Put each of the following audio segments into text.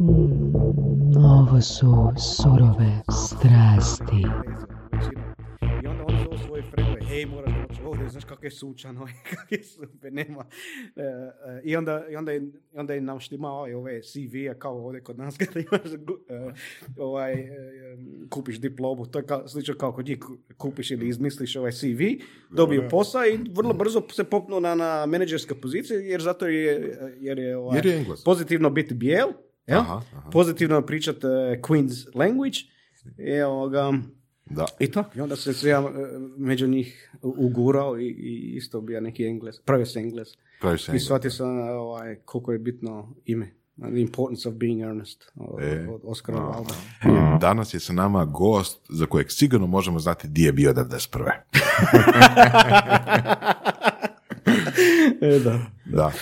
Mm, ovo su surove strasti. I onda on zove svoje frendove, hej, moraš doći ovdje, znaš kako je sučano, kako je super, nema. E, e, I onda, i onda, je, i onda je nam štima ovaj, ove CV-a kao ovdje kod nas kada imaš e, ovaj, e, kupiš diplomu, to je kao, slično kao kod njih kupiš ili izmisliš ovaj CV, dobiju posao i vrlo brzo se popnu na, na menadžerske pozicije jer zato je, jer je, ovaj, Jer je pozitivno biti bijel, jel? Aha, aha. pozitivno pričat uh, Queen's language, i, ovoga, Da. i tako, i onda se se ja e, među njih ugurao i, i isto bio neki engles, pravio se engles. Pravi se I shvatio sam ovaj, koliko je bitno ime. The importance of being earnest. Od, E. od Oscara Wilda. I Danas je sa nama gost za kojeg sigurno možemo znati di je bio 91. E, da. Da.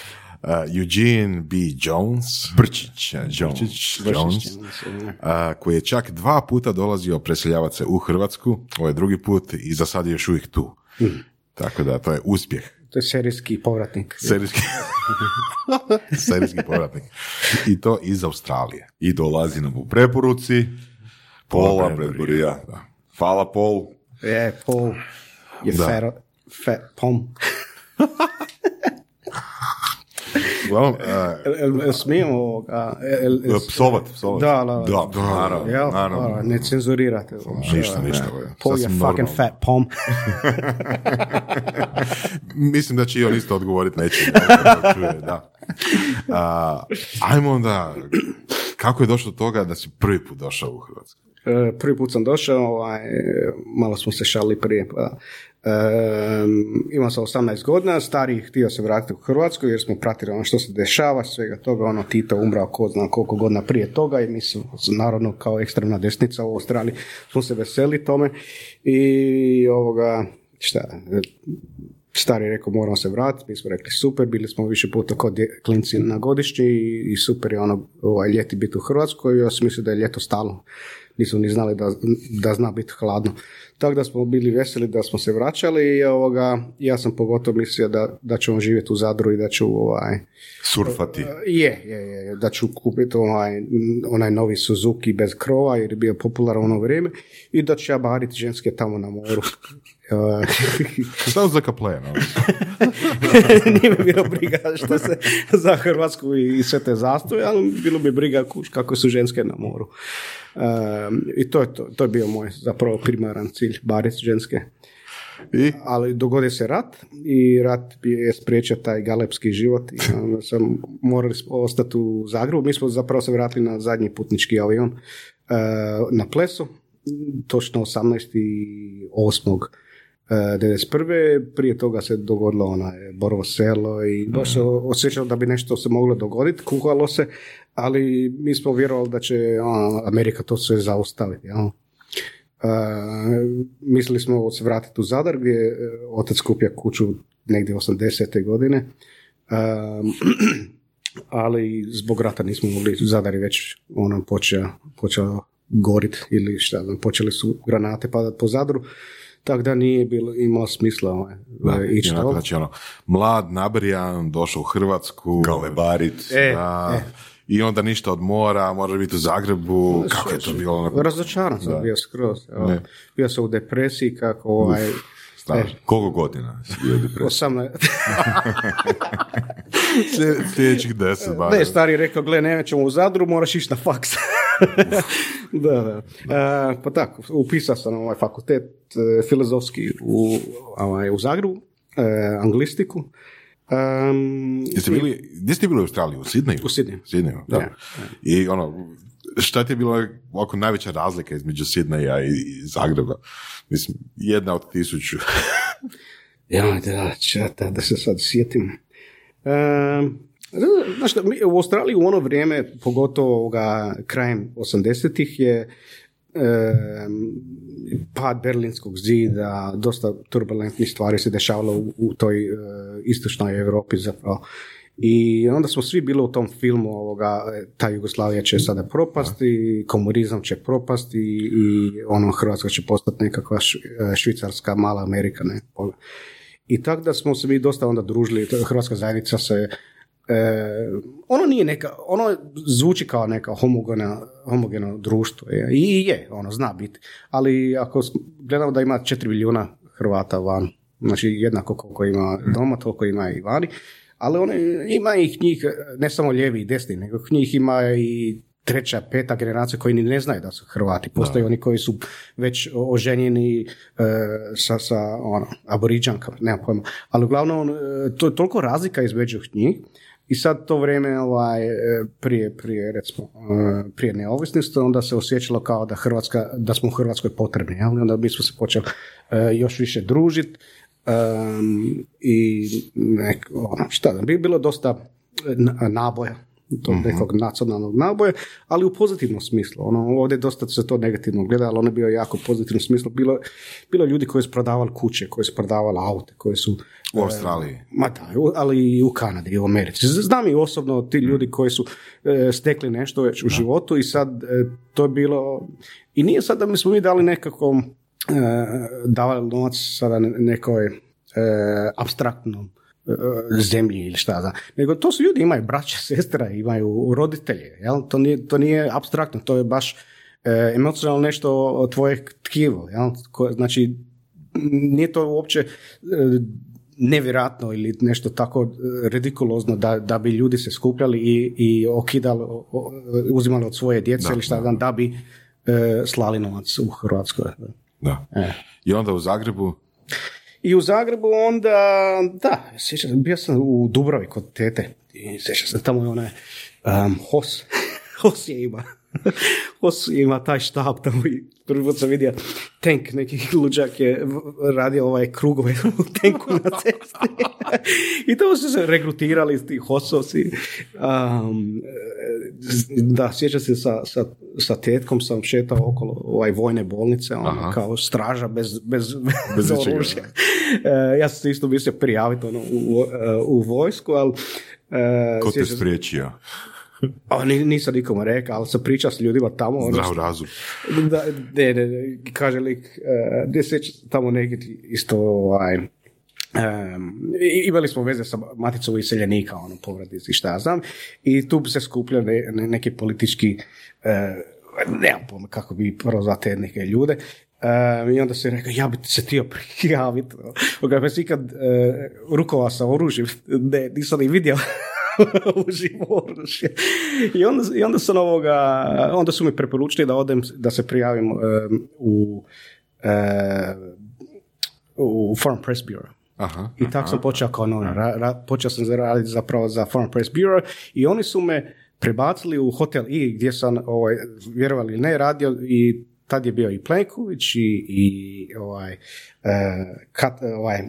Uh, Eugene B. Jones. Brčić. uh, Jones. Brčić Jones. Jones, uh, koji je čak dva puta dolazio preseljavati se u Hrvatsku, ovaj drugi put i za sad je još uvijek tu. Tako da, to je uspjeh. To je serijski povratnik. Serijski, serijski povratnik. I to iz Australije. I dolazi nam u preporuci Pola Bradbury. Bradburya. Da. Hvala Pol. Je, Paul je Da. fat, fat pom. Uglavnom, uh, El, el, el smijemo ovoga? El, el, Psovat, psovat. Da, da, da, naravno, Jel? naravno. Da, ne cenzurirate. ništa, ništa. ovo je Paul je sasvim fucking fat pom. Mislim da će i on isto odgovoriti neće. čuje, da. A, ajmo onda, kako je došlo do toga da si prvi put došao u Hrvatsku? E, prvi put sam došao, ovaj, malo smo se šalili prije. Pa, imao sam 18 godina, stariji htio se vratiti u Hrvatsku jer smo pratili ono što se dešava, svega toga, ono Tito umrao ko zna koliko godina prije toga i mi smo naravno kao ekstremna desnica u Australiji smo se veseli tome i ovoga, šta, stari rekao moramo se vratiti, mi smo rekli super, bili smo više puta kod klinci na godišnji i, i super je ono ovaj, ljeti biti u Hrvatskoj, ja sam mislio da je ljeto stalno, nismo ni znali da, da zna biti hladno. Tako da smo bili veseli da smo se vraćali i ovoga, ja sam pogotovo mislio da, da ćemo živjeti u Zadru i da ću ovaj, Surfati. je, je, je, da ću kupiti ovaj, onaj novi Suzuki bez krova jer je bio popularan u ono vrijeme i da ću ja bariti ženske tamo na moru. Samo za kaple, no? Nije me bilo briga što se za Hrvatsku i sve te zastoje, ali bilo bi briga kako su ženske na moru. Um, I to je, to, to je bio moj zapravo primaran cilj, bariti ženske. I? Ali dogodio se rat i rat je spriječio taj galepski život i onda sam morali ostati u Zagrebu. Mi smo zapravo se vratili na zadnji putnički avion uh, na Plesu, točno 18.8. Uh, 91. Prije toga se dogodilo ona Borovo selo i baš se osjećalo da bi nešto se moglo dogoditi, kuhalo se, ali mi smo vjerovali da će ono, Amerika to sve zaustaviti. Jel? Uh, mislili smo se vratiti u Zadar gdje je otac kupio kuću negdje 80. godine. Um, ali zbog rata nismo mogli, Zadar je već ono počeo, počeo gorit ili šta znam, počeli su granate padat po Zadru, tako da nije bilo, imalo smisla ovaj, Da, ići i onako, to. znači ono, mlad, nabrijan, došao u Hrvatsku. Galebarit. E, Da, I onda ništa od mora, može biti u Zagrebu. Kako je to bilo? Onako, Razočaran sam bio skroz. Bio sam u depresiji kako ovaj, strašno. Koliko godina si bio u depresiji? 18, Slje- Sljedećih deset. Ne, stari je rekao, gle, nećemo u Zadru, moraš ići na faks. da, da. E, pa tako, upisao sam ovaj fakultet e, filozofski u, ovaj, u Zagrebu, e, anglistiku. Um, Jeste bili, gdje ste bili u Australiji? U Sidneju? U Sidneju. Sidneju, da. Da. I ono, šta ti je bilo ovako najveća razlika između Sidneja i, Zagreba? Mislim, jedna od tisuću. Ja, da, čata, da se sad sjetim. Um, znaš mi u Australiji u ono vrijeme, pogotovo ovoga, krajem 80-ih je em, pad Berlinskog zida, dosta turbulentnih stvari se dešavalo u, u toj e, istočnoj Europi zapravo. I onda smo svi bili u tom filmu ovoga, e, ta Jugoslavija će sada propasti, komunizam će propasti i ono Hrvatska će postati nekakva e, švicarska mala Amerika. Ne? I tako da smo se mi dosta onda družili, Hrvatska zajednica se e, ono nije neka, ono zvuči kao neka homogena, homogeno društvo je. i je, ono zna biti, ali ako gledamo da ima 4 milijuna Hrvata van, znači jednako koliko ima doma, toliko ima i vani, ali one, ima ih njih, ne samo lijevi i desni, nego njih ima i treća, peta generacija koji ni ne znaju da su Hrvati. Postoje oni koji su već oženjeni e, sa, sa ono, aboriđankama, nemam pojma. Ali uglavnom, e, to je toliko razlika između njih i sad to vrijeme ovaj, e, prije, prije, recimo, e, prije neovisnosti, onda se osjećalo kao da, Hrvatska, da smo u Hrvatskoj potrebni. Jel? I Onda mi smo se počeli e, još više družiti i nek, ono, šta da, bi bilo dosta na- naboja tog nekog nacionalnog naboja, ali u pozitivnom smislu. Ono, ovdje dosta se to negativno gleda, ali ono je bio jako pozitivnom smislu. Bilo, bilo ljudi koji su prodavali kuće, koji su prodavali aute, koji su... U Australiji. Ma da, ali i u Kanadi i u Americi. Znam i osobno ti ljudi koji su e, stekli nešto već u životu i sad e, to je bilo... I nije sad da mi smo mi dali nekako e, davali novac sada ne- nekoj e, abstraktnom e, zemlji ili šta znam. Nego to su ljudi, imaju braća, sestra, imaju roditelje. Jel? To, nije, to nije abstraktno, to je baš e, emocionalno nešto od tvojeg tkivo. Jel? Ko- znači, nije to uopće e, nevjerojatno ili nešto tako ridikulozno da, da bi ljudi se skupljali i, i okidali, uzimali od svoje djece Da, ili šta da. znam, da bi e, slali novac u Hrvatskoj. Da. E. I onda u Zagrebu, I u Zagrebu onda, da, sjećam se, bio sam u Dubravi kod tete i sjećam se tamo je onaj um, Hos, Hos je ima, Hos ima taj štab tamo i prvi put sam vidio tank, neki luđak je radio ovaj krugove u tenku na cesti. I to su se regrutirali ti Hososi. Um, da, sjećam se sa, sa, sa tetkom sam šetao okolo ovaj vojne bolnice, ono, kao straža bez, bez, Bez bez oružja. E, ja sam se isto mislio prijaviti ono, u, u vojsku, ali e, Ko te spriječio? A, ni- nisam nikom rekao, ali sam pričao s ljudima tamo. ono, zdrav razum. da, ne, ne, ne, kaže lik, uh, ne sjeća tamo neki isto, ovaj, i- imali smo veze sa maticom iseljenika, ono, povratnici, šta ja znam, i tu bi se skupljali ne, ne- neki politički, uh, nemam pojma kako bi prozvao te neke ljude, Em, I onda se rekao, ja bi se htio prijaviti. Oga, pa si ikad uh, rukovao sa oružjem, ne, nisam ni vidio uživo oružje. I onda, I onda sam ovoga, onda su mi preporučili da odem, da se prijavim em, u em, u Foreign Press Bureau. Aha. I tako sam počeo kao novinar. Ra, ra- počeo sam raditi zapravo za Foreign Press Bureau i oni su me prebacili u Hotel I gdje sam, ovaj, vjerovali ili ne, radio i tad je bio i Plenković i, i ovaj, e, kat, ovaj, e,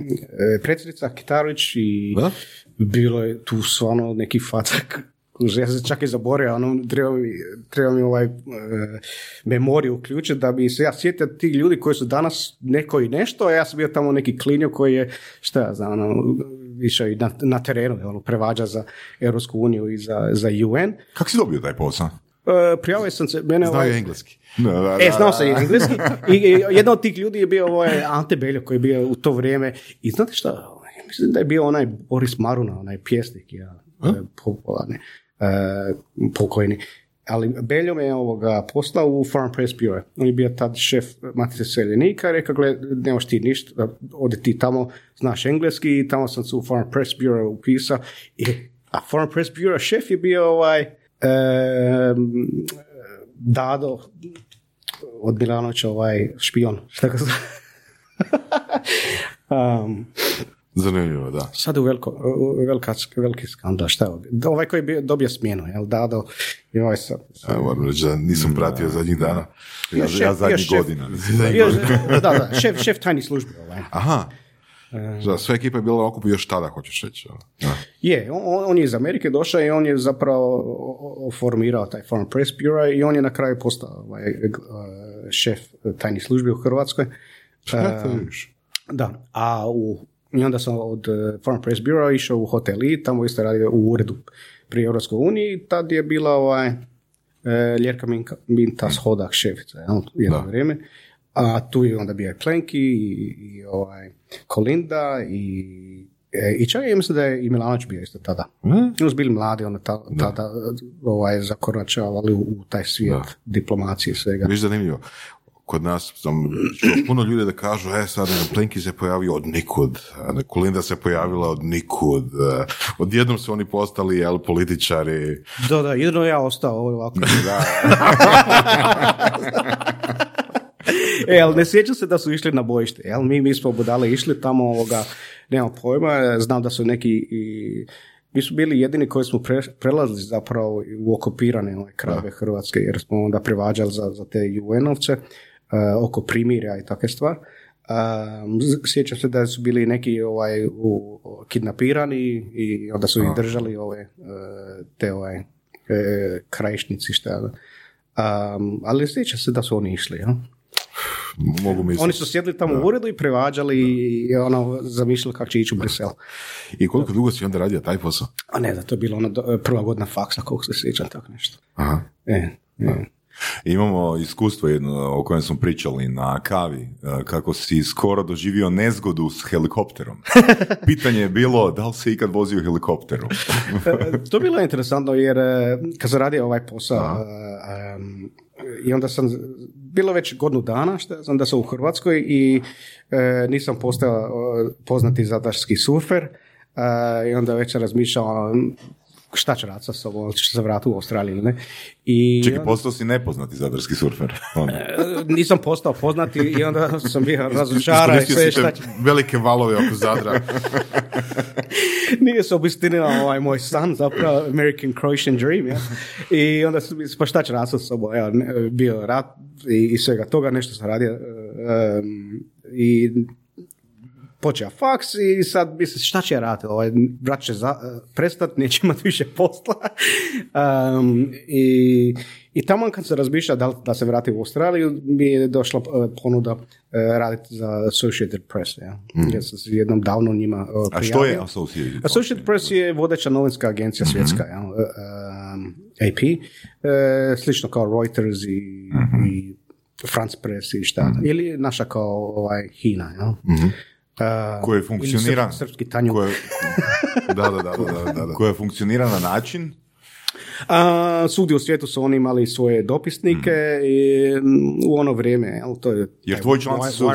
predsjednica Kitarović i Da? bilo je tu stvarno neki facak ja sam se čak i zaboravio, ono, treba mi, treba mi ovaj e, memoriju uključiti da bi se ja sjetio tih ljudi koji su danas neko i nešto, a ja sam bio tamo neki klinjo koji je, šta ja znam, ono, išao i na, na terenu, ono, prevađa za Europsku uniju i za, za UN. Kako si dobio taj posao? E, prijavio sam se, mene Znao ovaj, engleski. Da, da, E, da, znao da. sam engleski. I, jedan od tih ljudi je bio ovaj Ante Beljo koji je bio u to vrijeme. I znate šta? Mislim da je bio onaj Boris Maruna, onaj pjesnik, ja, popularni, e, pokojni. Ali Beljo me je ovoga poslao u Foreign Press Bureau. On je bio tad šef Matice Seljenika rekao, gle, nemaš ti ništa, odi ti tamo, znaš engleski i tamo sam se u Foreign Press Bureau upisao. I, a Foreign Press Bureau šef je bio ovaj Dado od Milanovića ovaj špion. Šta ga um, Zanimljivo, da. sad je veliko, velika, veliki skandal. Šta je ovo? Ovaj koji je bio, dobio smjenu, jel? Dado i ovaj sad. Ja moram reći da nisam pratio zadnjih dana. Ja, Šef- ja zadnjih šef- godina. Bio- da, da, šef, šef tajnih službi. Ovaj. Aha. E. Da, sve ekipa je bila na okupu još tada, hoćeš reći. Da. Je, on, on je iz Amerike došao i on je zapravo formirao taj Foreign Press Bureau i on je na kraju postao ovaj, eh, šef tajnih službi u Hrvatskoj. Šta E? Da, a u, i onda sam od uh, Foreign Press Bureau išao u hotel i tamo isto radio u uredu pri Europskoj uniji, tad je bila ovaj, e, Ljerka Minka, Mintas Hodak šefica, jedno Da. vrijeme. A tu je onda bio Plenki i, i ovaj, Kolinda i E, I čak ja mislim da je i Milanović bio isto tada. Mm? Oni su bili mladi, onda ta- tada ovaj, zakoračavali u, u taj svijet diplomacije i svega. Viš zanimljivo. Kod nas sam čuo puno ljudi da kažu, e sad ne, Plenki se pojavio od nikud, Kolinda se pojavila od nikud, e, odjednom su oni postali jel, političari. Da, da, jedino ja ostao ovako. e, ali ne sjećam se da su išli na bojište, jel? Mi, mi smo budale išli tamo, ovoga, nemam pojma, znam da su neki i mi su bili jedini koji smo pre, prelazili zapravo u okupirane ovaj, krajeve Hrvatske, jer smo onda prevađali za, za te UN-ovce e, oko primirja i takve stvari. Um, sjećam se da su bili neki ovaj, u, kidnapirani i onda su ih držali ove, e, te ovaj, krajišnici šta. Um, ali sjećam se da su oni išli. Ja? Mogu misliti. Oni su sjedli tamo u uredu i prevađali i ono, zamišljali kako će ići u Brisel. I koliko dugo si onda radio taj posao? A ne, da to je bilo ono do- prva godina faksa, koliko se sjećam, tako nešto. Aha. E, e. Imamo iskustvo jedno o kojem smo pričali na kavi, e, kako si skoro doživio nezgodu s helikopterom. Pitanje je bilo da li se ikad vozio helikopterom. E, to je bilo interesantno jer e, kad sam radio ovaj posao e, em, i onda sam bilo već godinu dana što znam da sam u Hrvatskoj i e, nisam postao e, poznati zadarski surfer e, i onda već sam razmišljao m, šta ću raditi sa sobom, ću se vratiti u Australiju ili ne. I Čekaj, postao si nepoznati zadarski surfer. Ono. e, nisam postao poznati i onda sam bio razočaran sve šta te velike valove oko Zadra. nije se obistinila ovaj moj san, zapravo American Croatian Dream, ja. I onda su, mi- pa šta će raditi sa sobom, evo, bio rat i, i svega toga, nešto sam radio em, i počeo faks i sad mislim šta će raditi, ovaj, brat će za, prestat, neće imati više posla. Em, i, I tamo kad se razmišlja da, da se vrati u Australiju, mi je došla e, ponuda e, raditi za Associated Press. Ja. Ja sam se jednom davno njima e, A što je. Associated? Associated Press je vodeća novinska agencija svjetska, ja, um, AP, e, slično kao Reuters i, i France Press i šta, ili naša kao ovaj, Hina, ja. Koje funkcionira, srpski- srpski tanju. Koje... Da, da, da, da, da, da. koja funkcionira na način A, svugdje u svijetu su oni imali svoje dopisnike i mm, u ono vrijeme, jel, to je... Jer tvoji članci su,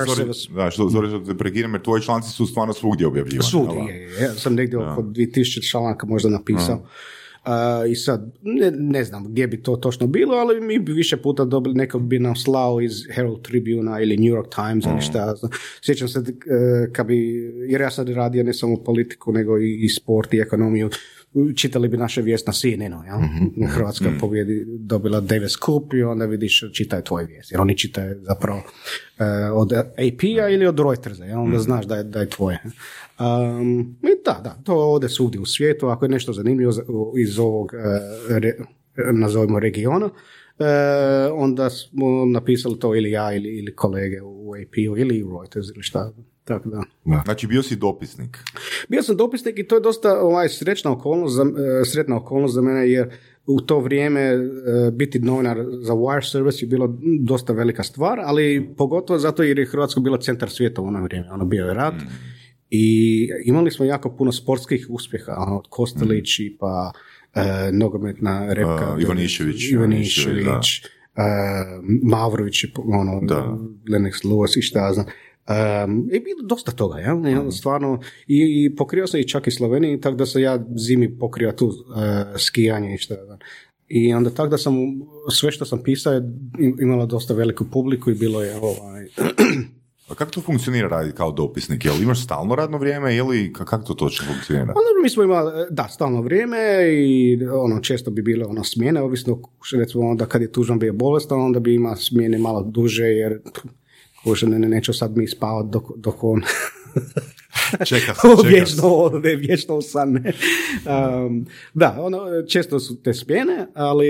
da, što, sorry što te prekidam, jer tvoji članci su stvarno svugdje objavljivani. Svugdje, je, je. Ja sam negdje oko 2000 članaka možda napisao. A, I sad, ne, ne znam gdje bi to točno bilo, ali mi bi više puta dobili, neko bi nam slao iz Herald Tribuna ili New York Times ili šta. ja znam. Sjećam se e, kad bi, jer ja sad radio ne samo politiku, nego i, i sport i ekonomiju, čitali bi naše vijest na CNN-u, ja? Hrvatska pobjedi, dobila Davis Cup i onda vidiš, čitaju tvoje vijesti, jer oni čitaju zapravo e, od AP-a ili od Reutersa, ja? onda znaš da je, da je tvoje. Um, I da, da, to ode svugdje u svijetu, ako je nešto zanimljivo za- iz ovog, e, re, nazovimo regiona, e, onda smo napisali to ili ja ili, ili kolege u AP-u ili u Reuters ili šta. Tako da. Znači bio si dopisnik. Bio sam dopisnik i to je dosta ovaj, srećna okolnost za, e, sretna okolnost za mene jer u to vrijeme biti novinar za wire service je bilo dosta velika stvar, ali pogotovo zato jer je Hrvatsko bilo centar svijeta u ono vrijeme, ono bio je rat i imali smo jako puno sportskih uspjeha, ono, od Kostelić pa e, nogometna repka, Uh, Ivanišević, Ivanišević, e, Mavrović, ono, Da. Lennox Lewis i šta ja znam. Um, je bilo dosta toga, ja? Mhm. stvarno, i, i pokrio sam i čak i Sloveniji, tako da sam ja zimi pokrio tu e, skijanje i šta ja znam. I onda tako da sam, sve što sam pisao je imalo dosta veliku publiku i bilo je ovaj, A kako to funkcionira kao dopisnik? Jel imaš stalno radno vrijeme ili ka- kako to točno funkcionira? Pa dobro, mi smo imali, da, stalno vrijeme i ono, često bi bile ono smjene, ovisno, recimo onda kad je tužan bio bolestan, onda bi ima smjene malo duže, jer kuže, ne, ne, neću sad mi spavati dok, dok on Čeka se, čeka se. vječno, ne, vječno u san, ne. Um, da, ono, često su te smjene, ali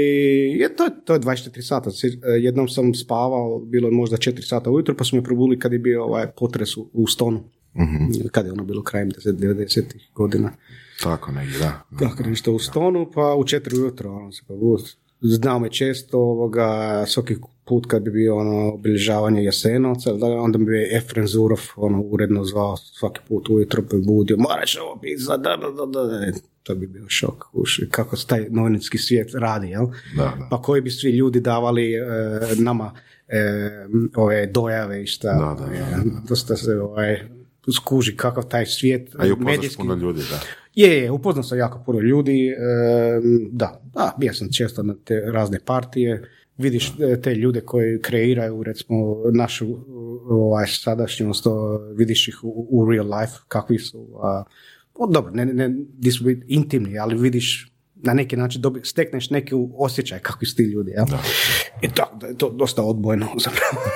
je, to, to je 24 sata. Sje- Jednom sam spavao, bilo je možda 4 sata ujutro, pa su me probudili kad je bio ovaj potres u, u stonu. Kad je ono bilo krajem 90-ih godina. Tako negdje, da. Tako nešto u stonu, pa u četiri ujutro ono se probudi. Znao me često ovoga, svaki put kad bi bio ono obilježavanje Jasenovca, da, onda bi je Efren Zurov ono, uredno zvao svaki put ujutro bi budio, moraš ovo pisati, da, da, da, da, da. To bi bio šok, uši, kako se taj novinski svijet radi, jel? Da, da. Pa koji bi svi ljudi davali e, nama e, ove dojave i šta. Da, da, da, e, Dosta se ovaj, skuži kakav taj svijet A i upoznaš medijski- puno ljudi, da. Je, je, upoznao sam jako puno ljudi, e, da, da, bio sam često na te razne partije, vidiš e, te ljude koji kreiraju recimo našu ovaj, sadašnjost, vidiš ih u, u real life, kakvi su, a, o, dobro, ne, ne, ne, di su biti intimni, ali vidiš na neki način dobi, stekneš neki osjećaj kakvi su ti ljudi, jel? I tako da je to dosta odbojno zapravo.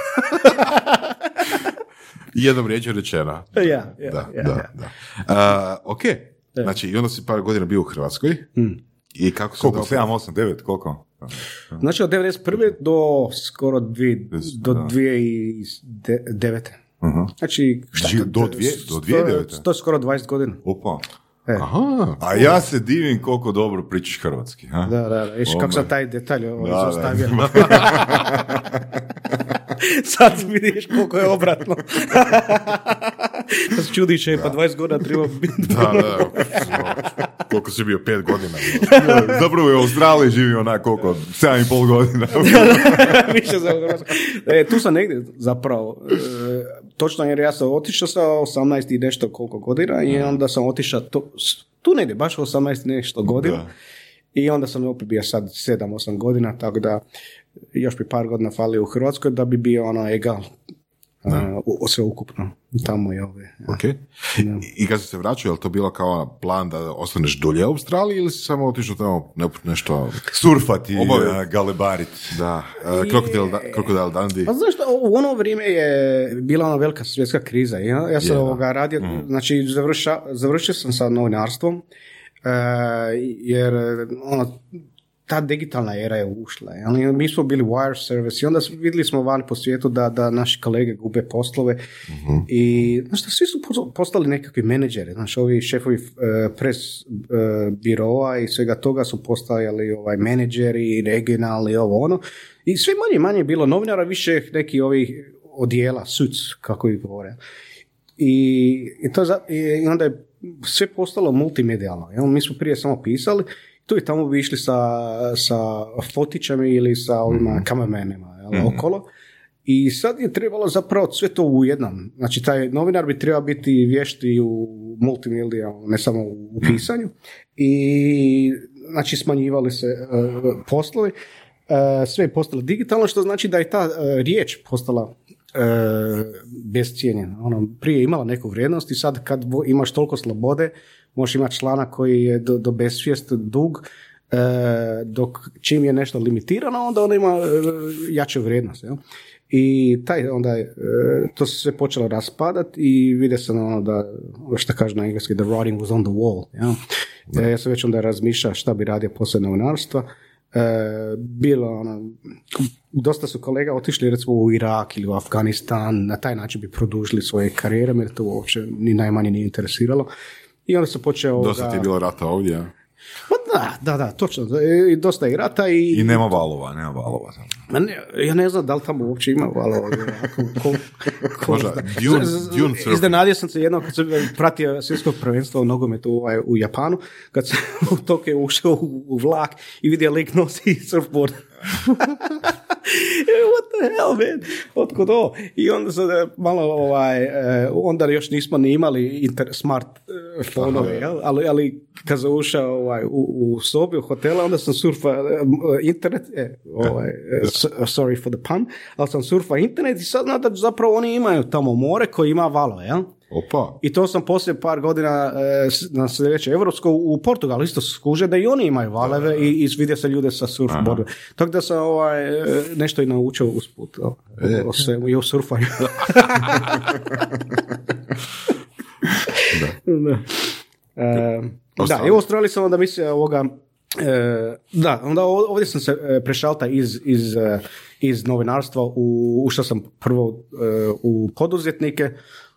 Jednom riječju rečena. Ja, ja, da, ja, da, ja. da. A, ok, znači i onda si par godina bio u Hrvatskoj Hmm. i kako se Koliko? onda- 7, 8, 9, koliko? Znači od 91. do skoro dvi, do Da. 2009. Uh-huh. Znači, šta kad- do dvije- do 2009? To je skoro 20 godina. Opa. E, Aha, A ja se divim koliko dobro pričaš hrvatski. Ha? Da, da, da. Viš O, kako sam taj detalj ovaj, Da, da. Sad vidiš koliko je obratno. Se čudiš, e, pa 20 godina treba biti. da, da, koliko si bio, pet godina. Zapravo je u Australiji živio onak koliko, 7 i pol godina. Više za. E, tu sam negdje zapravo. E, točno jer ja sam otišao sa 18 i nešto koliko godina i onda sam otišao to, tu negdje, baš 18 i nešto godina. Da. I onda sam opet bio sad 7-8 godina, tako da još bi par godina falio u Hrvatskoj da bi bio ono egal. a, u, u sve ukupno. Tamo je ove. Ok. I kad si se vraćao, je li to bilo kao plan da ostaneš dulje u Australiji ili si samo otišao tamo ne- nešto, Surfati, Obavio. galebarit. da, uh, Crocodile, da, Crocodile Dundee. Pa znaš što, u ono vrijeme je bila ona velika svjetska kriza. Ja, ja sam da. ovoga radio, znači završa, završio sam sa novinarstvom, e, jer ono, ta digitalna era je ušla. jel? Mi smo bili wire service i onda vidjeli smo van po svijetu da, da naši kolege gube poslove i znaš šta, svi su postali nekakvi menadžeri, znaš, ovi šefovi e, pres e, biroa i svega toga su postajali ovaj, menadžeri, regionalni, ovo ono. I sve manje manje je bilo novinara, više neki ovih odijela, suits, kako ih govore. I, i, to i onda je sve postalo multimedijalno. Jel? Mi smo prije samo pisali, tu i tamo bi išli sa, sa fotićama ili sa ovima kameramenima jel, okolo. I sad je trebalo zapravo sve to u jednom. Znači, taj novinar bi trebao biti vješti u multimedija, ne samo u pisanju. I, znači, smanjivali se e, poslovi. E, sve je postalo digitalno, što znači da je ta e, riječ postala bescijenjena. Ono, prije je imala neku vrijednost i sad kad imaš toliko slobode, možeš imati članak koji je do, do besvijest dug, e, dok čim je nešto limitirano, onda ono ima e, jaču vrijednost. Jel? I taj onda e, to se sve počelo raspadati i vide se ono da, što kaže na engleski, the writing was on the wall. Jel? E, ja sam već onda razmišljao šta bi radio poslije novinarstva. E, bilo ono, dosta su kolega otišli recimo u Irak ili u Afganistan, na taj način bi produžili svoje karijere, jer to uopće ni najmanje nije interesiralo. I onda se počeo... Dosta ti je bilo rata ovdje, a? Pa da, da, da, točno. E, I dosta i rata i... I nema valova, nema valova. Ma ne, ja ne znam da li tamo uopće ima valova. Ko, ko Možda. Dune-. Iznenadio sam se jednom kad sam pratio svjetsko prvenstvo u nogometu ovaj, u Japanu, kad sam u Tokio ušao u, u vlak i vidio lik nosi surfboard. What the hell, man? Otkud ovo? I onda sam e, malo, ovaj, e, onda još nismo ni imali inter, smart e, fonove, jel? ali, ali kad sam ušao ovaj, u, u sobi, u hotela, onda sam surfa e, internet, e, ovaj, e, sorry for the pun, ali sam surfa internet i sad znam da zapravo oni imaju tamo more koji ima valove, jel? Opa. I to sam poslije par godina e, na sljedeće Evropsko u Portugalu isto skuže da i oni imaju valeve i, i vidio se ljude sa surfboardom. Tako da sam ovaj, e, nešto i naučio usput o, o, svemu i o surfanju. da. E, da, i u Australiji sam onda mislio ovoga, e, da, onda ovdje sam se e, prešalta iz, iz, e, iz novinarstva, u, ušao sam prvo e, u poduzetnike,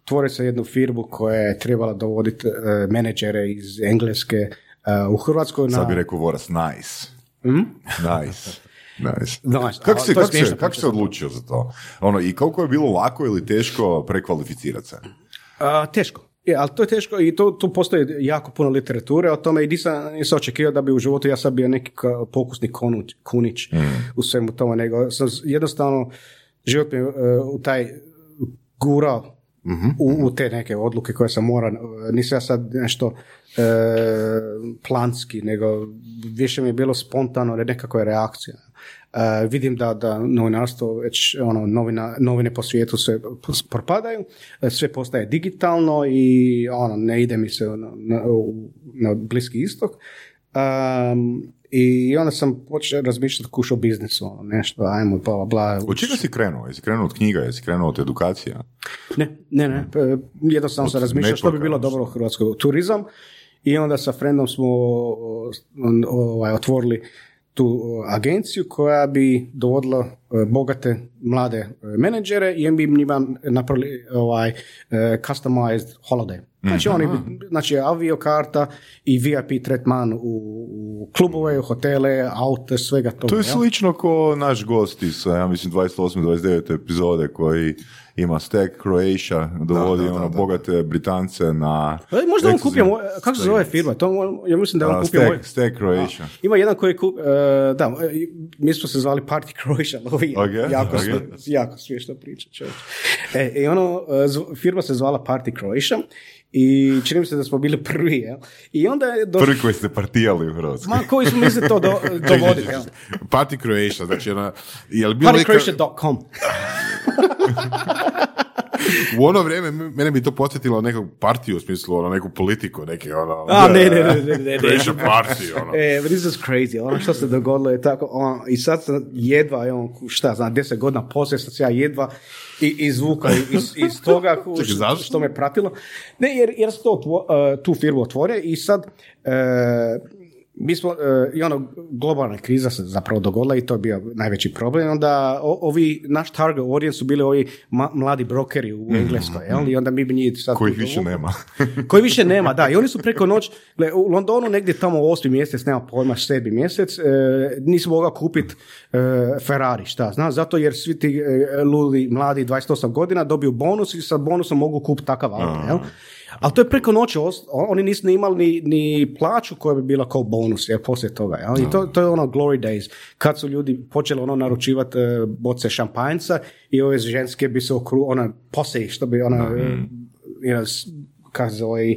otvorio sam jednu firmu koja je trebala dovoditi e, menadžere iz Engleske e, u Hrvatskoj. Na, Sad bi rekao Voras, nice. Nice. Nice. Nice. Kako smiješno si, kako si odlučio za to? Ono, I koliko je bilo lako ili teško prekvalificirati se? A, teško. Je, ali to je teško i to, tu postoji jako puno literature o tome i nisam, nisam očekivao da bi u životu ja sad bio neki pokusni konuć, kunić u svemu tome, nego sam jednostavno život mi e, u taj gurao u, u te neke odluke koje sam morao, e, nisam ja sad nešto e, planski, nego više mi je bilo spontano, nekakva reakcija. E, vidim da, da novinarstvo već ono, novina, novine po svijetu sve propadaju, e, sve postaje digitalno i ono, ne ide mi se na, na, u- na bliski istok. Um, I onda sam počeo razmišljati kuš o biznisu, ono, nešto, ajmo, bla, bla, bla. Od čega si krenuo? Jesi krenuo od knjiga? Jesi krenuo od edukacija? Ne, ne, ne. e, Jednostavno sam Od razmišljao što bi bilo dobro u Hrvatskoj. Turizam i onda sa frendom smo ovaj, otvorili tu agenciju koja bi dovodila e, bogate mlade e, menadžere i bi njima napravili ovaj, customized holiday. Znači, oni bi, znači aviokarta i VIP tretman u, u klubove, u hotele, aute, svega toga. To je slično ko naš gost iz, ja mislim, 28. 29. epizode koji ima Stack Croatia, dovodi Da, da, da, ono da. bogate Britance na... E, Možda on kupio, kako se zove firma? To, ja mislim da on kupio moj... Stack, Stack Croatia. Ima jedan koji kup, e, da, mi smo se zvali Party Croatia, ali ovi Ok, jako, ok. sve- jako smiješna priča, čovječ. E, i ono, e, firma se zvala Party Croatia i čini mi se da smo bili prvi, jel? I onda je došlo, Prvi koji ste partijali u Hrvatskoj. ma koji smo mislili to do, dovoditi, jel? Party Croatia, znači ona, je li bilo Partycroatia.com u ono vrijeme mene bi to podsjetilo nekog partiju u smislu, ono, neku politiku, neki ono... A, ne, ne, ne, ne, ne, ne. Party, ono. E, this is crazy, ono što se dogodilo je tako, ono, i sad sam jedva, je on, šta znam, deset godina poslije sam se ja jedva i, izvuka iz, iz toga zašto? što me pratilo. Ne, jer, jer sam to otvo- e, tu firmu otvorio i sad e, mi smo, e, i ono, globalna kriza se zapravo dogodila i to je bio najveći problem. Onda o- ovi, naš target audience su bili ovi ma- mladi brokeri u Engleskoj, jel? I onda mi bi njih sad... Kojih više nema. koji više nema, da. I oni su preko noć, gle, u Londonu negdje tamo u osmi mjesec, nema pojma, sedmi mjesec, e, nisi mogao kupiti Ferrari, šta, znaš, zato jer svi ti e, ludi, mladi, 28 godina dobiju bonus i sa bonusom mogu kupiti takav auto, jel? Ali to je preko noći, oni nisu ni imali ni, ni plaću koja bi bila kao bonus, jel, poslije toga, jel? I to, to je ono glory days, kad su ljudi počeli ono naručivati e, boce šampanjca i ove ženske bi se okru, ona, poslije, što bi ona, e, you know, kako zove,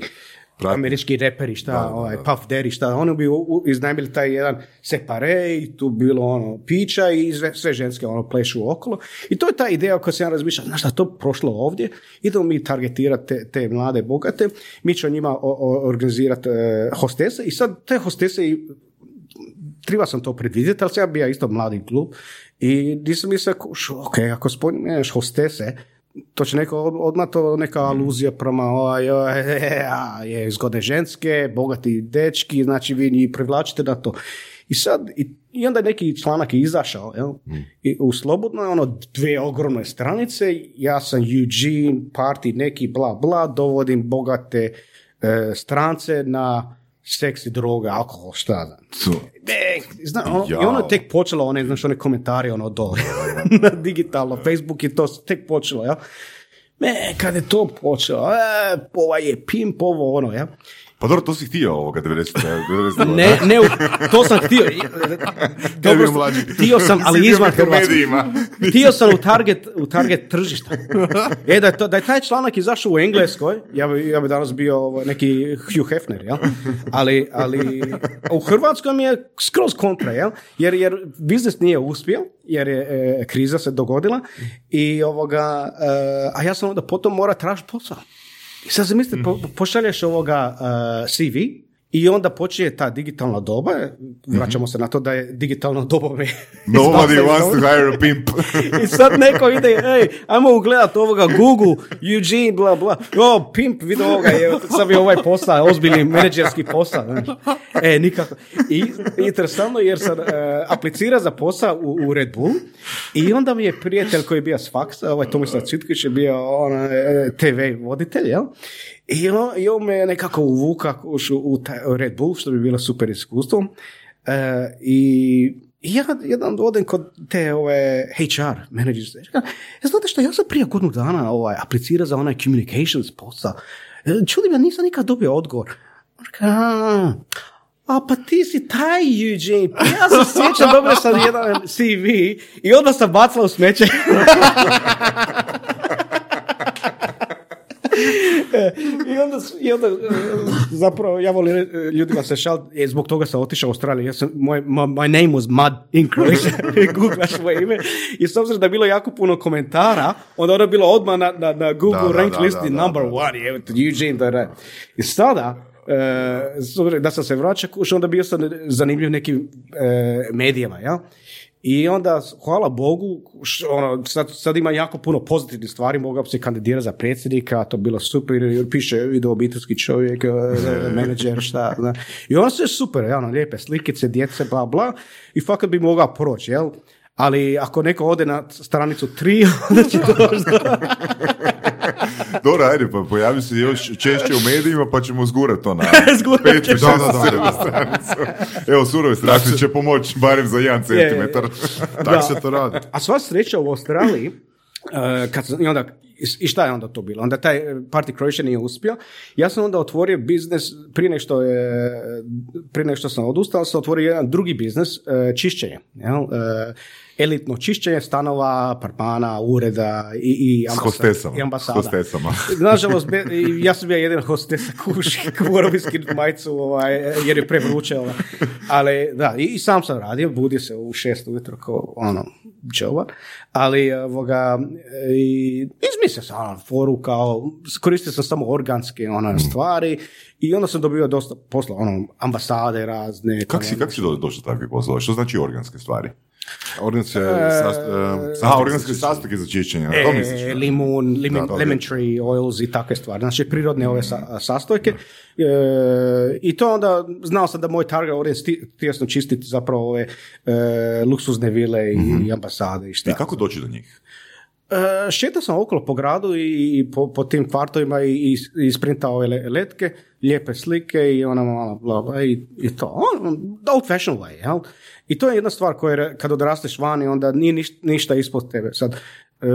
Prati. američki reperi, šta, ovaj, Puff Daddy, šta, oni bi u- iznajmili taj jedan separe i tu bilo ono pića i sve, sve ženske ono plešu okolo. I to je ta ideja kojoj sam ja razmišljao, znaš šta, to prošlo ovdje, idemo mi targetirati te, te mlade bogate, mi ćemo njima organizirati e, hostese i sad te hostese i treba sam to predvidjeti, ali sam ja bio isto mladi klub i nisam mislio, ok, ako spomeneš hostese, to će neko od- odmah to neka aluzija prema ovaj, a, je zgodne ženske, bogati dečki, znači vi njih privlačite na to. I sad, i, i onda je neki članak je izašao, jel? I u slobodno je ono dve ogromne stranice, ja sam Eugene, party, neki bla bla, dovodim bogate e, strance na seks i droga, alkohol, šta znam. Ne, zna, ono, I ono je tek počelo, one, znaš, one komentari, ono, dole, na digitalno, Facebook i to tek počelo, ja. Me, kad je to počelo, e, ovaj je pimp, ovo, ono, ja. Pa dobro, to si htio ovoga 90. 90. Ne, ne, to sam htio. Dobro, htio sam, ali izvan Hrvatske. Htio sam u target, u target tržišta. E, da je, to, da je taj članak izašao u Engleskoj, ja bi, ja bi danas bio neki Hugh Hefner, jel? Ali, ali u Hrvatskoj mi je skroz kontra, jel? Jer, jer biznis nije uspio, jer je e, kriza se dogodila i ovoga, e, a ja sam onda potom mora tražiti posao. I sad zamislite, po, pošalješ ovoga uh, CV i onda počinje ta digitalna doba, vraćamo se na to da je digitalno doba me Nobody wants to hire a pimp. I sad neko ide, ej, ajmo ugledat ovoga Google, Eugene, bla, bla. O, pimp, vidi ovoga, je, sad bi ovaj posao, ozbiljni menadžerski posao. E, nikako. I interesantno jer sam uh, aplicira za posao u, u Red Bull i onda mi je prijatelj koji je bio s faksa, ovaj Tomislav Cvitković je bio on, e, TV voditelj, jel? I on, i on me nekako uvuka u, u taj Red Bull, što bi bilo super iskustvo. E, I ja jedan odem kod te ove HR managers. Ja, znate što, ja sam prije godinu dana ovaj, aplicirao za onaj communications posao. E, Čudim, ja nisam nikad dobio odgovor. "A, a pa ti si taj Eugene. Pa Ja se sjećam, dobio sam jedan CV i odmah sam bacila u smeće. I onda, i onda e, zapravo ja volim e, ljudima se šal, e, zbog toga sam otišao u Australiju. Ja sam, moj, my, my name was Mud in Croatia. Googlaš moje ime. I s obzirom da je bilo jako puno komentara, onda ono je bilo odmah na, na, na Google Da, rank da, listi da, da, number one. Je, Eugene, da, da. I sada, e, da sam se vraćao, onda bio sam zanimljiv nekim e, medijama, ja? I onda, hvala Bogu, š- ono, sad, sad ima jako puno pozitivnih stvari, mogao se kandidirati za predsjednika, to bilo super, jer piše video obiteljski čovjek, e, menadžer, šta, zna. I ono sve super, ono, lijepe slikice, djece, bla, bla, i fakat bi mogao proći, jel? Ali ako neko ode na stranicu 3, onda će to. Dobro, ajde, pa pojavi se još češće u medijima, pa ćemo zgurat to na da. stranicu. Evo, surove strasti će pomoći barem za jedan centimetar. Tako se to radi. A sva sreća u Australiji, eh, kad sam, i onda, i šta je onda to bilo? Onda taj eh, Party Croatia nije uspio. Ja sam onda otvorio biznis, prije nego što, je, prije nego što sam odustao, sam otvorio jedan drugi biznis, eh, čišćenje. Jel? Eh, elitno čišćenje stanova, apartmana, ureda i, i, S ambasa- hostesama. i S ambasada. hostesama. Nažalost, ja sam bio jedan hostesa kuš, morao bi skinuti majicu ovaj, jer je prevruće. Ovaj. Ali da, i, i sam sam radio, budio se u šest ujutro kao ono, čova, ali ovoga, i izmislio sam ono, foru kao, koristio sam samo organske ono, stvari i onda sam dobio dosta posla, ono, ambasade razne. Kak si, kak si do- došao do takvih poslova? Što znači organske stvari? Organske sast, e, Aha, organske sastojke za čišćenje. to misliš? E, limun, limun, Da, lemon tree oils i takve stvari. Znači prirodne ove sa, sastojke. E, I to onda, znao sam da moj target audience ti- htio sam čistiti zapravo ove e, luksuzne vile i, ambasade i šta. I kako doći do njih? E, šetao sam okolo po gradu i, po, po tim kvartovima i, i, i isprintao ove le- letke, lijepe slike i ona malo bla, bla, i, i to. On, old fashion way, jel? I to je jedna stvar koja kad odrasteš vani onda nije niš- ništa ispod tebe. Sad, e,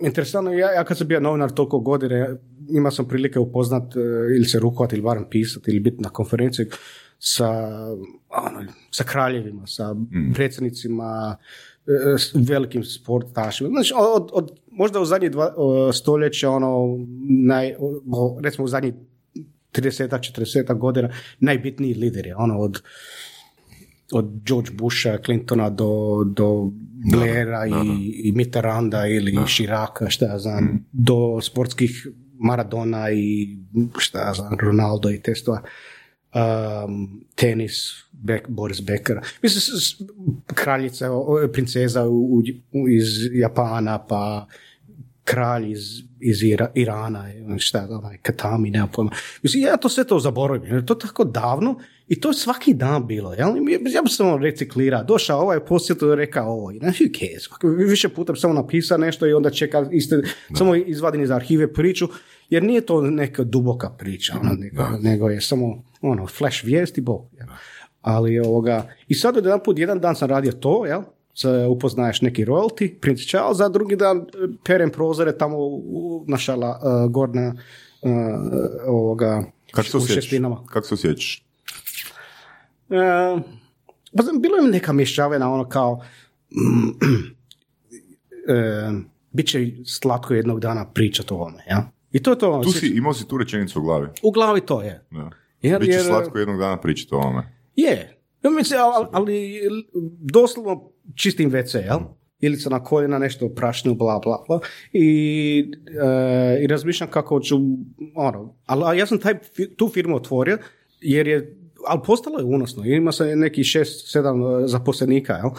interesantno, ja, ja kad sam bio novinar toliko godine, imao sam prilike upoznat e, ili se rukovati ili barem pisati ili biti na konferenciji sa, ono, sa kraljevima, sa predsjednicima, e, velikim sportašima. Znači, od, od, možda u zadnjih dva stoljeća, ono, naj, recimo u zadnjih 30 40 godina, najbitniji lideri, ono, od od George Busha, Clintona do, do Blaira i, i Mitterranda ili Širaka, šta ja znam, do sportskih Maradona i šta ja znam, Ronaldo i te stvari. Um, tenis, Beck, Boris Becker. Mislim, kraljica, princeza u, u- iz Japana, pa kralj iz, iz Ira- Irana, šta, onaj, Katami, nema pojma. Mislim, ja to sve to zaboravim, jer je to tako davno i to je svaki dan bilo. Jel? Ja bi samo reciklirao, došao ovaj posjet i rekao ovo, i who cares? Više puta bi samo napisao nešto i onda čeka, iste, samo izvadim iz arhive priču, jer nije to neka duboka priča, ono, nego, nego je samo ono, flash vijesti, bog. Jel? Ali ovoga, i sad od jedan put, jedan dan sam radio to, jel? Se upoznaješ neki royalty, Prince Charles, a drugi dan e, perem prozore tamo u, našala uh, gorna uh, ovoga Kako se šestinama. Kako se osjećaš? E, pa znam, bilo je neka mješavina, ono kao e, bit će slatko jednog dana pričati o ovome, ja? I to je to. Tu si, imao si tu rečenicu u glavi. U glavi to je. Da. Jer, Biće jer- slatko jednog dana pričati o ovome. Je. Ja mislim, ali, ali doslovno čistim WC, jel? Ili se na koljena nešto prašnju, bla, bla, bla. I, e, i razmišljam kako ću, ono, ali, ja sam taj, tu firmu otvorio, jer je, ali postalo je unosno. Ima se neki šest, sedam e, zaposlenika, jel?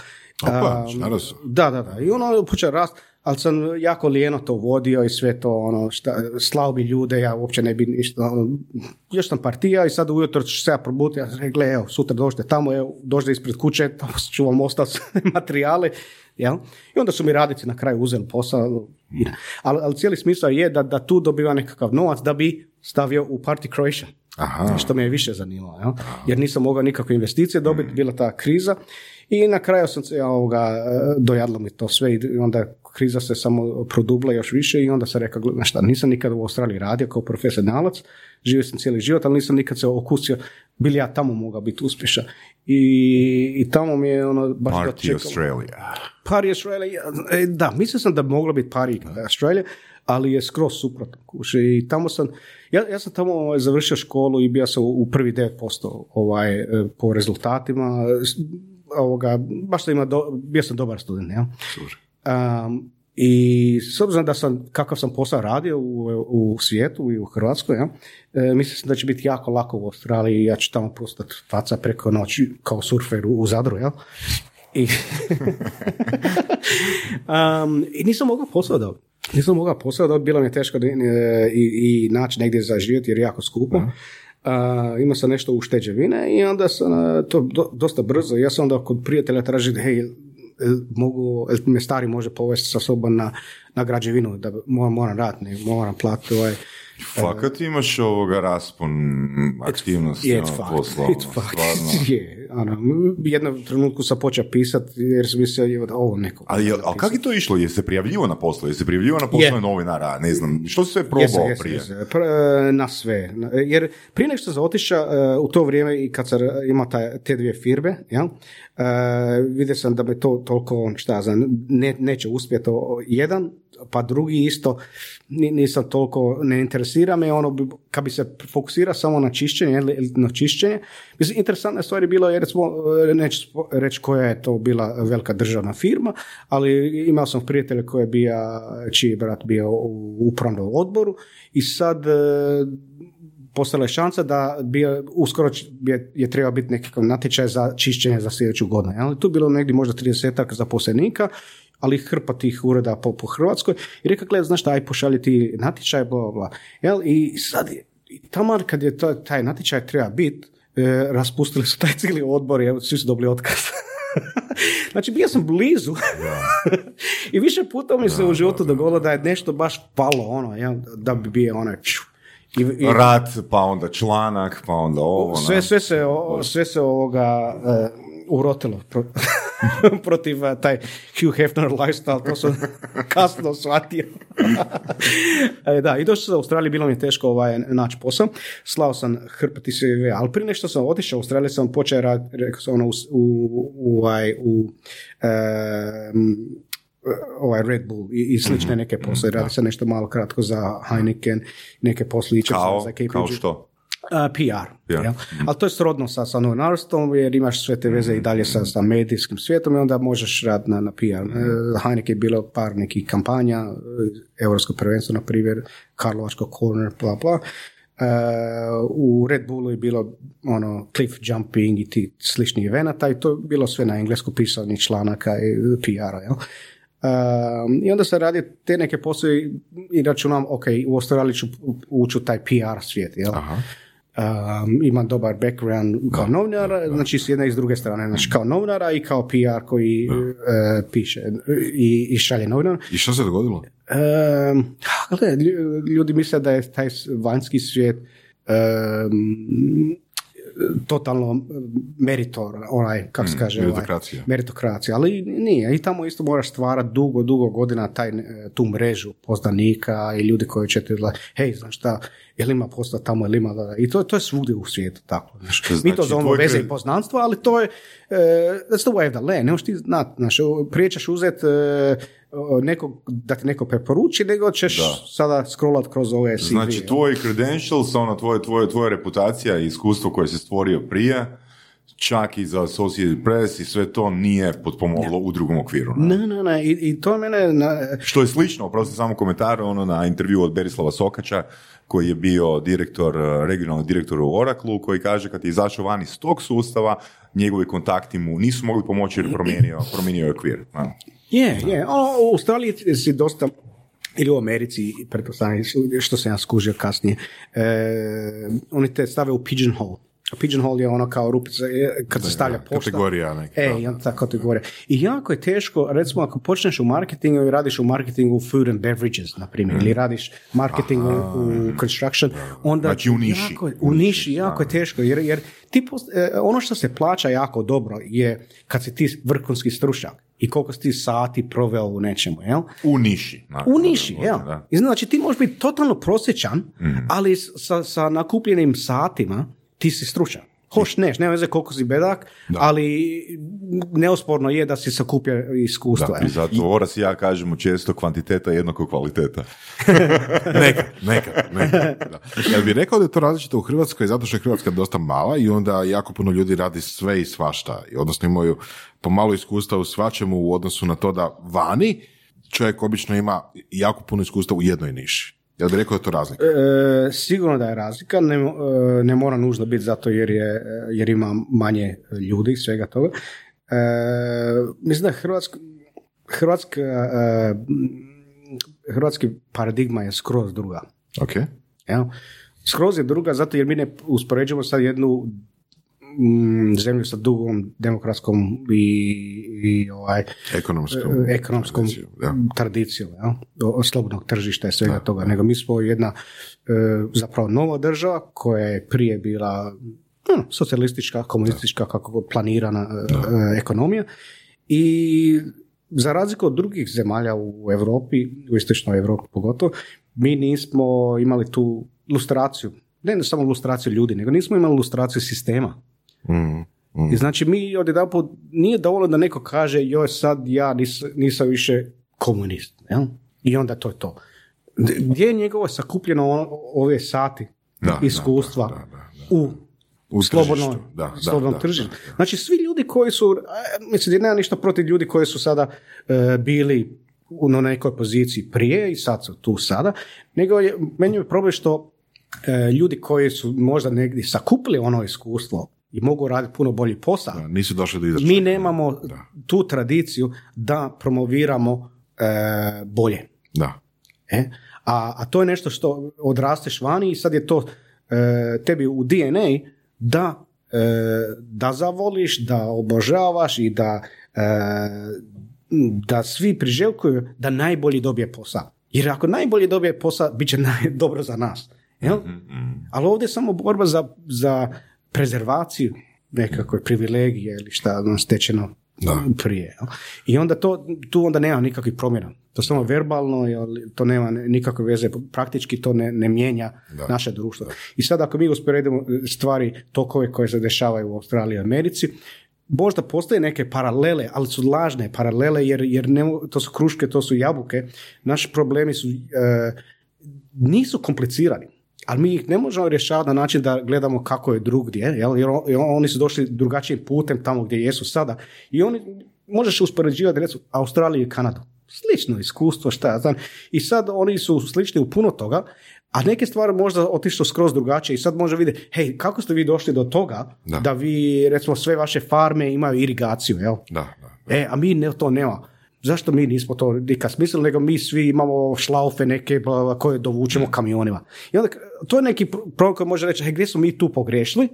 Opa, su? da, da, da. I ono počeo rast, ali sam jako lijeno to vodio i sve to, ono, šta, slao bi ljude, ja uopće ne bi ništa, ono, još sam partija i sad ujutro ću se ja probuditi, ja sam gle, evo, sutra dođete tamo, evo, dođete ispred kuće, tamo ću vam ostati materijale, jel? I onda su mi radnici na kraju uzeli posao, i- ali, ali cijeli smisao je da, da tu dobiva nekakav novac da bi stavio u Party Croatia. Aha. što me je više zanimalo, jel? jer nisam mogao nikakve investicije dobiti, bila ta kriza i na kraju sam se ovoga, dojadilo mi to sve i onda kriza se samo produbla još više i onda sam rekao, "Gle, znaš šta, nisam nikad u Australiji radio kao profesionalac, živio sam cijeli život, ali nisam nikad se okusio, bili ja tamo mogao biti uspješan. I, i tamo mi je ono baš Party dočekalo- Australia. Party Australia, e, da, mislio sam da bi moglo biti Party Australia, ali je skroz suprotno. I tamo sam, ja, ja sam tamo ovaj, završio školu i bio sam u prvi 9% ovaj, e, po rezultatima. Ovoga, baš sam imao, do- bio sam dobar student, ja. Um, I s obzirom da sam, kakav sam posao radio u, u svijetu i u Hrvatskoj, ja, e, mislio sam da će biti jako lako u Australiji ja ću tamo postati faca preko noći kao surfer u, u Zadru, jel? I, um, I nisam mogao posao dobiti. Nisam mogao posao dobiti, bilo mi je teško da, e, i, i naći negdje za život jer je jako skupo. Uh, imao sam nešto ušteđevine i onda sam uh, to do- dosta brzo, ja sam onda kod prijatelja tražio, hej, mogu, jel me stari može povesti sa sobom na, na građevinu, da moram, moram raditi, ne, moram platiti ovaj, Fakat imaš ovoga raspon aktivnosti je, ono, it's poslovno, it's fucked. stvarno. je, ono, jednom trenutku sam počeo pisati jer sam mislio da ovo neko. Ali, je- ali kako je to išlo? Jesi se prijavljivo na poslo? Jesi se prijavljivo na poslove novinara? Ne znam, što si sve probao Jesam, jesam, prije? jesam. Pr- na sve. Na- Jer prije nego što sam otišao e, u to vrijeme i kad sam imao taj, te dvije firme, uh, vidio sam da me to toliko, šta ja znam, ne, neće uspjeti jedan, pa drugi isto ni- nisam toliko, ne interesira me ono, kad bi se fokusirao samo na čišćenje, ili- na čišćenje, mislim, interesantna stvar je bila, jer smo, e, neću reći koja je to bila velika državna firma, ali imao sam prijatelja koji je bio, čiji brat bio u upravnom odboru i sad e, postala je šansa da bi uskoro je, je trebao biti nekakav natječaj za čišćenje za sljedeću godinu. jel? Tu bilo negdje možda 30 zaposlenika, ali hrpa tih ureda po, po Hrvatskoj. I rekao, gledaj, znaš šta, aj pošalji ti natječaj, bla, bla. Jel? I sad, i taman kad je to, taj natječaj treba biti, e, raspustili su taj cijeli odbor i svi su dobili otkaz. znači, bio sam blizu. I više puta mi se u životu dogodilo da je nešto baš palo, ono, jel? da bi bio onaj... I, i, Rat, pa onda članak, pa onda ovo. sve, sve se, o- sve se ovoga e, urotilo protiv e, taj Hugh Hefner lifestyle, to sam kasno shvatio. E, da, i došao sam u Australiji, bilo mi je teško ovaj, naći posao. Slao sam hrpati CV, ali prije nešto sam otišao u Australiju, sam počeo raditi, rekao sam, ono, u, u, u, ovaj, u em, ovaj Red Bull i, i slične neke poslove. Radi se nešto malo kratko za Heineken, neke posliće za KPG. kao što? A, PR. PR. jel? Ali to je srodno sa, sa novinarstvom jer imaš sve te veze i dalje sa, sa medijskim svijetom i onda možeš raditi na, na PR. E, Heineken je bilo par nekih kampanja, e, Europsko prvenstvo, na primjer, Karlovačko corner, bla, bla. E, u Red Bullu je bilo ono cliff jumping i ti sličnih evenata i to je bilo sve na englesku pisanih članaka i PR-a. Jel? Um, I onda sam radio te neke poslove i- računam, ok, u Australiji ću ući u taj PR svijet, jel? Um, imam dobar background kao novinar, znači s jedne i s druge strane, znači kao novinara i kao PR koji e, piše i, i šalje novinar. I što se dogodilo? Um, gle, lju- ljudi misle da je taj vanjski svijet um, totalno meritor, onaj, kako se kaže, meritokracija. Ovaj, meritokracija, ali nije. I tamo isto moraš stvarati dugo, dugo godina taj, e, tu mrežu poznanika i ljudi koji će ti gledati, hej, znaš šta, jel ima posla tamo, jel ima, da- i to, to je svugdje u svijetu tako. Znaš. Mi to Znači, zovemo veze i poznanstva, ali to je, uh, that's the way of the land, ne možeš ti znat, znaš, prije ćeš uzeti nekog, da ti neko preporuči, nego ćeš Da. sada scrollat kroz ove CV. Znači, jel? tvoj credentials, ono, tvoje, tvoje, tvoja reputacija i iskustvo koje si stvorio prije, čak i za Associated Press i sve to nije potpomoglo u drugom okviru. ne? Ne, ne, ne, i, i to mene, na, Što je slično, oprosti samo komentar, ono na intervju od Berislava Sokača, koji je bio direktor, eh, regionalni direktor u Oraklu, koji kaže kad je izašao van iz tog sustava, njegovi kontakti mu nisu mogli pomoći jer je promijenio, promijenio je okvir. ne? Je, je. U Australiji si dosta ili u Americi, pretpostavljam, što sam ja skužio kasnije, e, oni te stave u pigeonhole. pigeonhole je ono kao rupica, e, kad se stavlja pošta. Kategorija neka. E, onda ta kategorija. I jako je teško, recimo ako počneš u marketingu i radiš u marketingu food and beverages, na primjer, ili radiš marketing u, u construction, onda Znači u niši. jako, u niši jako je teško, jer, jer ti post- e, ono što se plaća jako dobro je kad si ti vrhunski stručnjak i koliko si ti sati proveo u nečemu, jel? U niši. U niši, jel? da. I znači ti možeš biti totalno prosječan, ali s- sa, sa nakupljenim satima ti si stručan. Hoš neš, nema veze koliko si bedak, ali neosporno je da si sakupio iskustvo. Da? I zato Oras i ja kažemo često kvantiteta jednako kvaliteta. Nekad, nekad, nekad. Da. Jel bi rekao da je to različito u Hrvatskoj zato što je Hrvatska dosta mala i onda jako puno ljudi radi sve i svašta, i odnosno imaju pomalo iskustva u svačemu u odnosu na to da vani čovjek obično ima jako puno iskustva u jednoj niši. Jel bi rekao da je to razlika? E, sigurno da je razlika, ne, e, ne mora nužno biti zato jer, je, jer ima manje ljudi i svega toga. E, mislim da Hrvatska, Hrvatska, e, hrvatski paradigma je skroz druga. Ok. Jel? Skroz je druga zato jer mi ne uspoređujemo sad jednu zemlju sa dugom demokratskom i, i ovaj, Ekonomskom. e, ekonomskom Da. tradicijom? O- o slobodnog tržišta i svega toga, nego mi smo jedna e, zapravo nova država koja je prije bila ono, socijalistička, komunistička, kako god planirana e, ekonomija i za razliku od drugih zemalja u Europi, u istočnoj Europi pogotovo, mi nismo imali tu lustraciju, ne samo lustraciju ljudi, nego nismo imali lustraciju sistema. Mm, mm. I znači mi odjedanput nije dovoljno da neko kaže joj sad ja nis, nisam više komunist. Jel? I onda to je to. Gdje je njegovo sakupljeno ove sati Da, iskustva da, da, da, u U slobodnom, tržištu, da, da, slobodnom da, tržištu. da, da. Znači svi ljudi koji su, e, mislim, nema ništa protiv ljudi koji su sada e, bili u na nekoj poziciji prije i sad su tu sada, nego je, meni je problem što e, ljudi koji su možda negdje sakupili ono iskustvo i mogu raditi puno bolji posao, Da, nisu došli do izračuna. mi nemamo tu tradiciju da promoviramo e, bolje. Da. E? A, a to je nešto što odrasteš vani i sad je to e, tebi u DNA da, e, da zavoliš, da obožavaš i da, e, da svi priželjkuju da najbolji dobije posao. Jer ako najbolji dobije posao, bit će naj, dobro za nas. Jel? Ali ovdje je samo borba za, za prezervaciju nekakve privilegije ili šta ono stečeno Da. prije. I onda to, tu onda nema nikakvih promjena. To samo verbalno, to nema nikakve veze, praktički to ne, ne mijenja naše društvo. I sad ako mi usporedimo stvari, tokove koje se dešavaju u Australiji i Americi, možda postoje neke paralele, ali su lažne paralele jer, jer ne, to su kruške, to su jabuke. Naši problemi su, e, nisu komplicirani. Ali mi ih ne možemo rješavati na način da gledamo kako je drugdje, jel? jer on- jer oni su došli drugačijim putem tamo gdje jesu sada. I oni, možeš uspoređivati recimo Australiju i Kanadu. Slično iskustvo, šta ja znam. I sad oni su slični u puno toga, a neke stvari možda otišlo skroz drugačije i sad može vidjeti, hej, kako ste vi došli do toga Da. da, vi, recimo, sve vaše farme imaju irigaciju, jel? Da, da. E, a mi ne, to nema. Zašto mi nismo to nikad smislili, nego mi svi imamo šlaufe neke bla, bla, koje dovučemo kamionima. I onda, to je neki pro- problem koji može reći, hej, gdje smo mi tu pogrešili,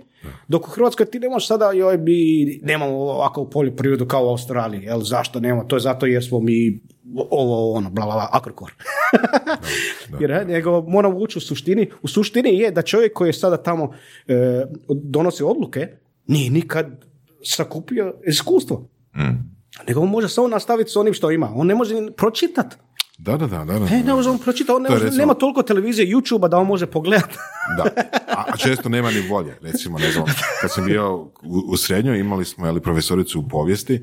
dok u Hrvatskoj ti ne možeš sada, joj, mi nemamo ovako poljoprivredu kao u Australiji, jel, zašto nemamo, to je zato jer smo mi ovo, ono, bla, bla, bla, Agrokor. Jer, e, nego moramo ući u suštini. U suštini je da čovjek koji je sada tamo e, donosi odluke, nije nikad sakupio iskustvo. Nego on može samo nastaviti s onim što ima. On ne može ni pročitati. Da, da, da, da, da. E, ne može on pročitati. On ne može, recimo- nema toliko televizije i YouTube-a da on može pogledati. Da, a, a često nema ni volje. Recimo, ne znam, kad sam bio u, u srednjoj, imali smo jeli, profesoricu u povijesti,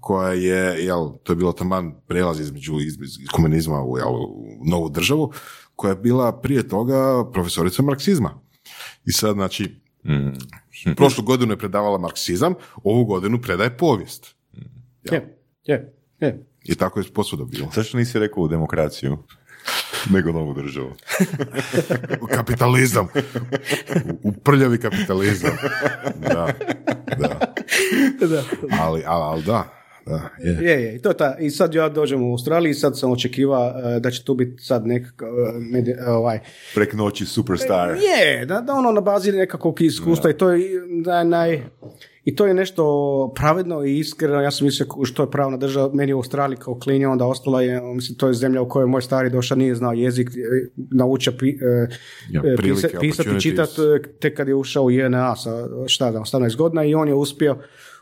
koja je, jel, to je bilo taman prelaz između iz, iz komunizma u, jel, u novu državu, koja je bila prije toga profesorica marksizma. I sad, znači, prošlu godinu je predavala marksizam, ovu godinu predaje povijest. Je, je, je. I tako je posvuda bilo. Zašto nisi rekao u demokraciju? Nego novu državu. Kapitalizam. U, u prljavi kapitalizam. Da, da. Da. Ali, ali, ali da, da, je. Je, je, i to je ta, i sad ja dođem u Australiji i sad sam očekiva e, da će tu biti sad nekakav, e, medi- e, ovaj, Prek noći superstar. je, da, da ono na bazi nekakvog iskustva i to je da, naj, i to je nešto pravedno i iskreno, ja sam mislio što je pravna država, meni u Australiji kao klinja, onda ostala je, mislim, to je zemlja u kojoj moj stari došao, nije znao jezik, e, naučio pi, e, Ja, e, prilike, pisa- pisati, čitati tek kad je ušao u JNA sa šta da, 18 godina i on je uspio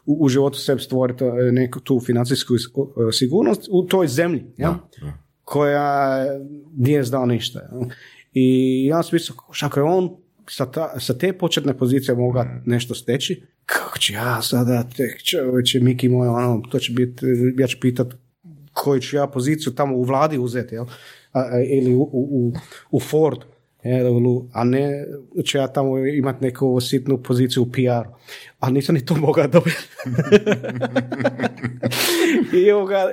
u, u životu sebi stvoriti neku tu financijsku sigurnost u toj zemlji, ja? koja nije znao ništa. jel. I ja sam mislio, "Kuš, ako je on sa, ta, sa te početne pozicije mogao nešto steći, kako ću ja sada tek čovječe, Miki moj, ono, to će biti, ja ću pitat koju ću ja poziciju tamo u vladi uzeti, jel? A, a, ili u, u, u- Fordu. jel, a ne ću ja tamo imati neku sitnu poziciju u PR. A nisam ni to mogao dobiti. I,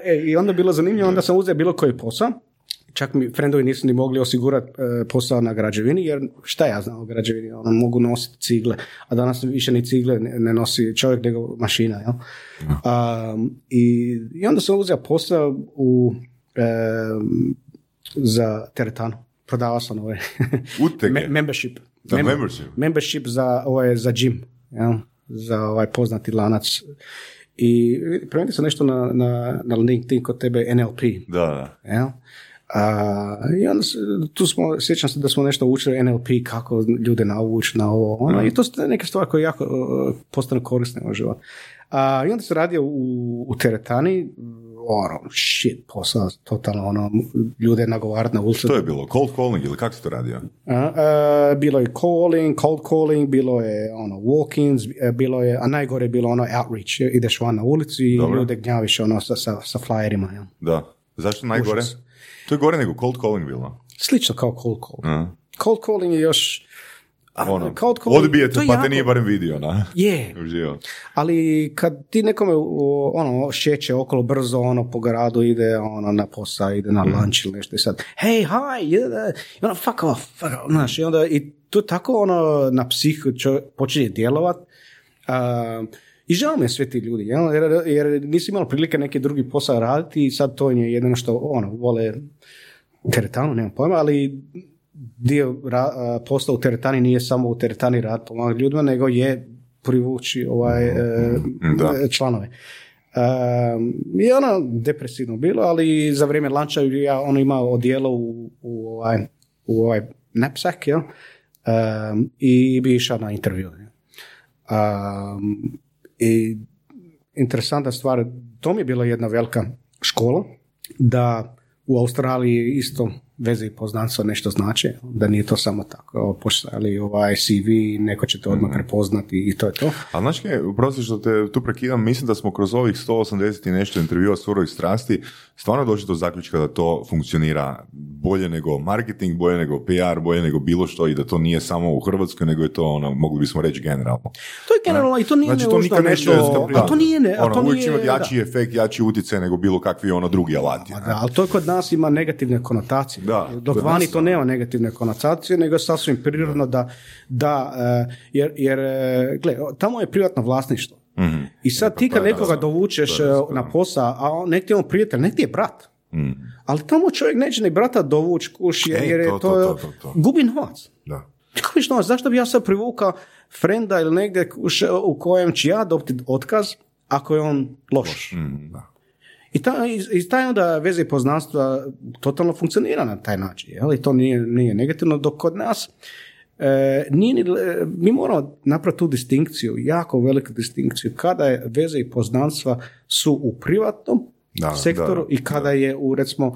e, I onda bilo zanimljivo, onda sam uzeo bilo koji posao. Čak mi frendovi nisu ni mogli osigurati e, posao na građevini, jer šta ja znam o građevini, ono, mogu nositi cigle, a danas više ni cigle ne, ne nosi čovjek nego mašina. Jel? Um, i, I onda sam uzeo posao u, em, za teretanu. Prodavao sam ovaj me- membership. Mem- membership? Membership za, ovaj, za gym. Jel? Za ovaj poznati lanac. I promijenio sam nešto na, na, na LinkedIn kod tebe NLP. Da, da. Jel? A, I onda se- tu smo, sjećam se da smo nešto učili NLP, kako ljude navući na ovo, ono, i to su neke stvari koje jako uh, postanu korisne u životu. A, I onda sam radio u, u teretani, ono, shit, posao, totalno, ono, ljude nagovarati na ulicu. Što je bilo? Cold calling ili kako si to radio? Bilo je calling, cold calling, bilo je ono walk-ins, e, bilo je, a najgore je bilo ono outreach, ideš van na ulicu i ljude gnjaviš ono sa, sa, sa flyerima. Jel? Da. Zašto najgore? Užas. To je gore nego cold calling bilo. Slično kao cold call. A. Cold calling je još... a, Ono, cold calling, odbijete, to je pa te jako- nije barem vidio, na? Je, Uživo. ali kad ti nekome ono, šeće okolo brzo ono po gradu ide ono na posao, ide na lunch ili nešto i sad hey, hi, yeah, i ono fuck off, fuck off, znaš, i onda i to tako ono na psihu čo, počinje djelovat a, i žao mi je sve ti ljudi, jel? jer, jer nisi imao prilike neki drugi posao raditi i sad to je jedino što ono, vole teretanu, nemam pojma, ali dio ra, a, posla u teretani nije samo u teretani rad pomagati ljudima, nego je privući ovaj, e, Da. e, članove. Um, I ono depresivno bilo, ali za vrijeme lanča ja ono imao odijelo u, u ovaj, u ovaj knapsack, jel? Um, i bi išao na intervju. Um, I interesantna stvar, to mi je bila jedna velika škola, da u Australiji isto veze i poznanstvo nešto znači, da nije to samo tako, pošali ovaj CV, neko će te odmah prepoznati i to je to. A znaš kaj, prosti što te tu prekidam, mislim da smo kroz ovih 180 i nešto intervjua surovih strasti stvarno došli do zaključka da to funkcionira bolje nego marketing, bolje nego PR, bolje nego bilo što i da to nije samo u Hrvatskoj, nego je to ono, mogli bismo reći generalno. To je generalno i to nije Znači, to nikad nešto, nešto, a to nije, ne, a ono, to uvijek nije, će imati da. jači efekt, jači utjecaj nego bilo kakvi ono drugi alati. Da, ali to kod nas ima negativne konotacije. Da, Dok vani nas- to nema negativne konotacije, nego je sasvim prirodno da, da eh, jer, jer eh, gle, tamo je privatno vlasništvo. Mhm. I sad ti kad nekoga dovučeš razno. na posao, a on, nek ti je on prijatelj, nek ti je brat. Mhm. Ali tamo čovjek neće ni brata dovući kuš, jer, E, jer je to, to, to, to, to, to. gubi novac. Da. Gubiš novac, zašto bi ja sad privukao frenda ili negdje kuš, u kojem ću ja dobiti otkaz ako je on loš. Mm, da. I, ta, i, i taj onda veze poznanstva totalno funkcionira na taj način. Jel? I to nije, nije negativno, dok kod nas e, nije ni, e, mi moramo napraviti tu distinkciju, jako veliku distinkciju, kada je veze i poznanstva su u privatnom Da, sektoru da, i kada je u, recimo,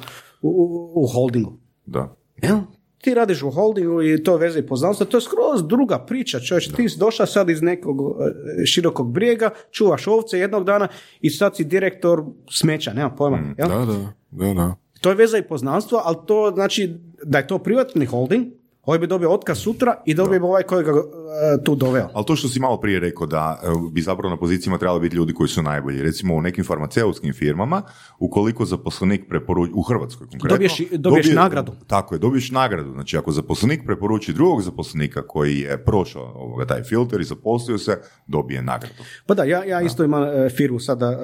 u, u, u holdingu. Da. Jel? Ti radiš u holdingu i to veze i poznanstvo, to je skroz druga priča, čovječ, ti si došao sad iz nekog e, širokog brijega, čuvaš ovce jednog dana i sad si direktor smeća, nema pojma. jel? Da, da, da, da. To je veza i poznanstvo, ali to znači da je to privatni holding, ovaj bi dobio otkaz sutra i dobio bi ovaj kojega e, tu doveo. Ali to što si malo prije rekao da e, bi zapravo na pozicijama trebali biti ljudi koji su najbolji. Recimo u nekim farmaceutskim firmama, ukoliko zaposlenik preporuči, u Hrvatskoj konkretno, Dobiješ- dobiješ dobije- nagradu. Tako je, dobiješ nagradu. Znači ako zaposlenik preporuči drugog zaposlenika koji je prošao ovoga, taj filter i zaposlio se, dobije nagradu. Pa da, ja, ja isto imam e, firmu sada e,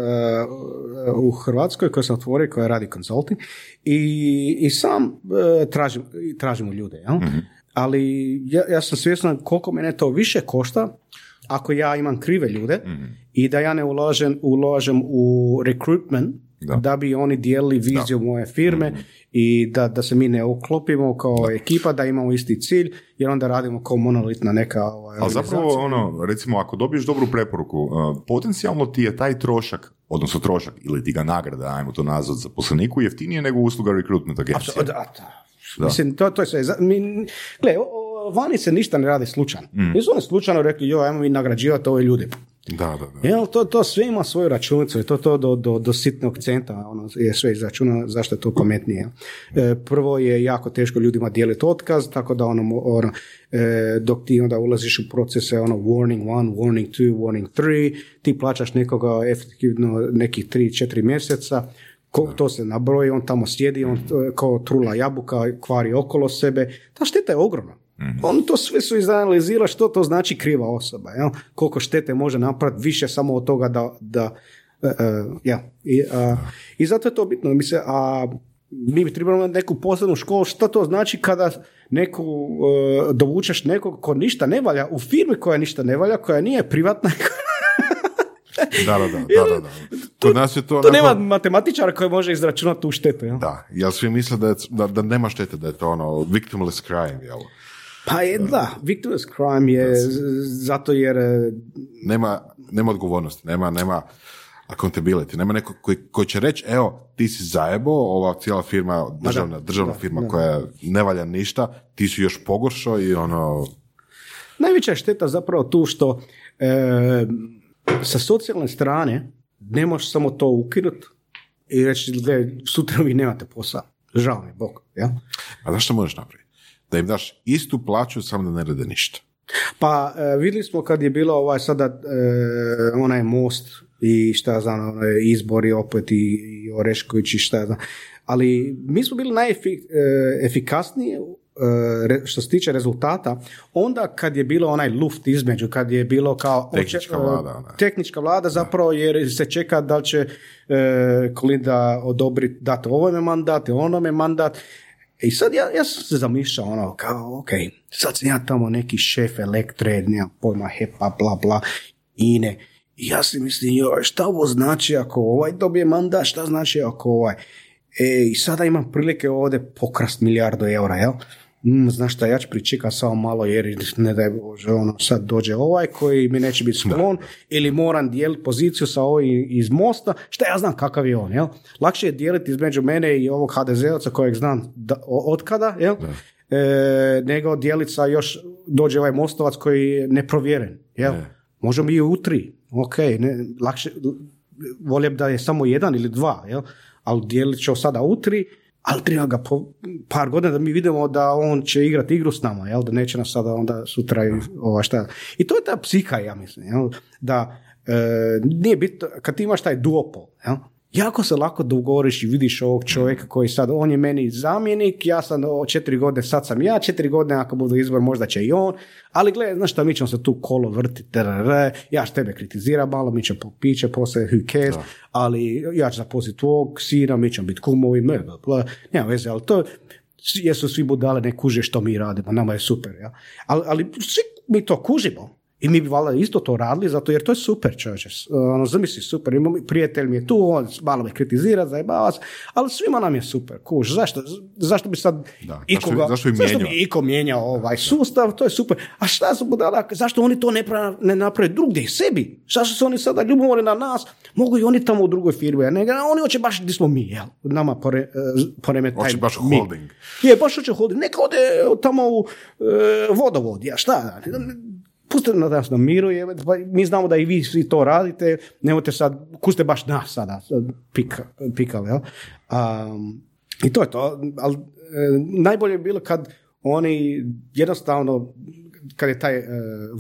u Hrvatskoj koju sam otvorio, koja radi consulting i, i sam e, tražim, tražimo ljude, jel? Ali ja, ja sam svjestan koliko mene to više košta ako ja imam krive ljude i da ja ne ulažem, ulažem u recruitment Da. da, bi oni dijelili viziju moje firme i da, da se mi ne uklopimo kao ekipa, da imamo isti cilj, jer onda radimo kao monolitna neka ovaj, Ali zapravo, ono, recimo, ako dobiješ dobru preporuku, uh, potencijalno ti je taj trošak, odnosno trošak, ili ti ga nagrada, ajmo to nazvat zaposleniku, jeftinije nego usluga recruitment agencije. Da. Mislim, to, to je sve. Mi, gle, o- o- vani se ništa ne radi slučajno. Nisu oni slučajno rekli, jo, ajmo mi nagrađivati ove ljude. Da, da, da. Jel, to, to sve ima svoju računicu i to, to do, do, do sitnog centa ono, je sve izračuna zašto je to pametnije. E, prvo je jako teško ljudima dijeliti otkaz, tako da ono, ono, e, dok ti onda ulaziš u procese ono warning one, warning two, warning three, ti plaćaš nekoga efektivno nekih 3-4 mjeseca, Ko, to se nabroji, on tamo sjedi, on e, kao trula jabuka, kvari okolo sebe. Ta šteta je ogromna. On to sve su izanalizirali što to znači kriva osoba. Jel? Koliko štete može napraviti više samo od toga da... da e, e, ja. I, a, I zato je to bitno. Mi, se, a, mi bi trebali neku posebnu školu. Što to znači kada neku, e, dovučeš nekog ko ništa ne valja u firmi koja ništa ne valja, koja nije privatna, Da, da, da, da, da, da. Kod nas je to... to nema matematičara koji može izračunati tu štetu. Jel? Da, jel svi misle da, je, da, da nema štete, da je to ono victimless crime, jel? Pa je, da, victimless crime je zato jer e, Nema, nema odgovornosti, nema, nema accountability, nema neko koji, koji će reći, evo, ti si zajebo, ova cijela firma, državna, državna firma koja ne valja ništa, ti si još pogoršao i ono, Najveća je šteta zapravo tu što e, sa socijalne strane ne možeš samo to ukinuti i reći, gle, sutra vi nemate posao. Žao mi, Bog. Ja? a znaš što možeš napraviti? Da im daš istu plaću, samo da ne rade ništa. Pa e, vidjeli smo kad je bilo ovaj sada e, onaj most i šta ja znam, onaj izbori opet i, i Orešković i šta ja znam. Ali mi smo bili najefikasniji što se tiče rezultata onda kad je bilo onaj luft između, kad je bilo kao Tehnička oče- vlada, da. tehnička vlada zapravo jer se čeka da li će e, Kolinda odobriti dati ovome mandat, onome mandat. I sad ja, ja sam se zamišljao ono kao, ok, sad sam ja tamo neki šef elektre, nemam pojma, HEPA, bla, bla, INE. I ja si mislim, joj, šta ovo znači ako ovaj dobije mandat, šta znači ako ovaj. E, i sada imam prilike ovdje pokrast milijardu eura, jel? Mm, znaš šta, ja ću pričekat samo malo jer ne daj Bože, ono, sad dođe ovaj koji mi neće biti sklon ili moram dijeliti poziciju sa ovim iz Mosta, šta ja znam kakav je on, jel? Lakše je dijeliti između mene i ovog HDZ-ovca kojeg znam da, o- od kada, jel? E, nego dijeliti sa još dođe ovaj Mostovac koji je neprovjeren, jel? Možemo i u tri, ok, ne, lakše, bi da je samo jedan ili dva, jel? ali dijelit ćemo sada u tri, ali treba ga po par godina da mi vidimo da on će igrati igru s nama, jel? da neće nas sada onda sutra i ova šta. I to je ta psiha, ja mislim, jel? da e, nije bitno, kad ti imaš taj duopol, jel? Jako se lako dogovoriš i vidiš ovog čovjeka koji sad, on je meni zamjenik, ja sam o, četiri godine, sad sam ja, četiri godine ako budu izbor možda će i on, ali gledaj, znaš šta, mi ćemo se tu kolo vrtiti, ja ću tebe kritiziram malo, mi ćemo piće poslije, who cares, ali ja ću zaposliti tvog sina, mi ćemo biti kumovi, bla, bla, nema veze, ali to, jesu svi budale, ne kuže što mi radimo, nama je super, ja. ali, ali svi mi to kužimo, i mi bi valjda isto to radili, zato jer to je super čovječe. Ono, zamisli super, imam, prijatelj mi je tu, on malo me kritizira, zajebava se, ali svima nam je super. Kuž, zašto, zašto bi sad Da, ikoga, zašto- zašto bi mijenjao? bi iko mijenjao ovaj sustav, to je super. A šta su budala, zašto oni to ne, pra, ne naprave drugdje, sebi? Zašto su oni sada ljubomorni na nas? Mogu i oni tamo u drugoj firmi, a ne, oni hoće baš gdje smo mi, jel? Nama pore, eh, poremeti taj Hoće baš mi. holding. Je, baš hoće holding. Neka ode tamo u e, vodovod, ja šta, pustite na nas na miru, je, pa mi znamo da i vi svi to radite, nemojte sad, kuste baš nas sada pika, pikali, jel? Um, I to je to, ali e, najbolje je bilo kad oni jednostavno kad je taj e,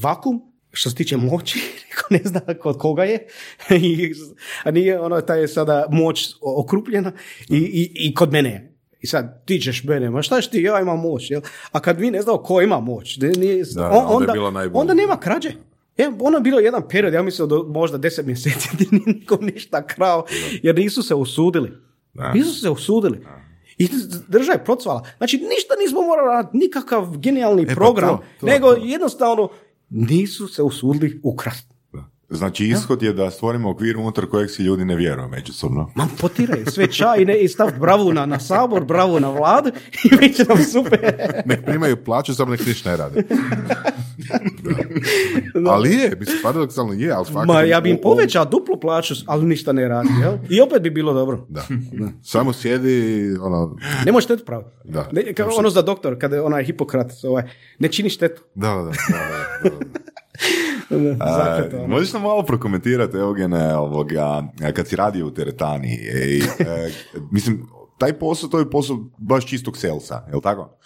vakum, što se tiče moći, ne zna kod koga je, a nije ono, taj je sada moć okrupljena i, i, i kod mene je. I sad ti ćeš mene, ma šta ti, ja imam moć, jel? A kad mi ne znamo ko ima moć, ne, nije, Da, on- onda onda, onda nema krađe. E, ono je bilo jedan period, ja mislim do možda deset mjeseci nije niko ništa krao, jer nisu se usudili. Da. Nisu se usudili. I država je procvala. Znači, ništa nismo morali raditi, nikakav genijalni pa program, to, to, nego to. jednostavno nisu se usudili ukrasti. Znači ishod je da stvorimo okvir unutar kojeg si ljudi ne vjeruju međusobno. Man potiraju sve čaj i, ne, i stav bravu na, na sabor, bravu na vladu i bit će nam super. Nek primaju plaću, samo nek ništa ne rade. Da. Ali je, mislim, paradoksalno je, ali fakat... Ma ja bi im povećao duplu plaću, ali ništa ne radi. Jel? I opet bi bilo dobro. Da. Samo sjedi, ono, Ne možeš štetu praviti. Da. Ne, kao ono za doktor, kada je onaj Hipokrat, ovaj, ne čini štetu. da, da, da, da, da, da. A, možeš nam malo prokomentirati, Eugene, ovoga, kad si radio u teretani, e, mislim, taj posao, to je posao baš čistog selsa, je li tako?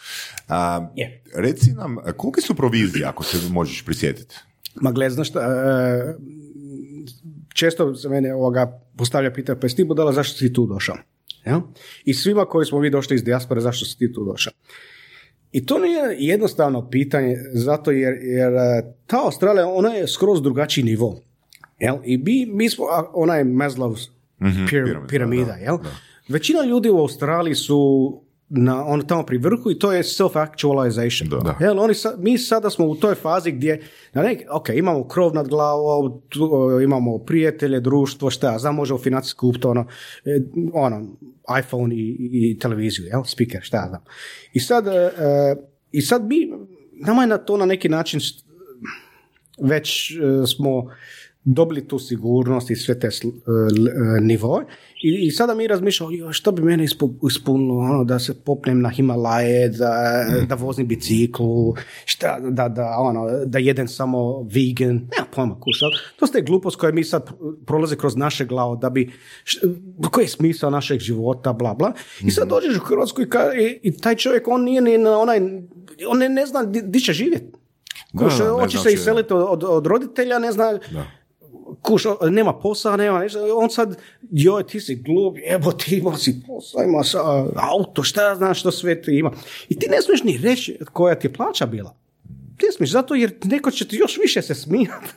A, Je. Reci nam, kolike su provizije, ako se možeš prisjetiti? Ma gle, znaš šta, e, često se mene ovoga postavlja pitanje, pa jesi ti budala zašto si tu došao? Jel? I svima koji smo vi došli iz dijaspore, zašto si ti tu došao? I to nije jednostavno pitanje, zato jer, jer e, ta Australija, ona je skroz drugačiji nivo. Jel? I mi, mi smo, ona je Maslow's pir- piramida, piramida, da, jel? Većina ljudi u Australiji su na, on tamo pri vrhu i to je self-actualization. Da. Jel, oni sa, mi sada smo u toj fazi gdje, na nek, ok, imamo krov nad glavom, imamo prijatelje, društvo, šta ja znam, možemo financijski kupiti ono, e, ono, iPhone i, i televiziju, jel, speaker, šta ja znam. I sad, e, e, i sad mi, nama je na to na neki način st- već e, smo dobili tu sigurnost i sve te e, nivoe. I, i sada mi razmišljamo "Joj, što bi mene ispu- ispunilo ono, da se popnem na Himalaje da, da vozim biciklu šta, da, da, ono, da jedem samo vegan nema pojma kuša to ste glupost koje mi sad prolaze kroz naše glavo da bi š- koji je smisao našeg života bla bla. I sad dođeš u Hrvatsku i, ka- i, i taj čovjek on nije ni na onaj on ne, ne zna di, di će živjeti Da, Kuš, da, ne hoće se iseliti od, od, od roditelja, ne zna, Da. Kuš, nema posla, nema ništa, on sad, joj, ti si glup, evo ti ima si posla, ima sa, auto, šta ja znam što sve ti ima. I ti ne smiješ ni reći koja ti je plaća bila. Ti ne smiješ, zato jer neko će ti još više se smijati.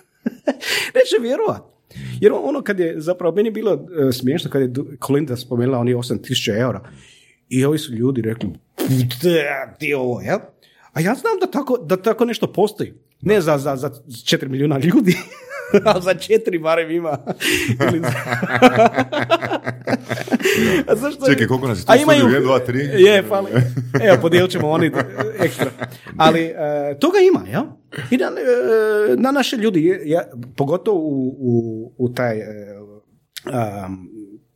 Neće vjerovat. Jer ono kad je, zapravo, meni bilo e, smiješno kad je Kolinda spomenula oni 8000 eura. I ovi su ljudi rekli, "Da, ti ovo, jel? A ja znam da tako, da tako nešto postoji. Ne za, za, za 4 milijuna ljudi, ali za četiri barem ima. A zašto- Čekaj, koliko nas je tu imaju- Jedan, dva, tri? Je, fali. Evo, podijelit ćemo oni ekstra. Ali e, toga ima, ja? I na, e, na naše ljudi, ja, pogotovo u, u, u taj e, um,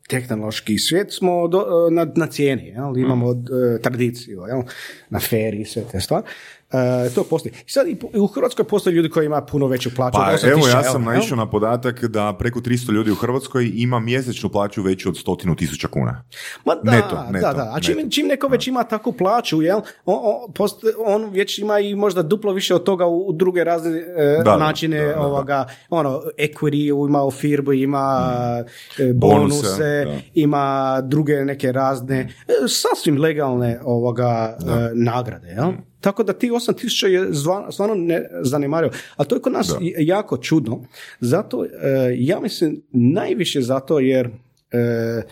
tehnološki svijet smo do, na, na cijeni, jel? imamo e, tradiciju, jel? na feri i sve te stvari. E, to postoji. I sad i u Hrvatskoj postoje ljudi koji ima puno veću plaću. Pa od 8000 evo ja sam naišao na podatak da preko 300 ljudi u Hrvatskoj ima mjesečnu plaću veću od stotinu tisuća kuna. Ma da, Neto, neto, da, da. A čim, neto. čim neko već ima takvu plaću, jel, on, on, post- on već ima i možda duplo više od toga u, u druge razne e, Da, načine, da, da, da. ovoga, ono, equity, ima u firmu, ima e, Mm. Bonuse, bonuse, da. ima druge neke razne, e, sasvim legalne ovoga, e, nagrade, jel? Mm. Tako da ti 8000 je stvarno ne zanemario. Ali to je kod nas Da. jako čudno. Zato, e, ja mislim, najviše zato jer e,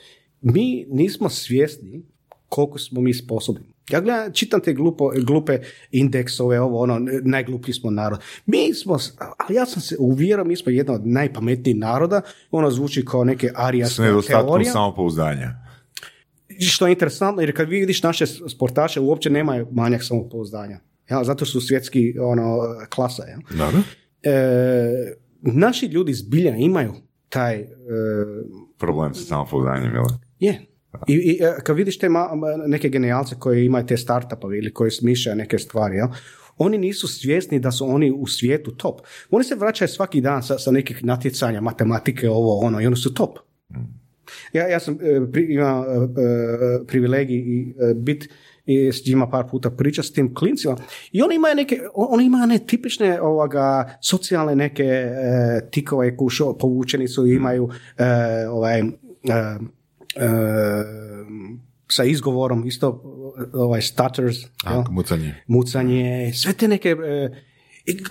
mi nismo svjesni koliko smo mi sposobni. Ja gledam, čitam te glupo, glupe indeksove, ovo, ono, najgluplji smo narod. Mi smo, ali ja sam se uvjerio, mi smo jedna od najpametnijih naroda, ono zvuči kao neke S arijaske nedostatkom teorije. samopouzdanja. Što je interesantno, jer kad vidiš naše sportaše, uopće nemaju manjak samopouzdanja. Ja, zato su svjetski ono, klasa. Ja. Da, da. E, naši ljudi zbilja imaju taj... e, Problem sa samopouzdanjem, jel? je. I, i e, kad vidiš te ma- neke genijalce koji imaju te startupove ili koji smišljaju neke stvari, jel? oni nisu svjesni da su oni u svijetu top. Oni se vraćaju svaki dan sa, sa nekih natjecanja, matematike, ovo, ono, i oni su top. Ja, ja sam e, pri, imao e, e, privilegij i bit i s njima par puta priča s tim klincima i oni imaju neke, oni imaju ne tipične ovoga, socijalne neke e, tikove kušo, povučeni su, imaju e, ovaj, e, e, sa izgovorom isto ovaj stutters, A, jel? mucanje. mucanje, sve te neke, e,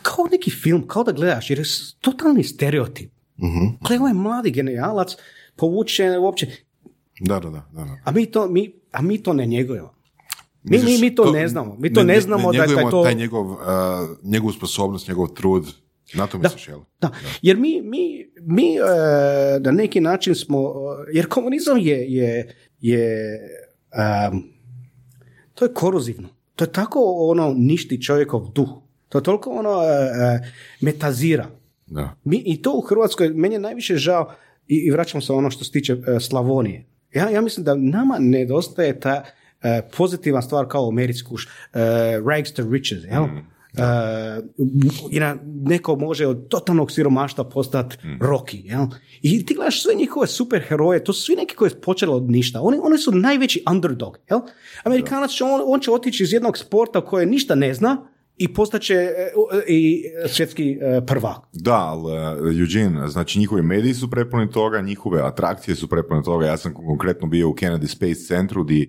kao neki film, kao da gledaš, jer je totalni stereotip. Gle, ovaj mladi genijalac, povučen uopće, Da, da, da. da, da. a mi to, mi, a mi to ne njegujemo. Mi, mi, mi to, ne znamo. Mi to ne, znamo da, da je to... taj njegov, uh, njegovu sposobnost, njegov trud. Na to misliš, jel? Da, jer mi, mi, mi e, na neki način smo, e, jer komunizam je, je, je em, to je korozivno. To je tako ono ništi čovjekov duh. To je toliko ono metazira. Da. Mi, I to u Hrvatskoj, meni je najviše žao, i, i vraćam se ono što se tiče e, Slavonije. Ja, ja mislim da nama nedostaje ta e, pozitivna stvar kao u Americi, kuš, e, rags to riches, jel? E, i na, neko može od totalnog siromaštva postati Rocky, jel? I ti gledaš sve njihove super heroje, to su svi neki koji su počeli od ništa. Oni, oni su najveći underdog, jel? Amerikanac će, on, on će otići iz jednog sporta koje ništa ne zna i postaće e, e, i svjetski e, prvak. Da, ali Eugene, znači njihovi mediji su prepuni toga, njihove atrakcije su prepune toga. Ja sam konkretno bio u Kennedy Space Centru gdje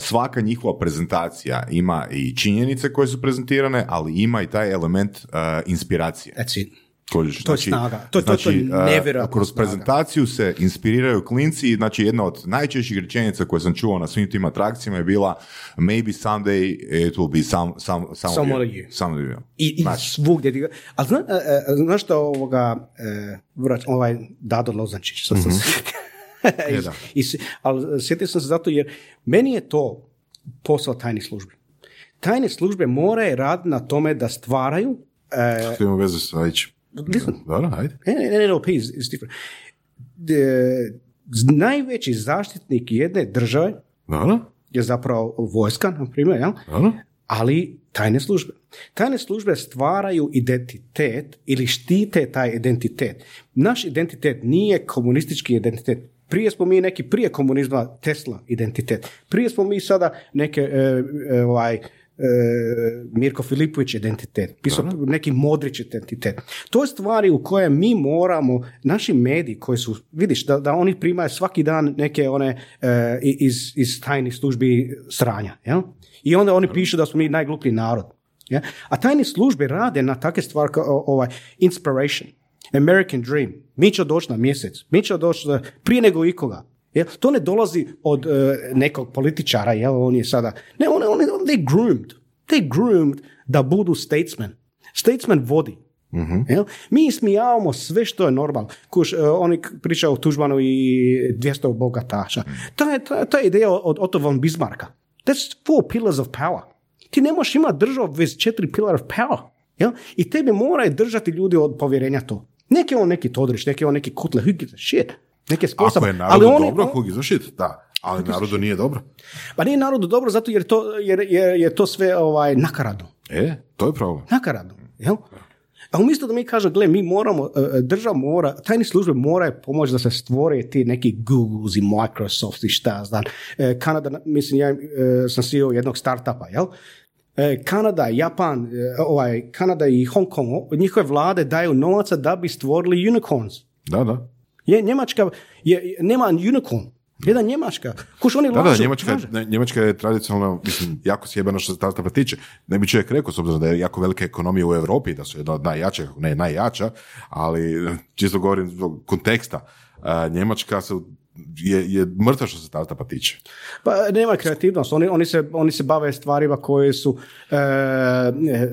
svaka njihova prezentacija ima i činjenice koje su prezentirane, ali ima i taj element inspiracije. That's it. Kužiš, To je snaga. To- to- to je uh, nevjerojatna Kroz snaga. prezentaciju se inspiriraju klinci, i znači jedna od najčešćih rečenica koje sam čuo na svim tim atrakcijama je bila maybe someday it will be some, some, some, Some of you. you. Some of you. I, i Znači. svugdje. ti ga- A zna, e, e, znaš što ovoga, e, vrać, ovaj Dado Lozančić, što sam da. I, ali sjetio sam se zato jer meni je to posao tajnih službi. Tajne službe moraju raditi na tome da stvaraju e, To ima veze sa. Listen. Dobro, ajde. NLP is, is different. The- najveći zaštitnik jedne države Dobro, je zapravo vojska, na primjer, dobro. ali tajne službe. Tajne službe stvaraju identitet ili štite taj identitet. Naš identitet nije komunistički identitet. Prije smo mi neki prije komunizma Tesla identitet. Prije smo mi sada neke e, e, ovaj, e, Mirko Filipović identitet, pisao neki Modrić identitet. To je stvari u koje mi moramo, naši mediji koji su, vidiš, da, da oni primaju svaki dan neke one e, iz, iz tajnih službi sranja, jel? I onda oni pišu da smo mi najgluplji narod. Ja? A tajne službe rade na takve stvari kao ovaj, inspiration, American dream. Mi će doći na mjesec, mi će doći prije nego ikoga. Jel? To ne dolazi od e, nekog političara, jel? on je sada... Ne, on, on, on, they groomed. They groomed da budu statesman. Statesman vodi. Jel? Mi ismijavamo sve što je normalno. Kuš, e, oni pričaju o Tužmanu i 200 bogataša. Ta, je- ta, ta ideja od Otto von Bismarcka. That's four pillars of power. Ti ne možeš imati državu bez četiri pillar of power. Jel? I tebi moraju držati ljudi od povjerenja to. Neki on neki Todorić, neki on neki Kutle, who gives a shit. Neki sposob. Ako je narodu oni- dobro, who gives a shit? Da. Ali narodu nije dobro. Pa nije narodu dobro zato jer to, jer, jer je to sve ovaj, nakaradno. E, to je problem. nakaradno. Jel? A umjesto da mi kažemo, gle, mi moramo, e, država mora, tajne službe moraju pomoći da se stvore ti neki Googles i Microsoft i šta znam. E, Kanada, mislim, ja e, sam CEO jednog startupa, jel? E, Kanada, Japan, e, ovaj, Kanada i Hong Kong, njihove vlade daju novaca da bi stvorili unicorns. Da, da. Je, Njemačka je, je- nema unicorn. Jedan Njemačka. Kuš, oni Da, da, Njemačka, ne, Njemačka je tradicionalno, mislim, jako sjebano što se startupa tiče. Ne bi čovjek rekao, s obzirom da je jako velika ekonomija u Europi, da su jedna od najjačih, ako ne najjača, ali čisto govorim zbog konteksta. a, Njemačka se, je, je mrtva što se startupa tiče. Pa nema kreativnost, oni, oni, se, oni se bave stvarima koje su... E, e,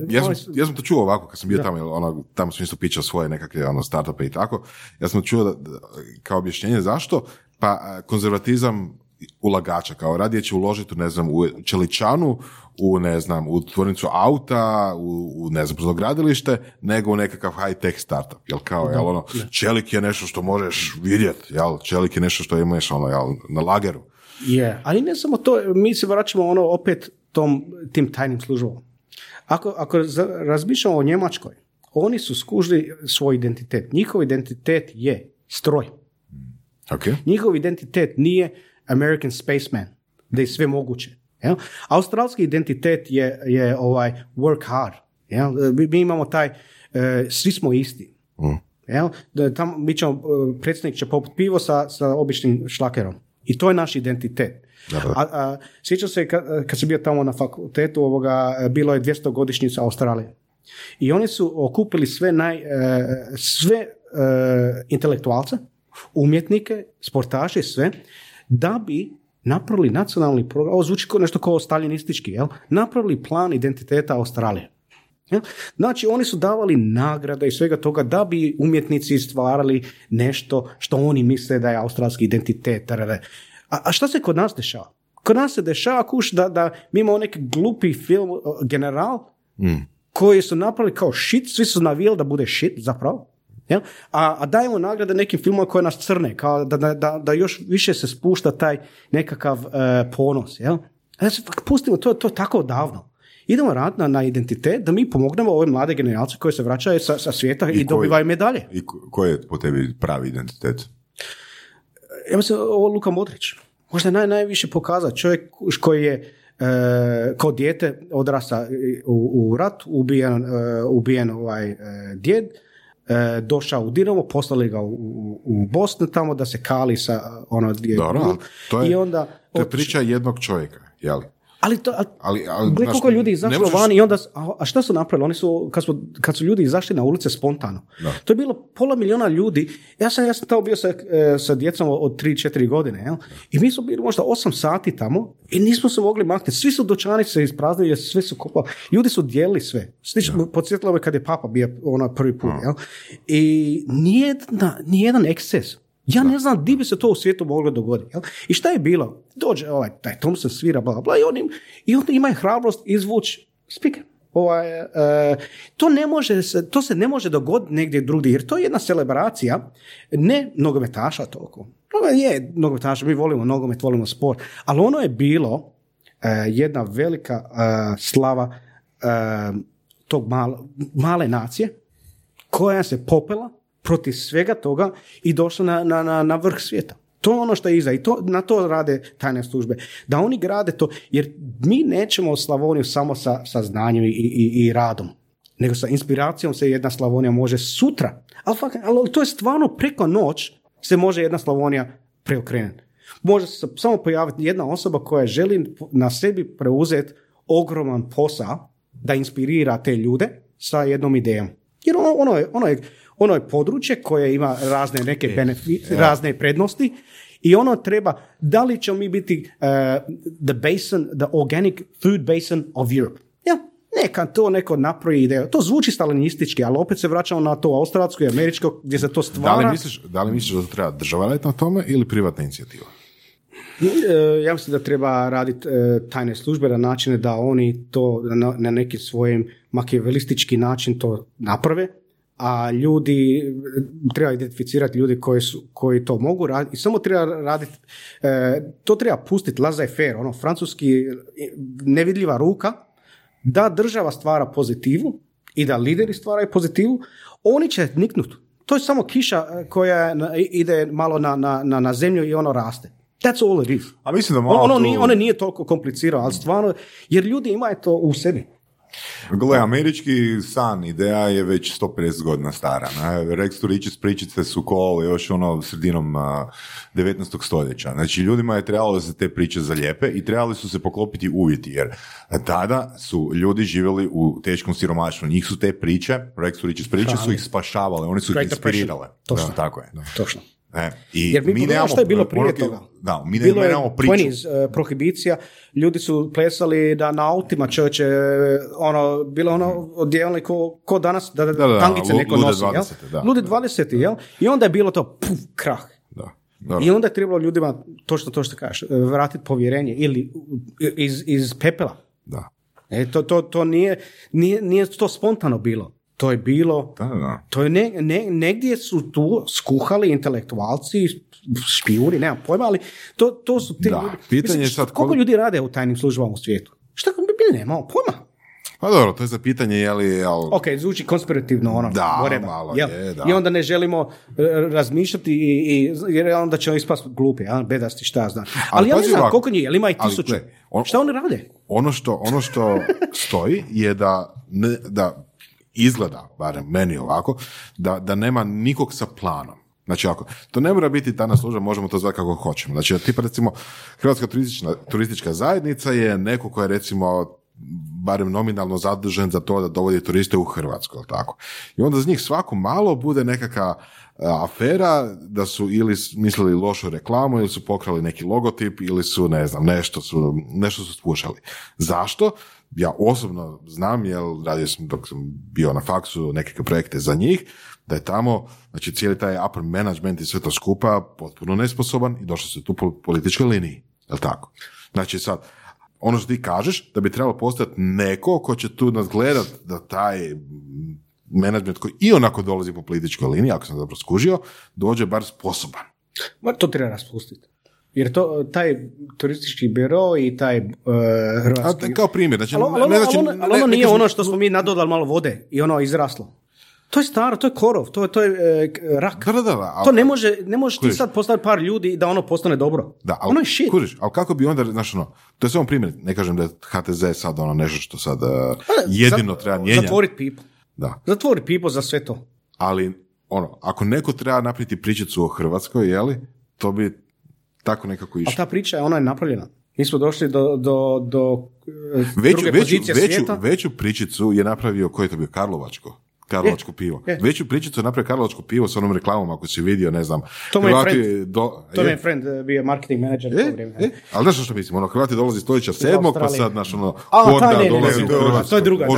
Ja sam, su- ja sam to čuo ovako, kad sam bio tamo, jer ono, tamo sam isto pričao svoje nekakve ono, startupe i tako. Ja sam čuo da, da- kao objašnjenje zašto, pa a, konzervatizam ulagača, kao radije će uložiti u, ne znam, u čeličanu, u, ne znam, u tvornicu auta, u, u ne znam, brodogradilište, nego u nekakav high-tech startup. Jel kao, jel ono, čelik je nešto što možeš vidjeti, jel, čelik je nešto što imaš ono, jel, na lageru. Je, ali ne samo to, mi se vraćamo ono opet tom, tim tajnim službama. Ako, ako razmišljamo o Njemačkoj, oni su skužili svoj identitet. Njihov identitet je stroj. Ok? Njihov identitet nije American spaceman, da je sve moguće. Jel? Australski identitet je, je ovaj work hard. Jel? Mi, mi imamo taj, e, svi smo isti. Jel? Da, tamo, mi ćemo, e, predsjednik će poput pivo sa, sa običnim šlakerom. I to je naš identitet. A, a, sjećam se kad, kad sam bio tamo na fakultetu, ovoga, bilo je 200 godišnjica Australije. I oni su okupili sve naj, e, sve e, intelektualce, umjetnike, sportaše, sve, da bi napravili nacionalni program, ovo zvuči kao nešto kao staljinistički, jel? napravili plan identiteta Australije. Jel? Znači, oni su davali nagrade i svega toga da bi umjetnici stvarali nešto što oni misle da je australski identitet. A, a šta se kod nas dešava? Kod nas se dešava kuš da, da mi imamo neki glupi film General koji su napravili kao shit, svi su navijali da bude shit zapravo. Jel? A, a dajemo nagrade nekim filmima koje nas crne, kao da, da, da, da još više se spušta taj nekakav uh, ponos. Jel? A se pustimo, to, to je tako davno. Idemo raditi na, na identitet da mi pomognemo ove mlade generacije koje se vraćaju sa, sa svijeta i, koji- dobivaju medalje. I ko- koji je po tebi pravi identitet? ja mislim ovo Luka Modrić. Možda je naj, najviše pokazao čovjek koji je e, kao dijete odrasta u, u rat, ubijen, e, ubijen ovaj e, djed, e, došao u Dinamo, poslali ga u, u, u Bosnu tamo da se kali sa ono gdje je Dobro, to je- I onda To je priča jednog čovjeka, jel? Ali to, ali, Ali, ali, Gle koliko ljudi ne izašlo možeš- van i onda, a, a šta su napravili? Oni su, kad, smo, kad su ljudi izašli na ulice spontano, to je bilo pola miliona ljudi. Ja sam, ja sam tamo bio sa, e, sa djecom od 3-4 godine, jel? I mi smo bili možda 8 sati tamo i nismo se mogli maknuti. Svi su dućani se ispraznili, jer sve su kopali. Ljudi su dijelili sve. Slično, podsjetilo me kad je papa bio ono prvi put, jel? I nijedna, nijedan eksces. Ja ne znam di bi se to u svijetu moglo dogoditi. Jel? I šta je bilo? Dođe ovaj, taj Thompson svira, bla, bla, i, on im, i onda ima hrabrost izvući speaker. Ovaj, e, to, ne može se, to se ne može dogoditi negdje drugdje, jer to je jedna celebracija, ne nogometaša toliko. Ovo je nogometaša, mi volimo nogomet, volimo sport, ali ono je bilo e, jedna velika e, slava e, tog malo, male nacije, koja se popela protiv svega toga i došla na, na, na, na vrh svijeta. To je ono što je iza i to, na to rade tajne službe. Da oni grade to, jer mi nećemo Slavoniju samo sa, sa znanjem i, i, i radom, nego sa inspiracijom se jedna Slavonija može sutra. Ali, ali to je stvarno preko noć se može jedna Slavonija preokrenuti. Može se samo pojaviti jedna osoba koja želi na sebi preuzeti ogroman posao da inspirira te ljude sa jednom idejom. Jer ono, ono, je, ono, je, ono je područje koje ima razne neke benefite, razne prednosti i ono treba, da li ćemo mi biti uh, the basin, the organic food basin of Europe? Ja, neka to neko napravi ideju. To zvuči stalinistički, ali opet se vraćamo na to australsko i američko gdje se to Da stvara. li, misliš, da li misliš da to treba država raditi na tome ili privatna inicijativa? E, Ja mislim da treba raditi e, tajne službe na načine da oni to na, neki svojim makijavelistički način to naprave, a ljudi, treba identificirati ljudi koji, su, koji to mogu raditi i samo treba raditi, e, to treba pustiti laissez faire, ono francuski nevidljiva ruka, da država stvara pozitivu i da lideri stvaraju pozitivu, oni će niknut. To je samo kiša e, koja ide malo na, na, na, na zemlju i ono raste. That's all it is. A mislim da malo Ono, tu- nije, ono nije toliko komplicirano, ali stvarno, jer ljudi imaju to u sebi. Gle, američki san, ideja je već 150 godina stara. Ne? Rex pričice su kol još ono sredinom a, 19. stoljeća. Znači, ljudima je trebalo da se te priče zalijepe i trebali su se poklopiti uvjeti, jer tada su ljudi živjeli u teškom siromaštvu. Njih su te priče, Rex Riches priče, su ih spašavale, one su ih inspirirale. Točno. Da, tako je. Točno. E, I Jer mi, mi nemamo što je bilo prije poruke- toga. Da, mi ne- bilo je nemamo priču. 20s, uh, prohibicija, ljudi su plesali da na autima čovječe, ono, bilo ono odjevali ko, ko danas, da, da, Da, da, tangice neko lude nosi, jel? 20, da. Lude 20, jel? I onda je bilo to, puf, krah. Da. Dobro. I onda je trebalo ljudima, točno to što kažeš, vratiti povjerenje ili iz, iz pepela. Da. E, to, to, to nije, nije, nije to spontano bilo. To je bilo, Da, da, to je ne, ne- negdje su tu skuhali intelektualci, špijuni, nemam pojma, ali to, to su ti Da, ljudi. pitanje je Mislim, sad koliko ljudi rade u tajnim službama u svijetu? Šta mi nemamo pojma? Pa dobro, to je za pitanje, je li... Jel... Ok, zvuči konspirativno ono. Da, whatever, malo jel? je, da. I onda ne želimo e, razmišljati i, i, jer onda ćemo ispast glupi, a, bedasti, šta znam. Ali, ja ne znam koliko njih, jel ima i ali tisuću? gle, on- šta oni rade? ono što, ono što stoji je da, ne, da izgleda, barem meni ovako, da, da nema nikog sa planom. Znači, ako, to ne mora biti tajna služba, možemo to zvati kako hoćemo. Znači, tipa recimo, Hrvatska turistična, turistička zajednica je neko ko je recimo barem nominalno zadužen za to da dovodi turiste u Hrvatsku, jel tako? I onda za njih svako malo bude nekakva a, afera da su ili mislili lošu reklamu ili su pokrali neki logotip ili su, ne znam, nešto su, nešto su spušali. Zašto? Ja osobno znam, jer radio sam dok sam bio na faksu nekakve projekte za njih, da je tamo, znači cijeli taj upper management i sve to skupa potpuno nesposoban i došlo se tu po političkoj liniji, jel tako? Znači sad, ono što ti kažeš, da bi trebalo postati neko ko će tu nadgledat da taj menadžment koji i onako dolazi po političkoj liniji, ako sam dobro skužio, dođe bar sposoban. Ma, to treba raspustiti. Jer to, taj turistički biro i taj uh, A, hrvatski... kao primjer, znači, Ali, ali, ne ono, znači- ali ono- ali ne- ono ne nije ono što smo mi nadodali malo vode i ono izraslo. To je staro, to je korov, to, je- to je e, k- rak. Da, da, da, ali- to ne može, ne možeš ti sad postaviti par ljudi da ono postane dobro. Da, ali, ono je shit. Kužiš, ali kako bi onda, znaš ono, to je samo primjer, ne kažem da je HTZ sad ono nešto što sad uh, jedino treba mijenjati. Zatvorit people. Da, Zatvori people za sve to. ali ono, ako neko treba napraviti pričicu o Hrvatskoj, jeli, to bi tako nekako išlo. ta priča je ona je napravljena. Mi smo došli do, do, do e, Veću, druge veću, pozicije veću, svijeta. veću pričicu je napravio, koji je to bio, Karlovačko? Karlovačko pivo. je. Veću pričicu je napravio Karlovačko pivo s onom reklamom, ako si vidio, ne znam. To mi je friend. do- To je. je friend e, bio marketing manager. u to E, vrijeme. e, ali znaš što mislim, ono, Hrvati dolazi stoljeća sedmog, pa sad, naš, ono, A, horda taj ne, ne, dolazi ne, u to je- to je druga, to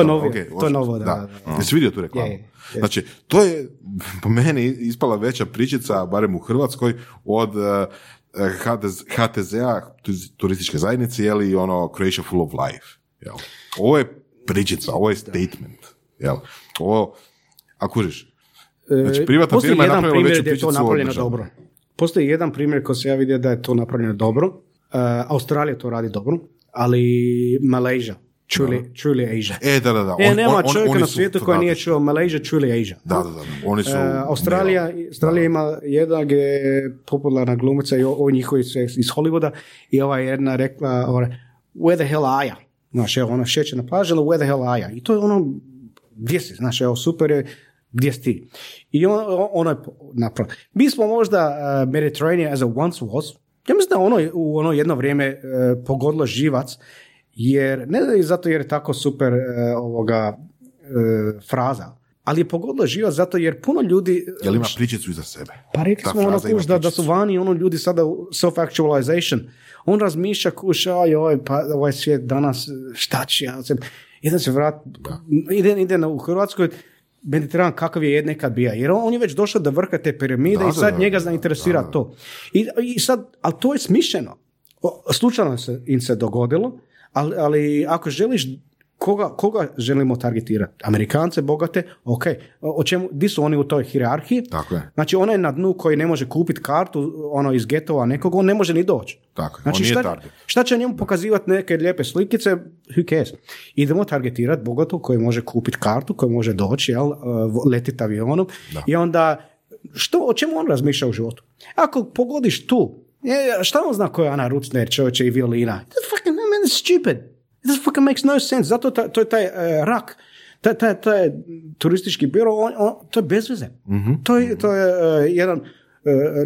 je ok, to je novo, da, da, da. Jesi vidio tu reklamu? Je, je, je. Znači, to je po meni ispala veća pričica, barem u Hrvatskoj, od eh, HTZ HTZ-a, turističke zajednice, je li ono Croatia full of life. Jel? Ovo je pričica, ovo je statement. Jel? Ovo, ako kužiš, Znači, privatna firma je napravila veću je to pričicu napravljeno državne. dobro. Postoji jedan primjer koji se ja vidio da je to napravljeno dobro. Uh, Australija to radi dobro, ali Malaysia, truly, truly Asia. E, da, da, da. E, on- nema on- on- čovjeka oni na svijetu koji nije čuo Malaysia, truly Asia. Da, da, da. Oni su... Uh, Australija, Australija ima jedna gdje je popularna glumica i o, o njihovi su iz Hollywooda i ova je jedna rekla ovaj, where the hell are ya? Znaš, evo, ona šeće na plaži, ali where the hell are ya? I to je ono, gdje si, znaš, evo, super je, gdje si ti? I on, ono je napravo. Mi smo možda uh, Mediterranean as a once was, ja mislim da ono u ono jedno vrijeme uh, pogodilo živac, jer, ne zato jer je tako super uh, ovoga uh, fraza, ali je pogodilo živac zato jer puno ljudi Jel ima pričicu iza sebe? pa rekli Ta smo ono kuš da, da su vani ono ljudi sada self-actualization. On razmišlja kuš, aj, oj, pa ovaj svijet danas, šta će ja se, jedan se vrat, ide, ide na, u Hrvatskoj, Mediteran kakav je nekad bio. Jer on, on je već došao do vrha te piramide Da, i da, sad da, njega da, zainteresira da, da. to. I, I sad, ali to je smišljeno. O, Slučajno se im se dogodilo, ali, ali ako želiš koga, koga želimo targetirati? Amerikance, bogate, ok. O, čemu, di su oni u toj hijerarhiji? Tako je. Znači onaj na dnu koji ne može kupiti kartu ono iz getova nekog, on ne može ni doći. Tako je, Znači on nije šta, target. šta će njemu pokazivati neke lijepe slikice, who cares? Idemo targetirati bogatog koji može kupiti kartu, koji može doći, jel, uh, letiti avionom i onda što, o čemu on razmišlja u životu? Ako pogodiš tu, je, šta on zna ko je Ana Rucner, čovječe i violina? It's stupid. This fucking makes no sense. Zato ta, to je taj uh, rak taj, taj, taj turistički biro, on, on, to je bez veze. To je, to je uh, jedan uh,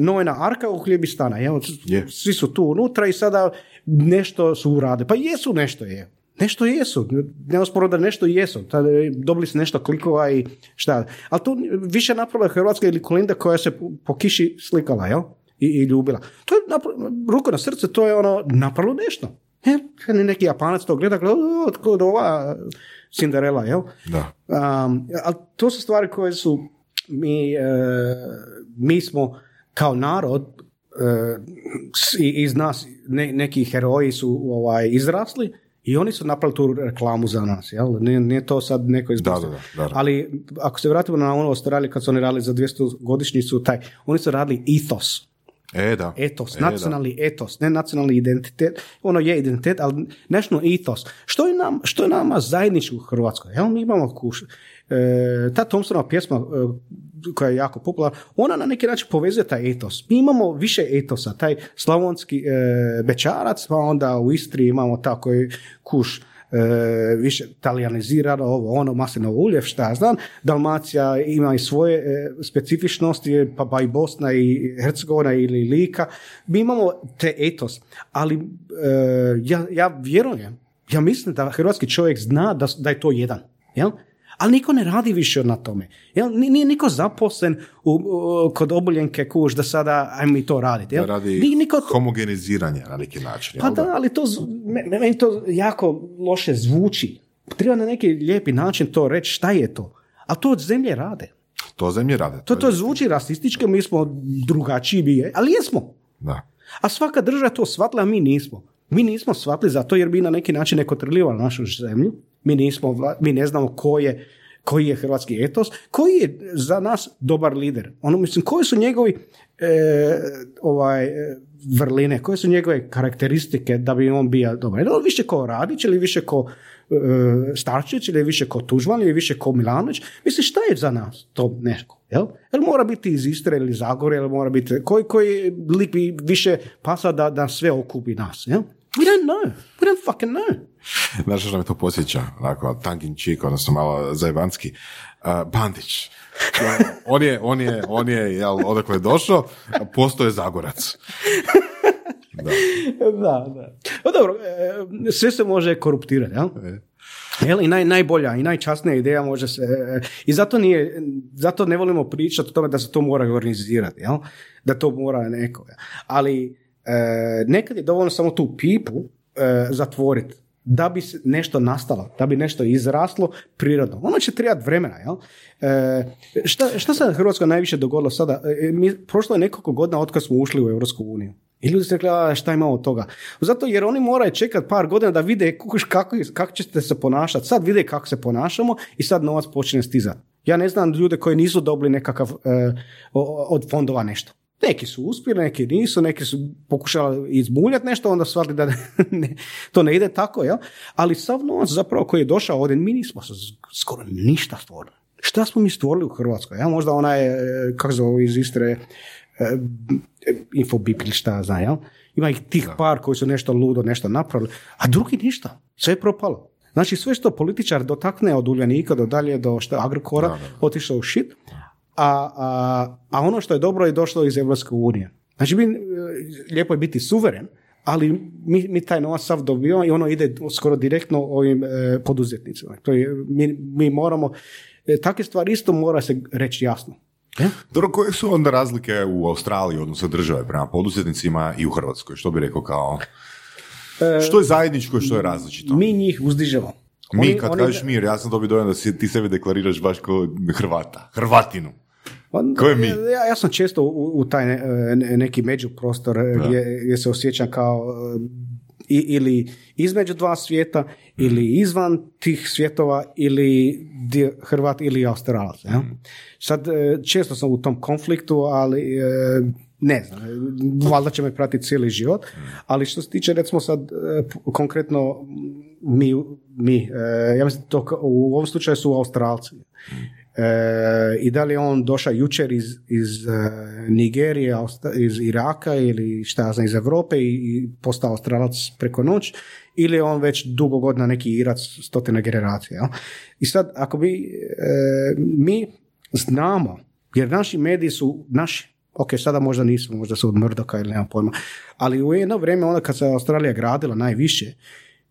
Noena arka u hljebi stana. Evo, Je. Svi su tu unutra i sada nešto su uradili. Pa jesu nešto je. Nešto jesu. Nema sporo da nešto jesu. Ta- Dobili su nešto klikova i šta. Ali to više napravila Hrvatska ili Kolinda koja se po, kiši slikala, jel? I, i ljubila. To je napra- ruku na srce, to je ono napravilo nešto. E, kad neki japanac to gleda, gleda, "O, tko je ova Cinderella, jel? Da. Um, ali to su stvari koje su mi, e, mi smo kao narod i- iz nas ne- neki heroji su ovaj, izrasli i oni su napravili tu reklamu za nas, jel? Nije, nije to sad neko iz Da, Bosne. da, da, da. Ali ako se vratimo na ono Australiju kad su oni radili za 200 godišnjicu, taj, oni su radili ethos. E, da. Etos, E, da. nacionalni etos, ne nacionalni identitet, ono je identitet, ali national ethos. Što je, nam, što je nama zajedničko u Hrvatskoj? Evo mi imamo kuš, e, ta Thompsonova pjesma e, koja je jako popularna, ona na neki način povezuje taj etos. Mi imamo više etosa, taj slavonski e, bečarac, pa onda u Istri imamo tako kuš e, više talijanizirano, ovo, ono, maslinovo ulje, šta ja znam. Dalmacija ima i svoje e, specifičnosti, pa, pa i Bosna i Hercegovina ili Lika. Mi imamo te etos, ali e, ja, ja vjerujem, ja mislim da hrvatski čovjek zna da, da je to jedan. Jel? Ali niko ne radi više na tome. Jel? Ni- Nije niko zaposlen u, u- kod oboljenke kuš da sada ajmo mi to raditi. Jel? Da radi Ni- niko, homogeniziranja na neki način. pa da, ali to, z- me- me- meni to jako loše zvuči. Treba na neki lijepi način to reći šta je to. A to od zemlje rade. To zemlje rade. To, je- to zvuči rasistički, mi smo drugačiji, ali jesmo. Da. A svaka država to shvatila, a mi nismo. Mi nismo shvatili zato jer mi na neki način ne kontrolirali našu zemlju. Mi, nismo, mi ne znamo ko je, koji je hrvatski etos, koji je za nas dobar lider. Ono, mislim, koji su njegovi e, ovaj, vrline, koje su njegove karakteristike da bi on bio dobar. Je li više ko Radić ili više ko e, Starčević ili više ko Tužman ili više ko Milanović? Mislim, šta je za nas to neko? Jel? Jel mora biti iz Istre ili Zagore, ili mora biti, koji, koji lik bi više pasa da, da sve okupi nas? Jel? We don't know. We don't fucking know. Znaš što me to posjeća, onako, tangin čik, odnosno malo zajebanski. Uh, Bandić. On je, on je, on je, jel, odakle je došao, postoje Zagorac. Da. da, da. No dobro, e, sve se može koruptirati, jel? Jel? I naj, najbolja i najčasnija ideja može se... e, I zato nije, zato ne volimo pričati o tome da se to mora organizirati, jel? Da to mora neko. Ali e, nekad je dovoljno samo tu pipu e, zatvoriti da bi se nešto nastalo, da bi nešto izraslo prirodno. Ono će trebati vremena, jel? E, šta, šta se Hrvatskoj najviše dogodilo sada? E, mi, prošlo je nekoliko godina od kad smo ušli u Europsku uniju. I ljudi su rekli, "A, šta imamo od toga? Zato jer oni moraju čekati par godina da vide kako, kako ćete se ponašati. Sad vide kako se ponašamo i sad novac počne stizati. Ja ne znam ljude koji nisu dobili nekakav e, od fondova nešto. Neki su uspjeli, neki nisu, neki su pokušali izmuljati nešto, onda shvatili da ne, to ne ide tako, jel? Ali sav novac zapravo koji je došao ovdje, mi nismo skoro ništa stvorili. Šta smo mi stvorili u Hrvatskoj? Ja, možda onaj, e, kako zove iz Istre, e, infobip ili šta ja znam, jel? Ima ih tih par koji su nešto ludo, nešto napravili, a drugi ništa. Sve je propalo. Znači sve što političar dotakne od Uljanika do dalje do što Agrokora, otišao u shit, a, a, a ono što je dobro je došlo iz Europske unije. Znači mi, e, lijepo je biti suveren, ali mi, mi taj novac sav dobivamo i ono ide skoro direktno ovim e, poduzetnicima. To je, mi, mi moramo, e, takve stvari isto mora se reći jasno. E? Dobro, koje su onda razlike u Australiji, odnosno države, prema poduzetnicima i u Hrvatskoj? Što bi rekao kao... Što je zajedničko i što je različito? Mi njih uzdižemo. Mi, Oni- kad oni- kažeš mir, ja sam dobio dojam da si, ti sebe deklariraš baš kao Hrvata. Hrvatinu. Pa, Ko je mi? Ja, ja sam često u, u taj ne- ne- neki međuprostor e, gdje, gdje se osjećam kao e, i- ili između dva svijeta ili izvan tih svjetova ili Hrvat ili Australac. Ja? Sad e, često sam u tom konfliktu, ali e, ne znam, e, valjda će me pratiti cijeli život, ali što se tiče recimo sad e, konkretno mi, mi e, ja mislim to u ovom slučaju su Australci. E, I da li je on došao jučer iz, iz e, Nigerije, iz Iraka ili šta znam, iz Europe i, postao Australac preko noć, ili je on već dugo godina neki Irac stotine generacija. I sad, ako mi, e, mi znamo, jer naši mediji su naši, ok, sada možda nisu, možda su od Mrdoka ili nemam pojma, ali u jedno vrijeme, onda kad se Australija gradila najviše,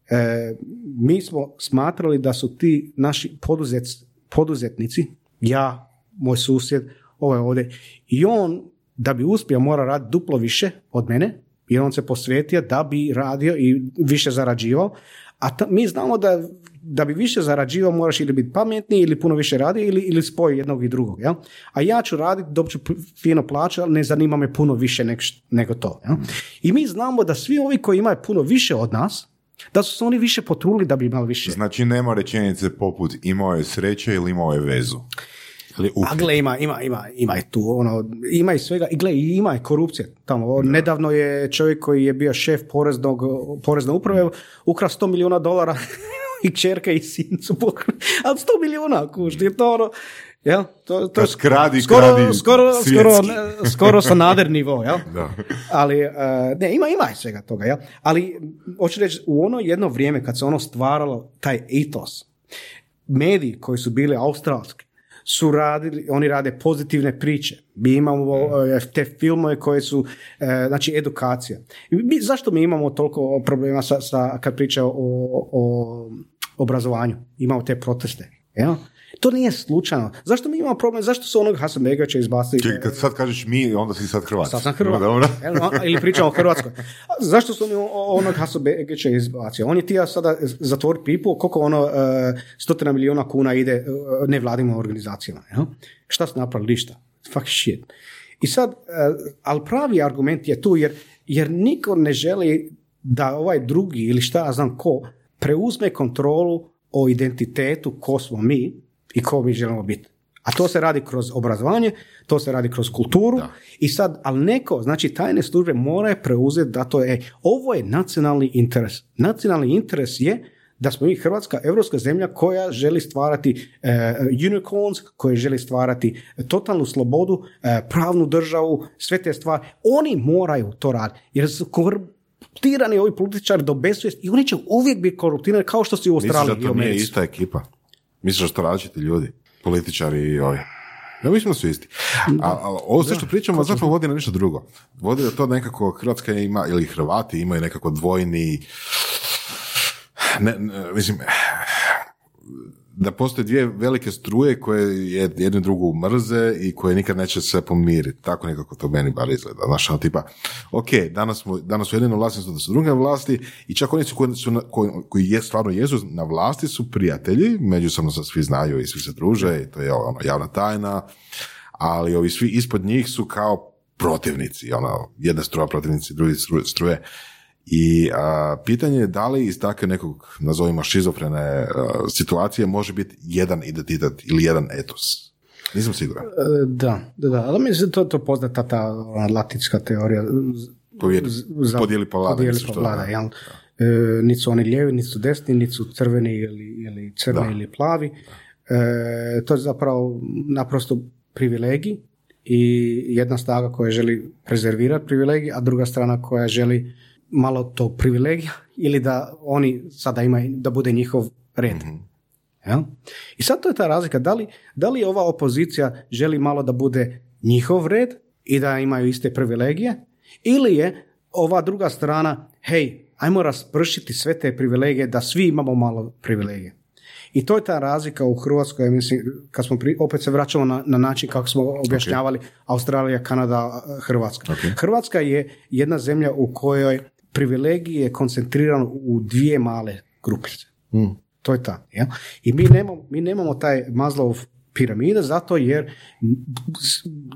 e, mi smo smatrali da su ti naši poduzec, poduzetnici, ja, moj susjed, ovaj ovdje, i on da bi uspio mora raditi duplo više od mene, jer on se posvetio da bi radio i više zarađivao, a ta- mi znamo da da bi više zarađivao moraš ili biti pametniji ili puno više radi ili, ili spoj jednog i drugog. Jel? A ja ću raditi, dobit ću fino plaću, ali ne zanima me puno više nego, nego to. Jel? I mi znamo da svi ovi koji imaju puno više od nas, da su se oni više potrudili da bi imali više. Znači nema rečenice poput imao je sreće ili imao je vezu. Ili A gle, ima, ima, ima, ima i tu, ono, ima i svega, i gle, ima i korupcije tamo. Nedavno je čovjek koji je bio šef poreznog, porezne uprave ukrao 100 milijuna dolara i čerka i sin su pokrali. Ali 100 milijuna, kuš, je to ono, jel? To, to Kad kradi, skoro, kradi skoro, skoro, skoro Sanader nivo, jel? Da. Ali, e, ne, ima, ima svega toga, jel? Ali, hoću reći, u ono jedno vrijeme kad se ono stvaralo, taj etos, mediji koji su bili australski, su radili, oni rade pozitivne priče. Mi imamo e, te filmove koje su, e, znači, edukacija. Mi, zašto mi imamo toliko problema sa, sa kad priča o, o obrazovanju? Imamo te proteste, jel? To nije slučajno. Zašto mi imamo problem? Zašto su onog Hasanbegovića izbacili? Čekaj, kad sad kažeš mi, onda si sad Hrvat. Sad sam Hrvat. A- Ili pričamo o Hrvatskoj. Zašto su oni onog Hasanbegovića izbacio? On je tija sada zatvori pipu, koliko ono uh, stotina milijuna kuna ide uh, nevladinim organizacijama. Jel? Šta su napravili? Ništa. Fuck shit. I sad, uh, ali pravi argument je tu jer, jer niko ne želi da ovaj drugi ili šta ja znam ko preuzme kontrolu o identitetu ko smo mi i ko mi želimo biti. A to se radi kroz obrazovanje, to se radi kroz kulturu i sad, ali neko, znači tajne službe moraju preuzeti da to je, ovo je nacionalni interes. Nacionalni interes je da smo mi Hrvatska, evropska zemlja koja želi stvarati e, unicorns, koja želi stvarati totalnu slobodu, e, pravnu državu, sve te stvari. Oni moraju to raditi, jer su korumpirani ovi političari do besvijesti i oni će uvijek biti korumpirani kao što su i u Australiji da i u to nije ista ekipa? Misliš da su to različiti ljudi? Političari i ovi? Ja mislim da su isti. A, a ovo sve što pričamo zapravo vodi na nešto drugo. Vodi da to nekako Hrvatska ima, ili Hrvati imaju nekako dvojni ne, ne, mislim, da postoje dvije velike struje koje je- jednu drugu mrze i koje nikad neće se pomiriti. Tako nekako to meni bar izgleda. Znaš, ono tipa, ok, danas, smo, danas su jedino vlasti, su da su druge vlasti i čak oni su koji, su na- koji, koji je, stvarno jesu na vlasti su prijatelji, međusobno se svi znaju i svi se druže i to je ono, javna tajna, ali ovi svi ispod njih su kao protivnici, ono, jedna struja protivnici, drugi stru- struje. I a, pitanje je da li iz takve nekog, nazovimo, šizofrene a, situacije može biti jedan identitet ili jedan etos. Nisam siguran. E, Da, da, da, ali mislim to to poznata ta latinska teorija podijeli pa vladaj, podijeli pa što, vladaj, da. jel? E, niti su oni lijevi, niti su desni, niti su crveni ili, ili crni Da. ili plavi. E, to je zapravo naprosto privilegij i jedna snaga koja želi prezervirati privilegij, a druga strana koja želi malo to privilegija ili da oni sada imaju, da bude njihov red. Jel? I sad to je ta razlika. Da li, da li ova opozicija želi malo da bude njihov red i da imaju iste privilegije ili je ova druga strana, hej, ajmo raspršiti sve te privilegije da svi imamo malo privilegije. I to je ta razlika u Hrvatskoj, ja mislim, kad smo pri, opet se vraćamo na, na način kako smo objašnjavali Australija, Kanada, Hrvatska. Hrvatska je jedna zemlja u kojoj privilegij je koncentriran u dvije male grupice. To je ta. Ja? I mi nemamo, mi nemamo taj Maslov piramida zato jer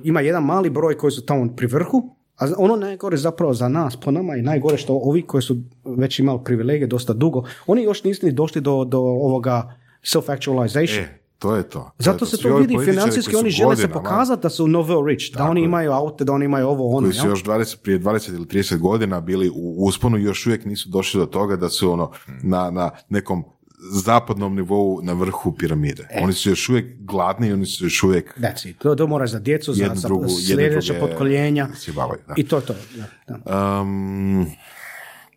ima jedan mali broj koji su tamo pri vrhu, a ono najgore zapravo za nas, po nama je najgore što ovi koji su već imali privilegije dosta dugo, oni još nisu ni došli do, do ovoga self-actualization. E, to je to. to je Zato se to vidi financijski, oni žele se pokazati da su novel rich, da oni je. imaju aute, da oni imaju ovo, ono. koji su još 20, prije 20 ili 30 godina bili u usponu i još uvijek nisu došli do toga da su ono na, na nekom zapadnom nivou na vrhu piramide. E. Oni su još uvijek gladni i oni su još uvijek it. To, to moraš za djecu, za, za drugu, sljedeće potkoljenja. I to je to. Da, da. Um,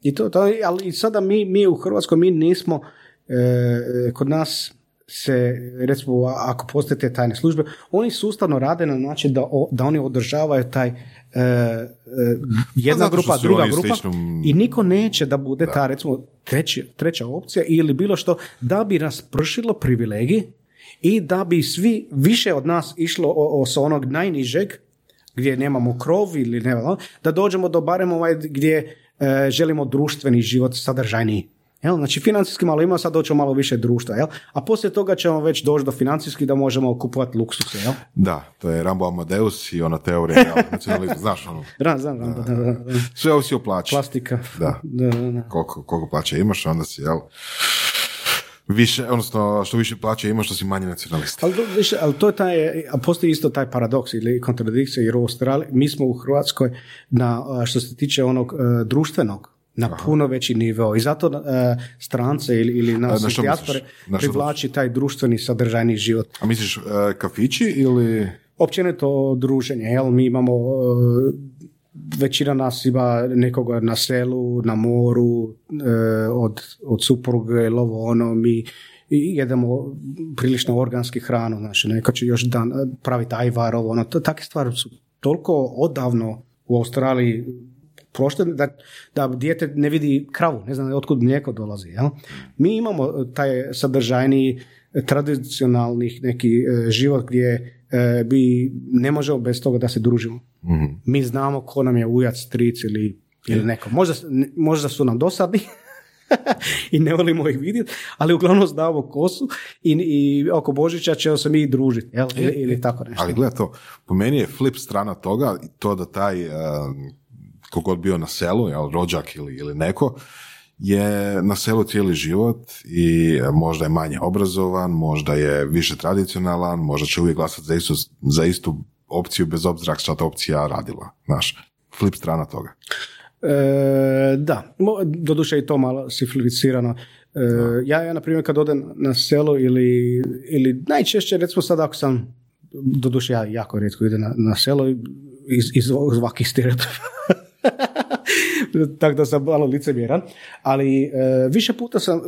I to, to, ali sada mi, mi u Hrvatskoj, mi nismo, e, kod nas se, recimo, ako postoje te tajne službe, oni sustavno rade na način da, o- da oni održavaju taj e, e, jedna grupa, druga grupa sličnom- i niko neće da bude ta, recimo, treći, treća opcija ili bilo što, da bi raspršilo privilegij i da bi svi više od nas išlo o, o, sa onog najnižeg gdje nemamo krov ili ne, da dođemo do barem ovaj gdje e, želimo društveni život sadržajniji. Jel? Znači financijski malo ima, sad doćemo malo više društva, jel? a poslije toga ćemo već doći do financijski da možemo kupovati luksuse. Jel? da, to je Rambo Amadeus i ona teorija jel, nacionalizma, znaš ono, Ran, znam, znam, da, da, da. sve ovisi o plaći. Plastika. Da. Da, da, da. Koliko, koliko plaća imaš, onda si, jel, više, odnosno što više plaća ima što si manje nacionalist. Ali, ali to je taj, a postoji isto taj paradoks ili kontradikcija jer u Australiji, mi smo u Hrvatskoj na, što se tiče onog e, društvenog na puno veći nivo. I zato e, strance ili, ili nas na dijaspore privlači taj društveni sadržajni život. A misliš e, kafići ili... općenito druženje, jel? Mi imamo, e, većina nas ima nekoga na selu, na moru, od, od supruge, ili ovo ono, mi i jedemo prilično organski hranu, znači neko će još dan praviti ajvar, ovo ono, to, takve stvari su toliko odavno u Australiji prošle da, da dijete ne vidi kravu, ne znam otkud mlijeko dolazi. Jel? Mi imamo taj sadržajni tradicionalnih neki e, život gdje e, bi ne možemo bez toga da se družimo. Mi znamo ko nam je ujac, stric ili, ili neko. Možda, možda su nam dosadni i ne volimo ih vidjeti, ali uglavnom znamo ko su i, i oko Božića ćemo se mi družiti, jel? Ili, ili tako nešto. Ali gledaj to, po meni je flip strana toga to da taj, uh, kogod bio na selu, jel, rođak ili, ili neko, je na selu cijeli život i možda je manje obrazovan, možda je više tradicionalan, možda će uvijek glasati za istu, za istu opciju bez obzira šta ta opcija radila. Znaš, flip strana toga. E, da, doduše i to malo simplificirano. E, ja, ja, na primjer, kad odem na selo ili, ili najčešće, recimo sad ako sam, doduše ja jako rijetko idem na, na selo iz, iz ovakvih stereotipa. Tako da sam malo licemjeran, ali e, više puta sam, e,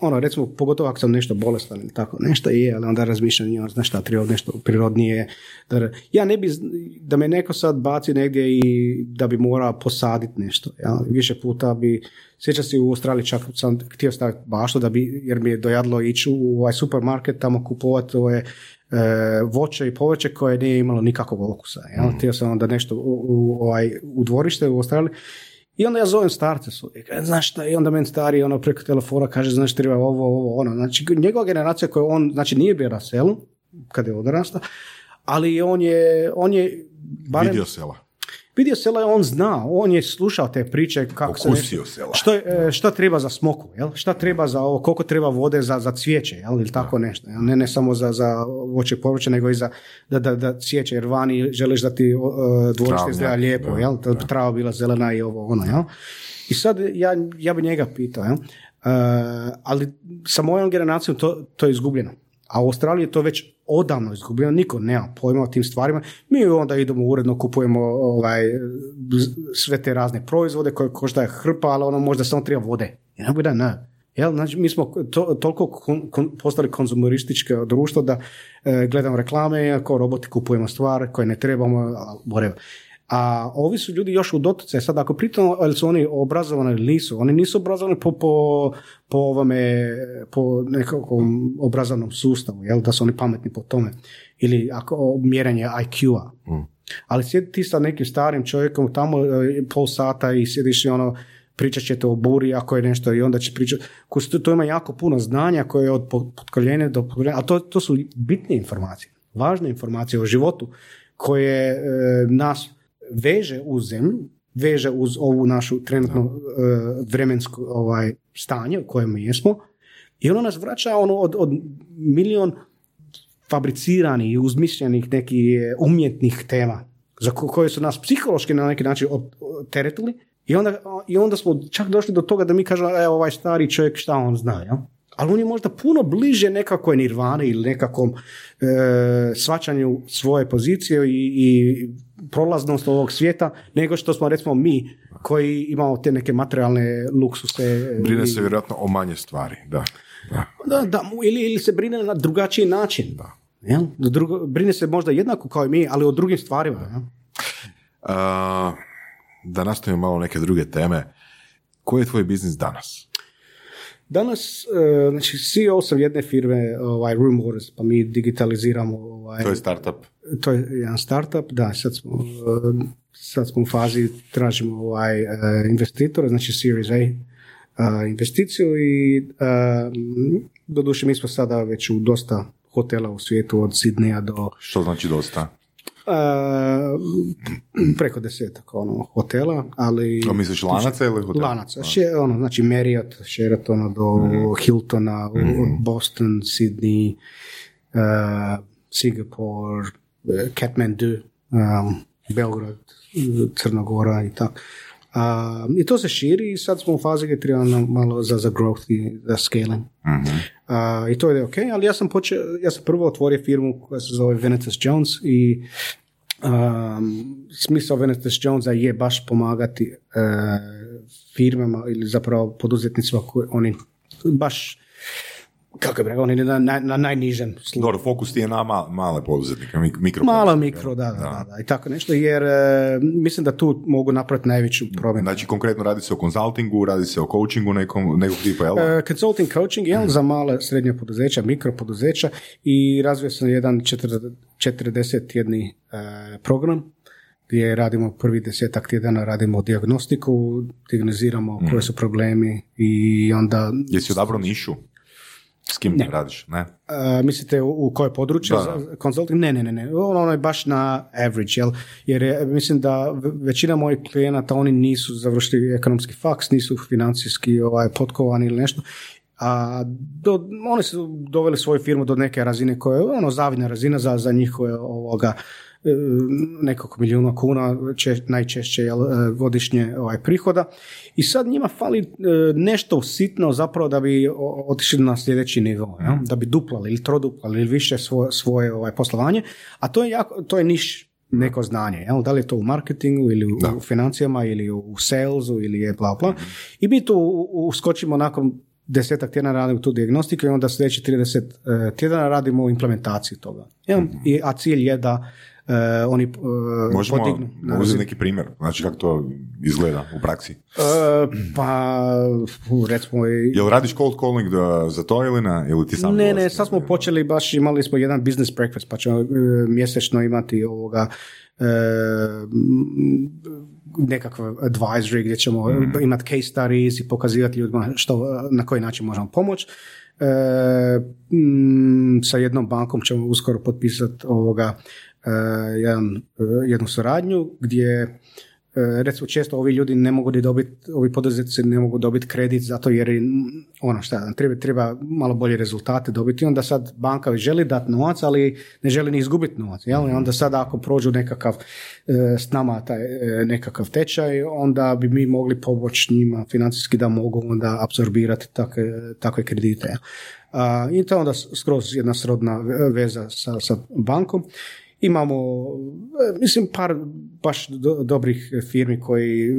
ono, recimo, pogotovo ako sam nešto bolestan ili tako, nešto je, ali onda razmišljam, ja, znaš šta, treba nešto prirodnije. Ja ne bi, da me neko sad baci negdje i da bi morao posaditi nešto, ja, više puta bi, sjećam se u Australiji čak sam htio staviti baštu, da bi, jer mi je dojadilo ići u ovaj supermarket tamo kupovati ove voće i povrće koje nije imalo nikakvog okusa. Ja? Htio sam onda nešto u, u, ovaj, u dvorište u Australiji i onda ja zovem starce su, i kažem, znaš šta, i onda meni stari ono preko telefona kaže, znaš treba ovo, ovo, ono. Znači, njegova generacija koja on, znači nije bio na selu, kad je odrastao, ali on je, on je barem, Vidio sela. Vidio sela, on zna, on je slušao te priče kako se sela. Što, je, e, šta treba za smoku, jel? šta treba za ovo, koliko treba vode za, za cvijeće, jel? ili tako nešto. Jel? Ne, ne samo za, za voće i povrće, nego i za da, da, da cvijeće, jer vani želiš da ti uh, dvorište Travnjak, izgleda lijepo, jel? Da trava bila zelena i ovo ono, jel? I sad ja, ja bi njega pitao, jel? E, ali sa mojom generacijom to, to je izgubljeno. A u Australiji je to već odavno izgubljeno, niko nema pojma o tim stvarima. Mi onda idemo uredno, kupujemo ovaj, sve te razne proizvode koje košta hrpa, ali ono možda samo treba vode. I ne bude, ne. Jel, znači, mi smo to, toliko kon- kon- postali konzumerističko društvo da e, gledamo reklame, ako roboti kupujemo stvari koje ne trebamo, whatever. A ovi su ljudi još u dotice. Sad ako pitamo, ali su oni obrazovani ili nisu, oni nisu obrazovani po, po, po ovome, po nekakvom obrazovnom sustavu, jel, da su oni pametni po tome. Ili ako mjerenje IQ-a. Ali sjedi ti sa nekim starim čovjekom tamo e, pol sata i sjediš i ono, pričat ćete o buri ako je nešto i onda će pričati. To ima jako puno znanja koje je od po- potkoljenja do potkoljenja, a to, to su bitne informacije, važne informacije o životu koje e, nas veže uz zemlju, veže uz ovu našu trenutno e, vremensku ovaj, stanje u kojem jesmo i ono nas vraća ono od, od milion fabriciranih i uzmišljenih nekih e, umjetnih tema za ko- koje su nas psihološki na neki način teretili i onda, i onda smo čak došli do toga da mi kažemo evo ovaj stari čovjek šta on zna, jel? Ali on je možda puno bliže nekakvoj nirvani ili nekakvom e, svačanju svoje pozicije i, i prolaznost ovog svijeta nego što smo recimo mi koji imamo te neke materijalne luksuse. Brine i- se vjerojatno o manje stvari, da. da. da, da, ili, ili se brine na drugačiji način. Da. Jel? Drugo, brine se možda jednako kao i mi, ali o drugim stvarima. jel? A, da nastavimo malo neke druge teme. Koji je tvoj biznis danas? Danas, e, znači CEO sam jedne firme, ovaj, Room Wars, pa mi digitaliziramo ovaj, To je startup. to je jedan startup, da, sad smo, e, sad smo u fazi, tražimo ovaj, e, investitora, znači Series A investiciju i doduše mi smo sada već u dosta hotela u svijetu od Sidneja do Što znači dosta? Preko desetak ono, hotela, ali... To misliš lanaca ili hotela? Lanaca, še, ono, znači Marriott, Sheratona do Mhm. Hiltona, od Boston, Sydney, uh, Singapore, eh, Kathmandu, um, Beograd, eh, Crna Gora i tako. A, I to se širi i sad smo u fazi gdje treba malo za, za growth i za scaling. Mhm. A, I to je ok, ali ja sam počeo, ja sam prvo otvorio firmu koja se zove Venetus Jones i um, smisao Venetus Jonesa je baš pomagati e, firmama ili zapravo poduzetnicima koji oni baš kako bi rekao, oni na, na, na najnižem sloju. Dobro, fokus ti je na ma- male poduzetnike, mik- mikro Malo mikro, da, da, da, da, i tako nešto, jer e, mislim da tu mogu napraviti najveću promjenu. Znači, konkretno radi se o konzultingu, radi se o coachingu nekom, nekog tipa, jel? E, consulting coaching je za male srednje poduzeća, mikro poduzeća i razvio sam jedan 40 tjedni e, program gdje radimo prvi desetak tjedana, radimo diagnostiku, diagnoziramo koji su problemi i onda... Jesi odabrao nišu? S kim Ne. radiš? Ne? E, mislite u, u koje područje? Da, Consulting? Ne, ne, ne, ne. Ono, ono je baš na average, jel? Jer je, mislim da ve- većina mojih klijenata, oni nisu završili ekonomski faks, nisu financijski ovaj, potkovani ili nešto. A do, oni su doveli svoju firmu do neke razine koja je ono zavidna razina za, za njihove ovoga e, nekog milijuna kuna če, najčešće jel, e, godišnje ovaj, prihoda i sad njima fali e, nešto sitno zapravo da bi otišli na sljedeći nivo, jel? da bi duplali ili troduplali ili više svoje, svoje ovaj, poslovanje, a to je, jako, to je niš neko znanje, jel? da li je to u marketingu ili u, u financijama ili u salesu ili je bla bla i mi tu uskočimo nakon desetak tjedana radimo tu dijagnostiku i onda sljedeći 30 e, tjedana radimo implementaciju toga. Jel? I, a cilj je da oni e, Možemo podignu. na uzeti neki primjer, znači kako to izgleda u praksi. E, pa, recimo, Jel radiš cold calling da, za to ili ne? Ili ti sam ne, ne, sad smo počeli baš, imali smo jedan business breakfast, pa ćemo e, mjesečno imati ovoga e, m, nekakav advisory gdje ćemo imati case studies i pokazivati ljudima što, na koji način možemo pomoći. E, m, sa jednom bankom ćemo uskoro potpisati ovoga e, jedan, e, jednu suradnju gdje recimo često ovi ljudi ne mogu ni dobiti, ovi poduzetnici ne mogu dobiti kredit zato jer ono šta, treba, treba malo bolje rezultate dobiti. Onda sad banka želi dati novac, ali ne želi ni izgubiti novac. Jel? I onda sad ako prođu nekakav e, s nama taj e, nekakav tečaj, onda bi mi mogli pomoći njima financijski da mogu onda apsorbirati takve, takve kredite. I to onda skroz jedna srodna veza sa, sa bankom. Imamo, e, mislim, par baš do- dobrih firmi koji e,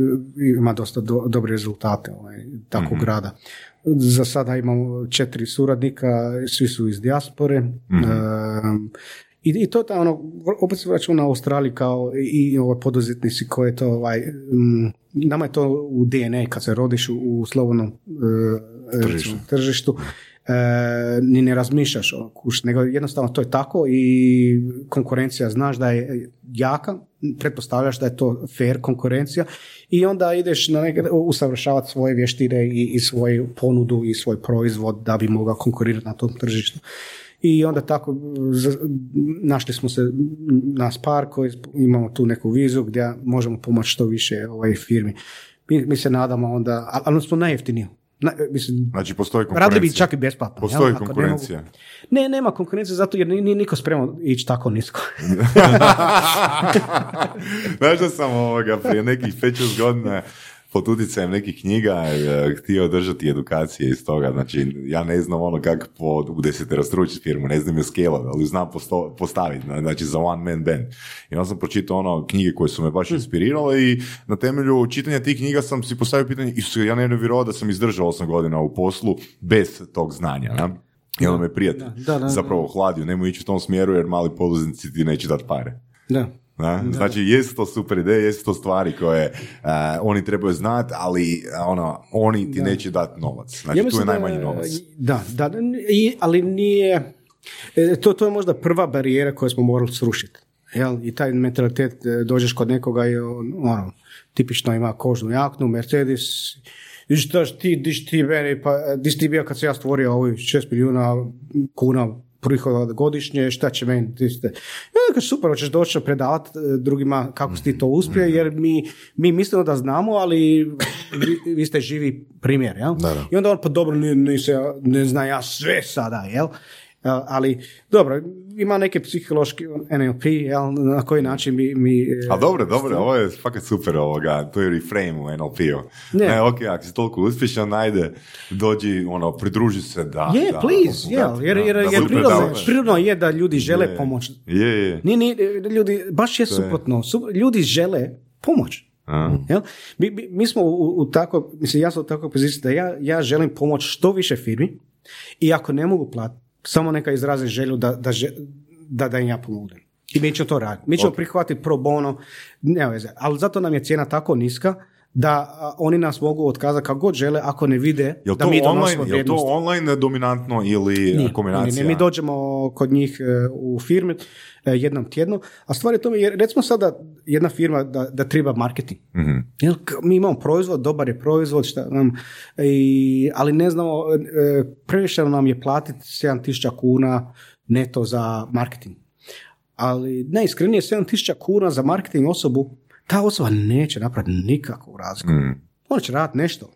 ima dosta do, dobre rezultate ovaj, takvog rada. Za sada imamo četiri suradnika, svi su iz dijaspore. Ehm, i, I to je ono, opet se vraćamo na Australiju kao i, i ovaj poduzetnici koje to, ovaj, mm, nama je to u DNA kad se rodiš u, u slobodnom e, recimo, tržištu. E, ni ne razmišljaš o kuš, nego jednostavno to je tako i konkurencija znaš da je jaka, pretpostavljaš da je to fair konkurencija i onda ideš na neke, usavršavati svoje vještine i, i svoju ponudu i svoj proizvod da bi mogao konkurirati na tom tržištu. I onda tako našli smo se nas par koji imamo tu neku vizu gdje možemo pomoći što više ovoj firmi. Mi, mi se nadamo onda, ali smo najjeftiniji. Na, mislim, Znači, postoji konkurencija. Radili bi čak i besplatno. Postoji ne konkurencija. mogu- Ne, nema konkurencije zato jer nije niko spreman ići tako nisko. Znaš da sam ovoga prije nekih 5-6 godina pod utjecajem nekih knjiga e, htio držati edukacije iz toga. Znači, ja ne znam ono kako po, u firmu, ne znam je skela, ali znam posto- postaviti, znači za one man band. I onda sam pročitao ono knjige koje su me baš inspirirale i na temelju čitanja tih knjiga sam si postavio pitanje, Isuse, ja ne vjerovao da sam izdržao 8 godina u poslu bez tog znanja. Ne? I onda me prijatelj Da, da, da. zapravo hladio, nemoj ići u tom smjeru jer mali poduzetnici ti neće dati pare. Da. Da? Znači, jesu to super ideje, jesu to stvari koje eh, oni trebaju znati, ali eh, ono, oni ti neće dati novac. Znači, tu je mislim da- najmanji novac. Da, da, i, ali nije, e, to, to je možda prva barijera koju smo morali srušiti. Jel? I taj mentalitet, dođeš kod nekoga i on, ono, tipično ima kožnu jaknu, Mercedes, i šta ti, di si ti meni, pa di si ti bio kad sam ja stvorio ovih 6 milijuna kuna prihoda godišnje, šta će meni, ti ste, ja, kaže, super, hoćeš doći predavati e, drugima kako si ti to uspio, jer mi, mi mislimo da znamo, ali vi, vi ste živi primjer, jel? Da, da. I onda on, pa dobro, ne, ne, ne zna ja sve sada, jel? Ali, dobro, ima neke psihološki NLP, jel, na koji način mi... mi e, A dobro, dobro, ovo je fakat super ovoga, to je reframe u NLP-u. Ne. Ne, ok, ako si toliko uspješan, ajde, dođi, ono, pridruži se da... Je, da, please, da, jel, jer, jer, da, jer prirodno, prirodno je da ljudi žele Je. pomoć. Je, je. Nije, nije, ljudi, baš je je- suprotno. Su- ljudi žele pomoć. A. Jel? Mi, mi, mi smo u, u tako, mislim, ja sam u takvoj poziciji da ja, ja želim pomoć što više firmi i ako ne mogu platiti, samo neka izraze želju da, da, da, da im ja pomognem. I mi ćemo to raditi. Mi ćemo Ok. prihvatiti pro bono, nema veze. Ali zato nam je cijena tako niska da oni nas mogu otkazati kako god žele ako ne vide Jel da mi donosimo online, jel to online dominantno ili Nije, kombinacija? nije, nije. Mi dođemo kod njih e, u firmi e, jednom tjedno, a stvar je tome, jer recimo sada jedna firma da, da treba marketing. Mhm. Jel, mi imamo proizvod, dobar je proizvod, šta nam, i, ali ne znamo, e, previše nam je platiti 7000 kuna neto za marketing. Ali najiskrenije 7000 kuna za marketing osobu, ta osoba neće napraviti nikakvu razliku. Mhm. On će raditi nešto.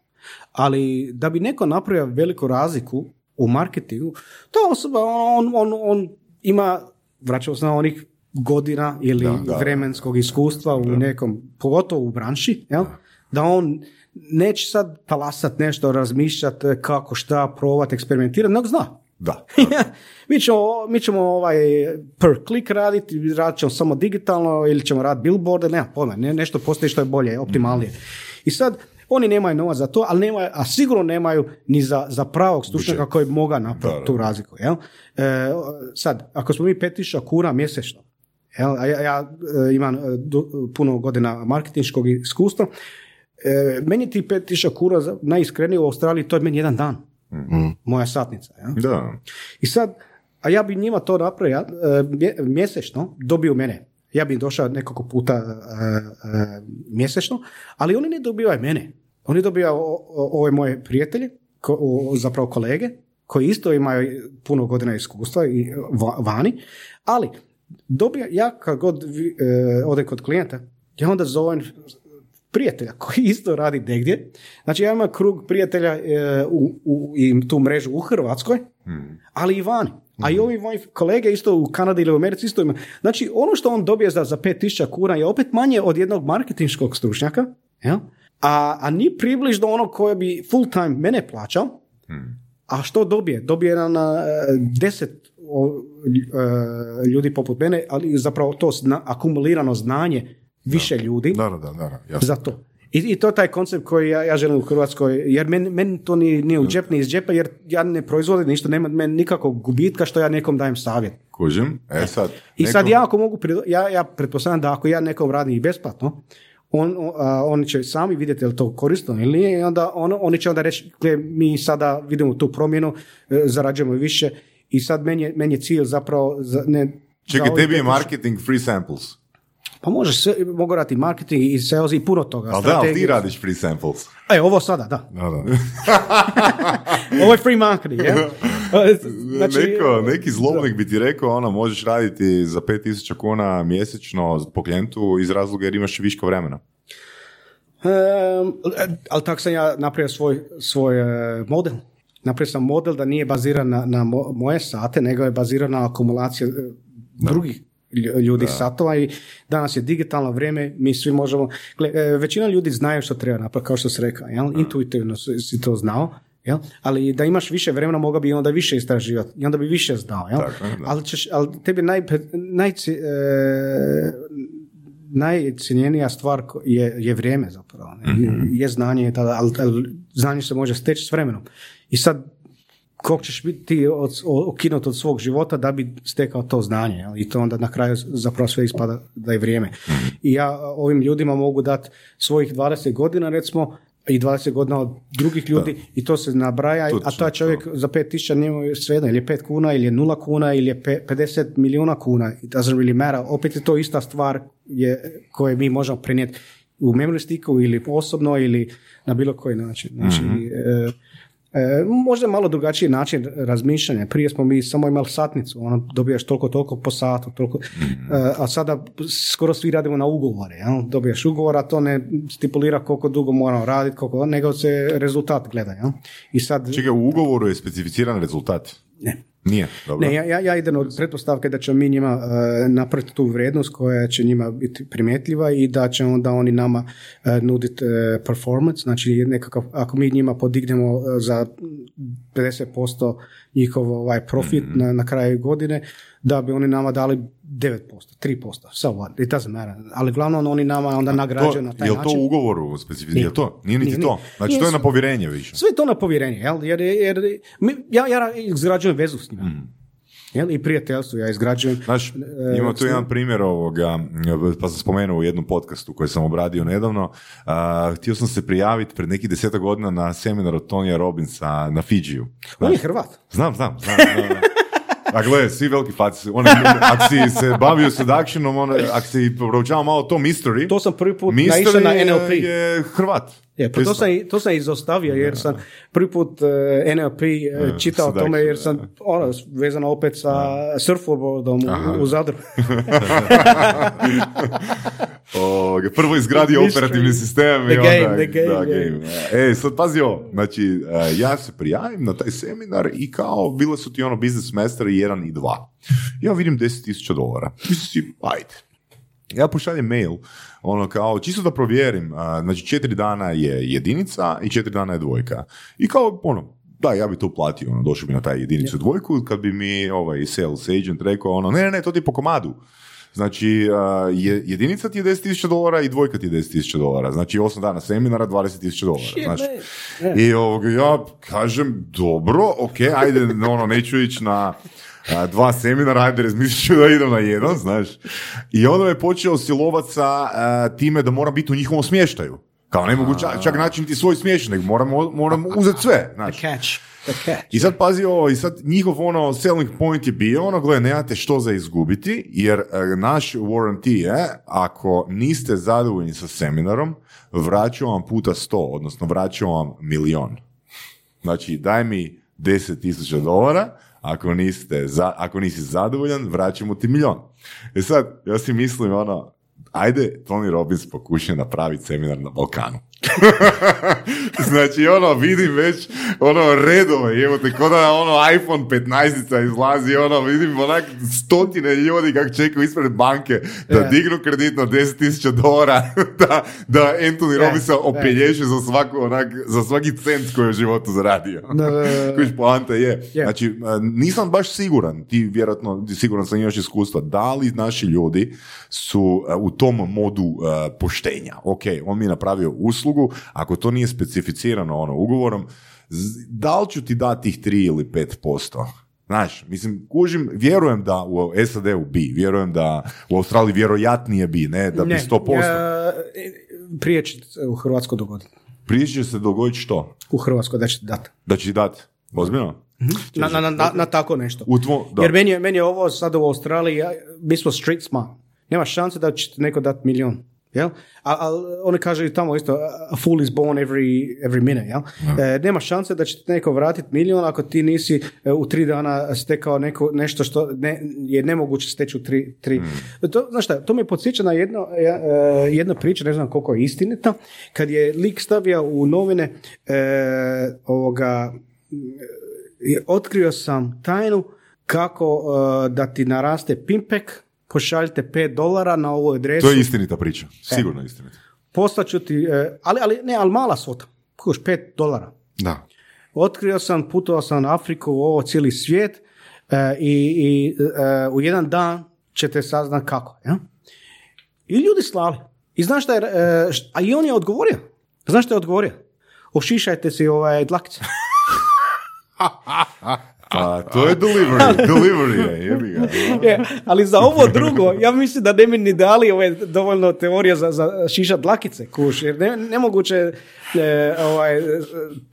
Ali da bi neko napravio veliku razliku u marketingu, ta osoba, on, on, on ima, vraćamo se na onih godina ili Da, da, vremenskog iskustva u nekom, pogotovo u branši, jel? da on neće sad talasat nešto, razmišljati kako, šta, provat, eksperimentirati, nego zna. Da. mi, ćemo, mi ćemo ovaj per click raditi, radit ćemo samo digitalno ili ćemo raditi billboarde, nema pojma, ne, nešto postoji što je bolje, optimalnije. I sad, oni nemaju novac za to, ali nemaju, a sigurno nemaju ni za, za pravog stručnjaka koji bi mogao napraviti tu razliku. Jel? E, sad, ako smo mi 5000 kuna mjesečno, jel, a ja, ja e, imam e, du- puno godina marketinškog iskustva, e, meni ti 5000 kuna najiskrenije u Australiji, to je meni jedan dan. Moja satnica. Jel? Da. I sad, a ja bi njima to napravio e, mje- mjesečno, dobio mene. Ja bi došao nekoliko puta e, e, mjesečno, ali oni ne dobivaju mene. Oni dobivaju ove moje prijatelje, ko- o- zapravo kolege, koji isto imaju puno godina iskustva i va- vani, ali dobija, ja kad god e, odem kod klijenta, ja onda zovem prijatelja koji isto radi negdje. Znači ja imam krug prijatelja e, u, u, i tu mrežu u Hrvatskoj, ali i vani. A i ovi moji kolege isto u Kanadi ili u Americi isto imaju. Znači ono što on dobije za, za 5000 kuna je opet manje od jednog marketinškog stručnjaka, jel? A, a ni približno ono koje bi full time mene plaćao, a što dobije? Dobije na, na e, deset o, e, ljudi poput mene, ali zapravo to zna, akumulirano znanje više ljudi Da, da, da, da, jasno. za to. I, I to je taj koncept koji ja, ja želim u Hrvatskoj, jer meni, meni to nije, nije u džep, ni iz džepa, jer ja ne proizvodim ništa, nema meni nikakvog gubitka što ja nekom dajem savjet. Kužim. E sad. I sad ja ako mogu, ja, ja pretpostavljam da ako ja nekom radim i besplatno, on, a, oni će sami vidjeti je li to korisno ili nije i onda on, oni će onda reći, gle, mi sada vidimo tu promjenu, e, zarađujemo više i sad meni je, meni je cilj zapravo za, ne, Čekaj, tebi je 5000 marketing free samples. Pa može sve, mogu raditi marketing i sales i puno toga. Ali da, ali ti radiš free samples. E, ovo sada, da. Da, da. Ovo je free marketing, je? Znači, Neko, neki zlobnik bi ti rekao, ono, možeš raditi za 5000 kuna mjesečno po klijentu iz razloga jer imaš viška vremena. Em, ali tako sam ja napravio svoj, svoj e, model. Napravio sam model da nije baziran na, na mo- moje sate, nego je baziran na akumulaciju e, drugih lj- ljudi satova i danas je digitalno vrijeme, mi svi možemo, gle, e, većina ljudi znaju što treba napraviti, kao što si rekao, jel? intuitivno si, to znao, jel? ali da imaš više vremena mogao bi onda više istraživati i onda bi više znao, jel? Tako da. ali, ćeš, ali tebi naj, najci- e, najcijenjenija stvar je, je vrijeme zapravo. Mhm. Je znanje, tada, ali, ali znanje se može steći s vremenom. I sad, kog ćeš biti od, okinut od svog života da bi stekao to znanje. I to onda na kraju zapravo sve ispada da je vrijeme. I ja ovim ljudima mogu dati svojih 20 godina recimo i 20 godina od drugih ljudi i to se nabraja, a Točno, taj čovjek za 5000 nije svejedno, ili je 5 kuna, ili je 0 kuna, ili je pe- 50 milijuna kuna. It doesn't really matter. Opet je to ista stvar je, koje mi možemo prenijeti u memory sticku ili osobno ili na bilo koji način. Znači, E, možda je malo drugačiji način razmišljanja. Prije smo mi samo imali satnicu, ono, dobijaš toliko, toliko po satu, toliko, e, a sada skoro svi radimo na ugovore. Jel? Dobijaš ugovor, a to ne stipulira koliko dugo moramo raditi, koliko, nego se rezultat gleda. Jel? I sad... Čekaj, u ugovoru je specificiran rezultat? Ne. Nije, dobro. Ne, ja, ja, ja idem od pretpostavke da ćemo mi njima e, napraviti tu vrijednost koja će njima biti primjetljiva i da će onda oni nama uh, nuditi e, performance, znači nekakav, ako mi njima podignemo e, za 50% njihov ovaj profit Mhm. na, na kraju godine, da bi oni nama dali 9%, 3%, so what, it doesn't matter. Ali glavno oni nama onda nagrađuju na taj je li način. to u ugovoru specifično? Je to? Nije niti Nije, to. Znači, Nije, to je na povjerenje više. Sve je to na povjerenje, jel? Jer, jer mi, ja, ja izgrađujem vezu s njima. Mhm. Jel? I prijateljstvo ja izgrađujem. Znaš, E, ima tu jedan primjer ovoga, pa sam spomenuo u jednom podcastu koji sam obradio nedavno. A, htio sam se prijaviti pred nekih deseta godina na seminar od Tonija Robinsa na Fidžiju. On je Hrvat. Znam, znam, znam. znam. A gle, svi veliki faci, on, ako si se bavio seductionom, on, ako si proučavao malo to mystery, To sam prvi put naišao na NLP. je Hrvat. Je, pa to sam, to sam izostavio jer sam prvi put eh, NLP eh, čitao o tome jer sam ono, vezano opet sa surfboardom u, u Zadru. Ovoga, prvo izgradio operativni sistem i The onda... game, the game, da, yeah. game. E, sad pazi ovo, znači, e, ja se prijavim na taj seminar i kao, bile su ti ono business i jedan i dva. Ja vidim 10.000 dolara. Mislim si, ajde. Ja pošaljem mail, ono kao, čisto da provjerim, znači četiri dana je jedinica i četiri dana je dvojka. I kao, ono, da, ja bi to platio, ono, došao bi na taj jedinicu dvojku, kad bi mi ovaj sales agent rekao, ono, ne, ne, ne, to ti po komadu. Znači, jedinica ti je 10.000 dolara i dvojka ti je 10.000 dolara. Znači, 8 dana seminara, 20.000 dolara. Znači, I ovoga, ja kažem, dobro, ok, ajde, ono, neću ići na dva seminara, ajde, razmislit ću da idem na jedan, znaš. I onda me počeo silovat sa a, time da moram biti u njihovom smještaju. Kao ne mogu čak, čak naći niti svoj smještaj, nego moram, moram uzeti sve, znaš. Catch. The catch. I sad pazi ovo, i sad njihov ono selling point je bio ono, gle, nemate što za izgubiti, jer e, naš warranty je, ako niste zadovoljni sa seminarom, vraćam vam puta sto, odnosno vraćam vam milion. Znači, daj mi 10.000 dolara, ako, niste za, ako nisi zadovoljan, vraćamo ti milion. E sad, ja si mislim, ono, ajde Tony Robbins pokuša napraviti seminar na Balkanu. znači, ono, vidim već, ono, redove, evo te, kod da ono iPhone 15 izlazi, ono, vidim onak stotine ljudi kako čekaju ispred banke da Je. dignu kredit na 10.000 dolara, da, da Anthony Robbinsa je. opelješe za svaku, onak, za svaki cent koji je u životu zaradio. Da, poanta je. Znači, nisam baš siguran, ti vjerojatno, siguran sam imaš iskustva, da li naši ljudi su u tom modu a, poštenja. Ok, on mi je napravio uslugu, ako to nije specificirano ono ugovorom, da li ću ti dati tih 3 ili 5%? Znaš, mislim, kužim, vjerujem da u SAD-u bi, vjerujem da u Australiji vjerojatnije bi, ne, da bi Ne, 100%. ja, prije će se u Hrvatskoj dogoditi. Prije će se dogoditi što? U Hrvatskoj da će ti dati. Da će ti dati? Ozbiljno? Na, na, na, na tako nešto. U tvo, da. Jer meni je, meni je ovo sad u Australiji, ja, mi smo street smart. Nema šanse da će neko dati milion. Jel? A, a oni kažu tamo isto, a fool is born every, every minute. Jel? E, nema šanse da će ti neko vratiti milion ako ti nisi e, u tri dana stekao neko, nešto što ne, je nemoguće steći u tri. tri. To, znaš šta, to me podsjeća na jedno, ja, e, jedna priča, ne znam koliko je istinita, kad je lik stavio u novine e, ovoga, otkrio sam tajnu kako uh, da ti naraste pimpek, pošaljite 5 dolara na ovu adresu, To je istinita priča, sigurno istinita. poslaću ti, ali, ali ne, ali mala svota, kuš 5 dolara. Da. Otkrio sam, putovao sam na Afriku, u ovo cijeli svijet uh, i, i uh, u jedan dan ćete saznat kako. Ja? I ljudi slali. I znaš šta je, uh, št- a i on je odgovorio. Znaš šta je odgovorio? Ošišajte si ovaj dlakice. Pa, to je delivery, delivery je, jebi ga. Je, ali za ovo drugo, ja mislim da ne bi ni dali ove dovoljno teorija za, za šišat dlakice, kuš, jer ne, nemoguće e, ovaj,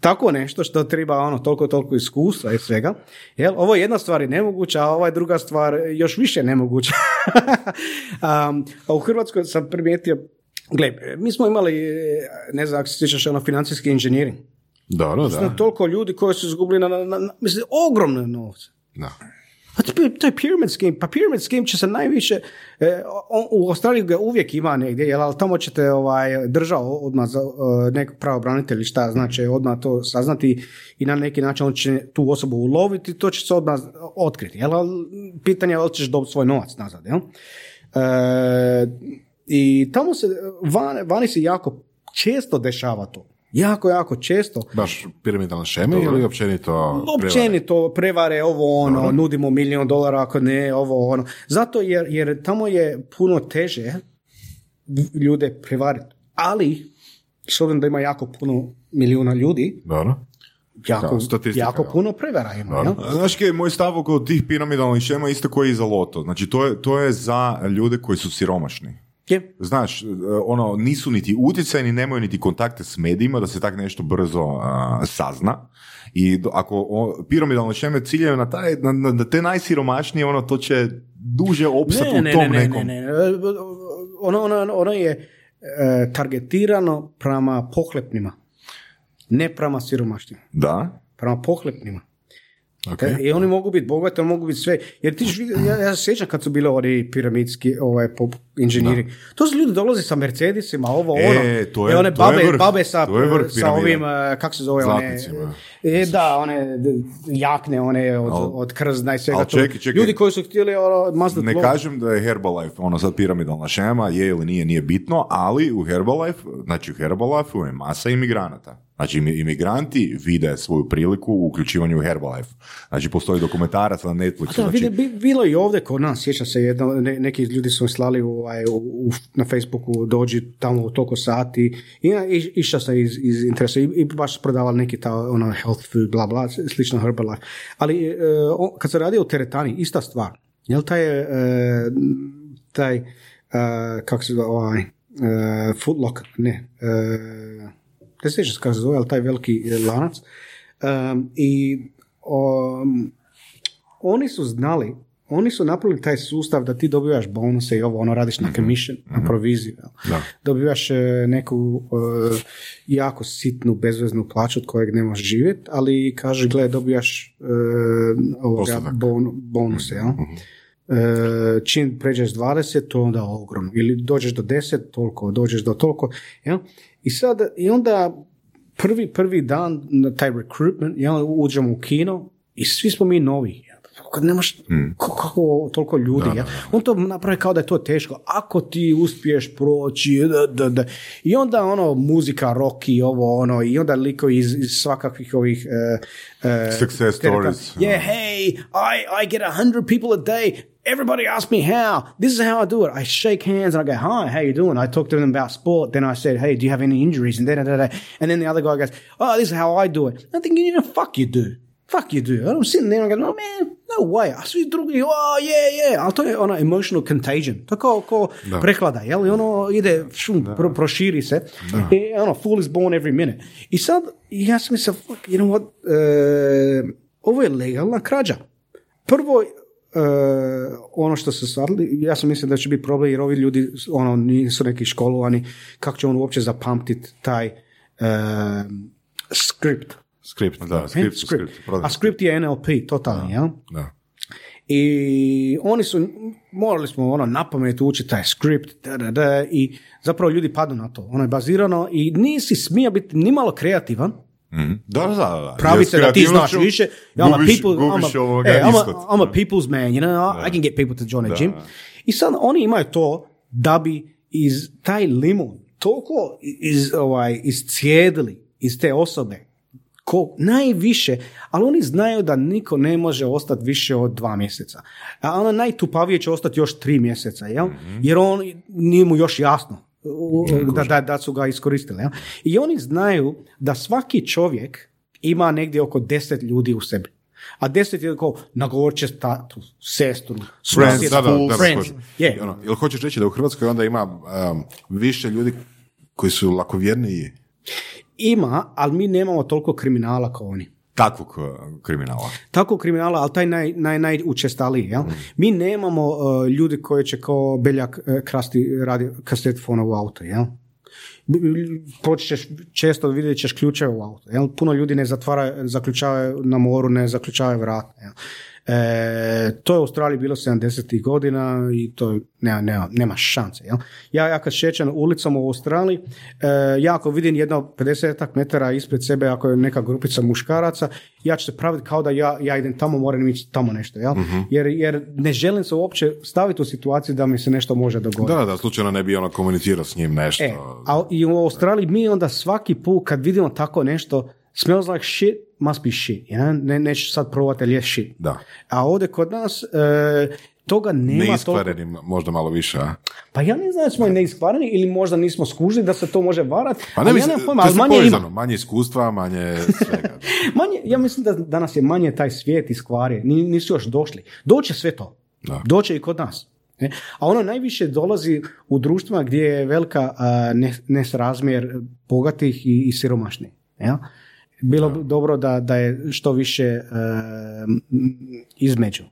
tako nešto što treba ono toliko, toliko iskustva i svega. Jel? Ovo je jedna stvar je nemoguća, a ova je druga stvar još više nemoguća. um, a u Hrvatskoj sam primijetio, gle, mi smo imali, e, ne znam ako se sjećaš, ono financijski inženjering. Dobro, Zna da. toliko ljudi koji su izgubili na, na, na- mislim, ogromne novce. da. A to je- to je pyramid scheme. Pa pyramid scheme će se najviše, e, on- u Australiji ga uvijek ima negdje, jel, ali tamo ćete ovaj, država odmah za e, nekog pravobranitelja šta znači odmah to saznati i na neki način on će tu osobu uloviti, to će se odmah otkriti. Jel, pitanje je da li ćeš dobiti svoj novac nazad. Jel? E, I tamo se, van, vani se jako često dešava to. Jako, jako često. Baš piramidalne šeme ili općenito prevare? Općenito prevare ovo ono, nudimo milion dolara ako ne, ovo ono. Zato jer, jer tamo je puno teže ljude prevariti. Ali, s obzirom da ima jako puno milijuna ljudi, Dobro. jako, statistika, jako puno prevara ima. jel? A Znaš je moj stav oko tih piramidalnih šema isto koji i za loto. Znači to je, to je za ljude koji su siromašni. Je. Znaš, e, ono, nisu niti utjecajni, nemaju niti kontakte s medijima da se tak nešto brzo a, sazna. I do- ako o, piramidalne šeme ciljaju na, taj, na, na, na te najsiromašnije, ono, to će duže opstati u tom nekom. ne, ne. Ono, ono, ono je e, targetirano prema pohlepnima. Ne prema siromašnima. Da? Prema pohlepnima. Ok. E, I oni mogu biti bogati, oni mogu biti sve. Jer ti ja, ja se sjećam kad su bili oni piramidski ovaj, pop, inženjeri. To su ljudi dolaze sa Mercedesima, ovo, E, ono. to je- I one to je babe, vrh, babe sa, to je vrh sa ovim, eh, kako se zove, one, Zlatnicima. e, da, one jakne, one od, Al- od krzna i svega al toga. čekaj, čekaj. Ljudi koji su htjeli ono, mazdat Ne kažem da je Herbalife ono sad piramidalna šema, je ili nije, nije bitno, ali u Herbalife, znači u Herbalife je masa imigranata. Znači imi- imigranti vide svoju priliku u uključivanju u Herbalife. Znači postoji dokumentarac na Netflixu. Da, znači, bilo i ovdje kod nas, sjeća se jedno, ne- neki ljudi su slali ovaj, u, u, na Facebooku, dođi tamo u toliko sati i ja iš- išao sam iz, iz interesa i, i baš prodavali neki ta ono health food, bla bla, slično Herbalife. Ali e, kad se radi o teretani, ista stvar. Jel taj, e, taj e, kako se zove, ovaj, e, Footlock, ne, e, ne sjećam kako se zove, ali taj veliki lanac. Um, I um, oni su znali, oni su napravili taj sustav da ti dobivaš bonuse i ovo, ono radiš na commission, na proviziju. Da. Dobivaš e, neku e, jako sitnu, bezveznu plaću od kojeg ne možeš živjeti, ali kaže, gle, dobivaš e, ovoga, bon, bonuse. Jel? E, čim pređeš 20, to onda ogromno. Ili dođeš do 10, toliko, dođeš do toliko. Jel? I sad, i onda prvi, prvi dan na taj recruitment, jel, uđemo u kino i svi smo mi novi. Kad nemaš ko- kako toliko ljudi, jel? on to napravi kao da je to teško. Ako ti uspiješ proći, da, da, da. i onda ono muzika, rock i ovo, ono, i onda likovi iz, iz svakakvih ovih uh, uh, Success tereta- stories. Yeah, hey, I, I get a hundred people a day. Everybody asks me how. This is how I do it. I shake hands and I go, hi, how you doing? I talk to them about sport. Then I said, hey, do you have any injuries? And then, da, da, da. and then the other guy goes, oh, this is how I do it. I think, you know, fuck you do. Fuck you do. I'm sitting there and I go, no, man, no way. A svi drugi, oh, yeah, yeah. Ali to je ono emotional contagion. To kao, kao preklada, jel? I ono ide, šum, pro, proširi se. I ono, fool is born every minute. I sad, ja sam mislio, fuck, you know what, e, ovo je legalna krađa. Prvo, e, ono što se stvarili, ja sam mislio da će biti problem jer ovi ljudi ono, nisu neki školovani, kako će on uopće zapamtiti taj e, script. Skript, da. Script, script. script, prodaj A script je NLP, totalni, jel? da. I oni su, morali smo ono na pamet učiti taj script, da, da, da, i zapravo ljudi padnu na to. Ono je bazirano i nisi smio biti ni malo kreativan, Mhm. Da, da, da. da. pravi Jer se da ti znaš više. I'm a gubiš- people, I'm a, e, I'm, a, I'm a people's man, you know, I can get people to join a gym. I sad oni imaju to da bi iz taj limun toliko iz, ovaj, iscijedili iz te osobe ko najviše, ali oni znaju da niko ne može ostati više od dva mjeseca. A ono najtupavije će ostati još tri mjeseca, jel? Jer on nije mu još jasno da, da, da su ga iskoristili. Jel? I oni znaju da svaki čovjek ima negdje oko deset ljudi u sebi. A deset je kao nagovorit će tatu, sestru, Friends, da, da, da, friends. Je. Ono, jel hoćeš reći da u Hrvatskoj onda ima um, više ljudi koji su lakovjerniji? Ima, ali mi nemamo toliko kriminala kao oni. Takvog uh, kriminala. Tako kriminala, ali taj naj, naj, najučestaliji, jel? Mi nemamo uh, ljudi koji će kao beljak uh, krasti radio kasetofona u auto, jel? Poći ćeš, često vidjet ćeš ključeve u auto. Jel? Puno ljudi ne zatvara, zaključavaju na moru, ne zaključavaju vrata. Jel? E, to je u Australiji bilo 70. godina i to nema, nema, nema šanse. Jel? Ja, ja kad šećem ulicom u Australiji, e, ja ako vidim jedno 50 metara ispred sebe, ako je neka grupica muškaraca, ja ću se praviti kao da ja, ja idem tamo, moram ići tamo nešto. Jel? Jer, jer ne želim se uopće staviti u situaciju da mi se nešto može dogoditi. Da, da, slučajno ne bi ono komunicirao s njim nešto. E, a i u Australiji mi onda svaki put kad vidimo tako nešto, smells like shit, must be shit. Ja? Ne, neću sad probati, ali je shit. Da. A ovdje kod nas e, toga nema toliko. Neiskvarenim, možda malo više, a? Pa ja ne znam da smo neiskvareni ili možda nismo skužili da se to može varati. Pa ne ja mislim, pojma, to ali manje povezano, ima. manje iskustva, manje svega. Manje, ja mislim da danas je manje taj svijet iskvarije. Ni- Nisu još došli. Doće sve to. Da. Doće i kod nas. E, A ono najviše dolazi u društvima gdje je velika ne- nesrazmjer bogatih i, i siromašnih. Ja? Bilo bi dobro da, da je što više e, m, između.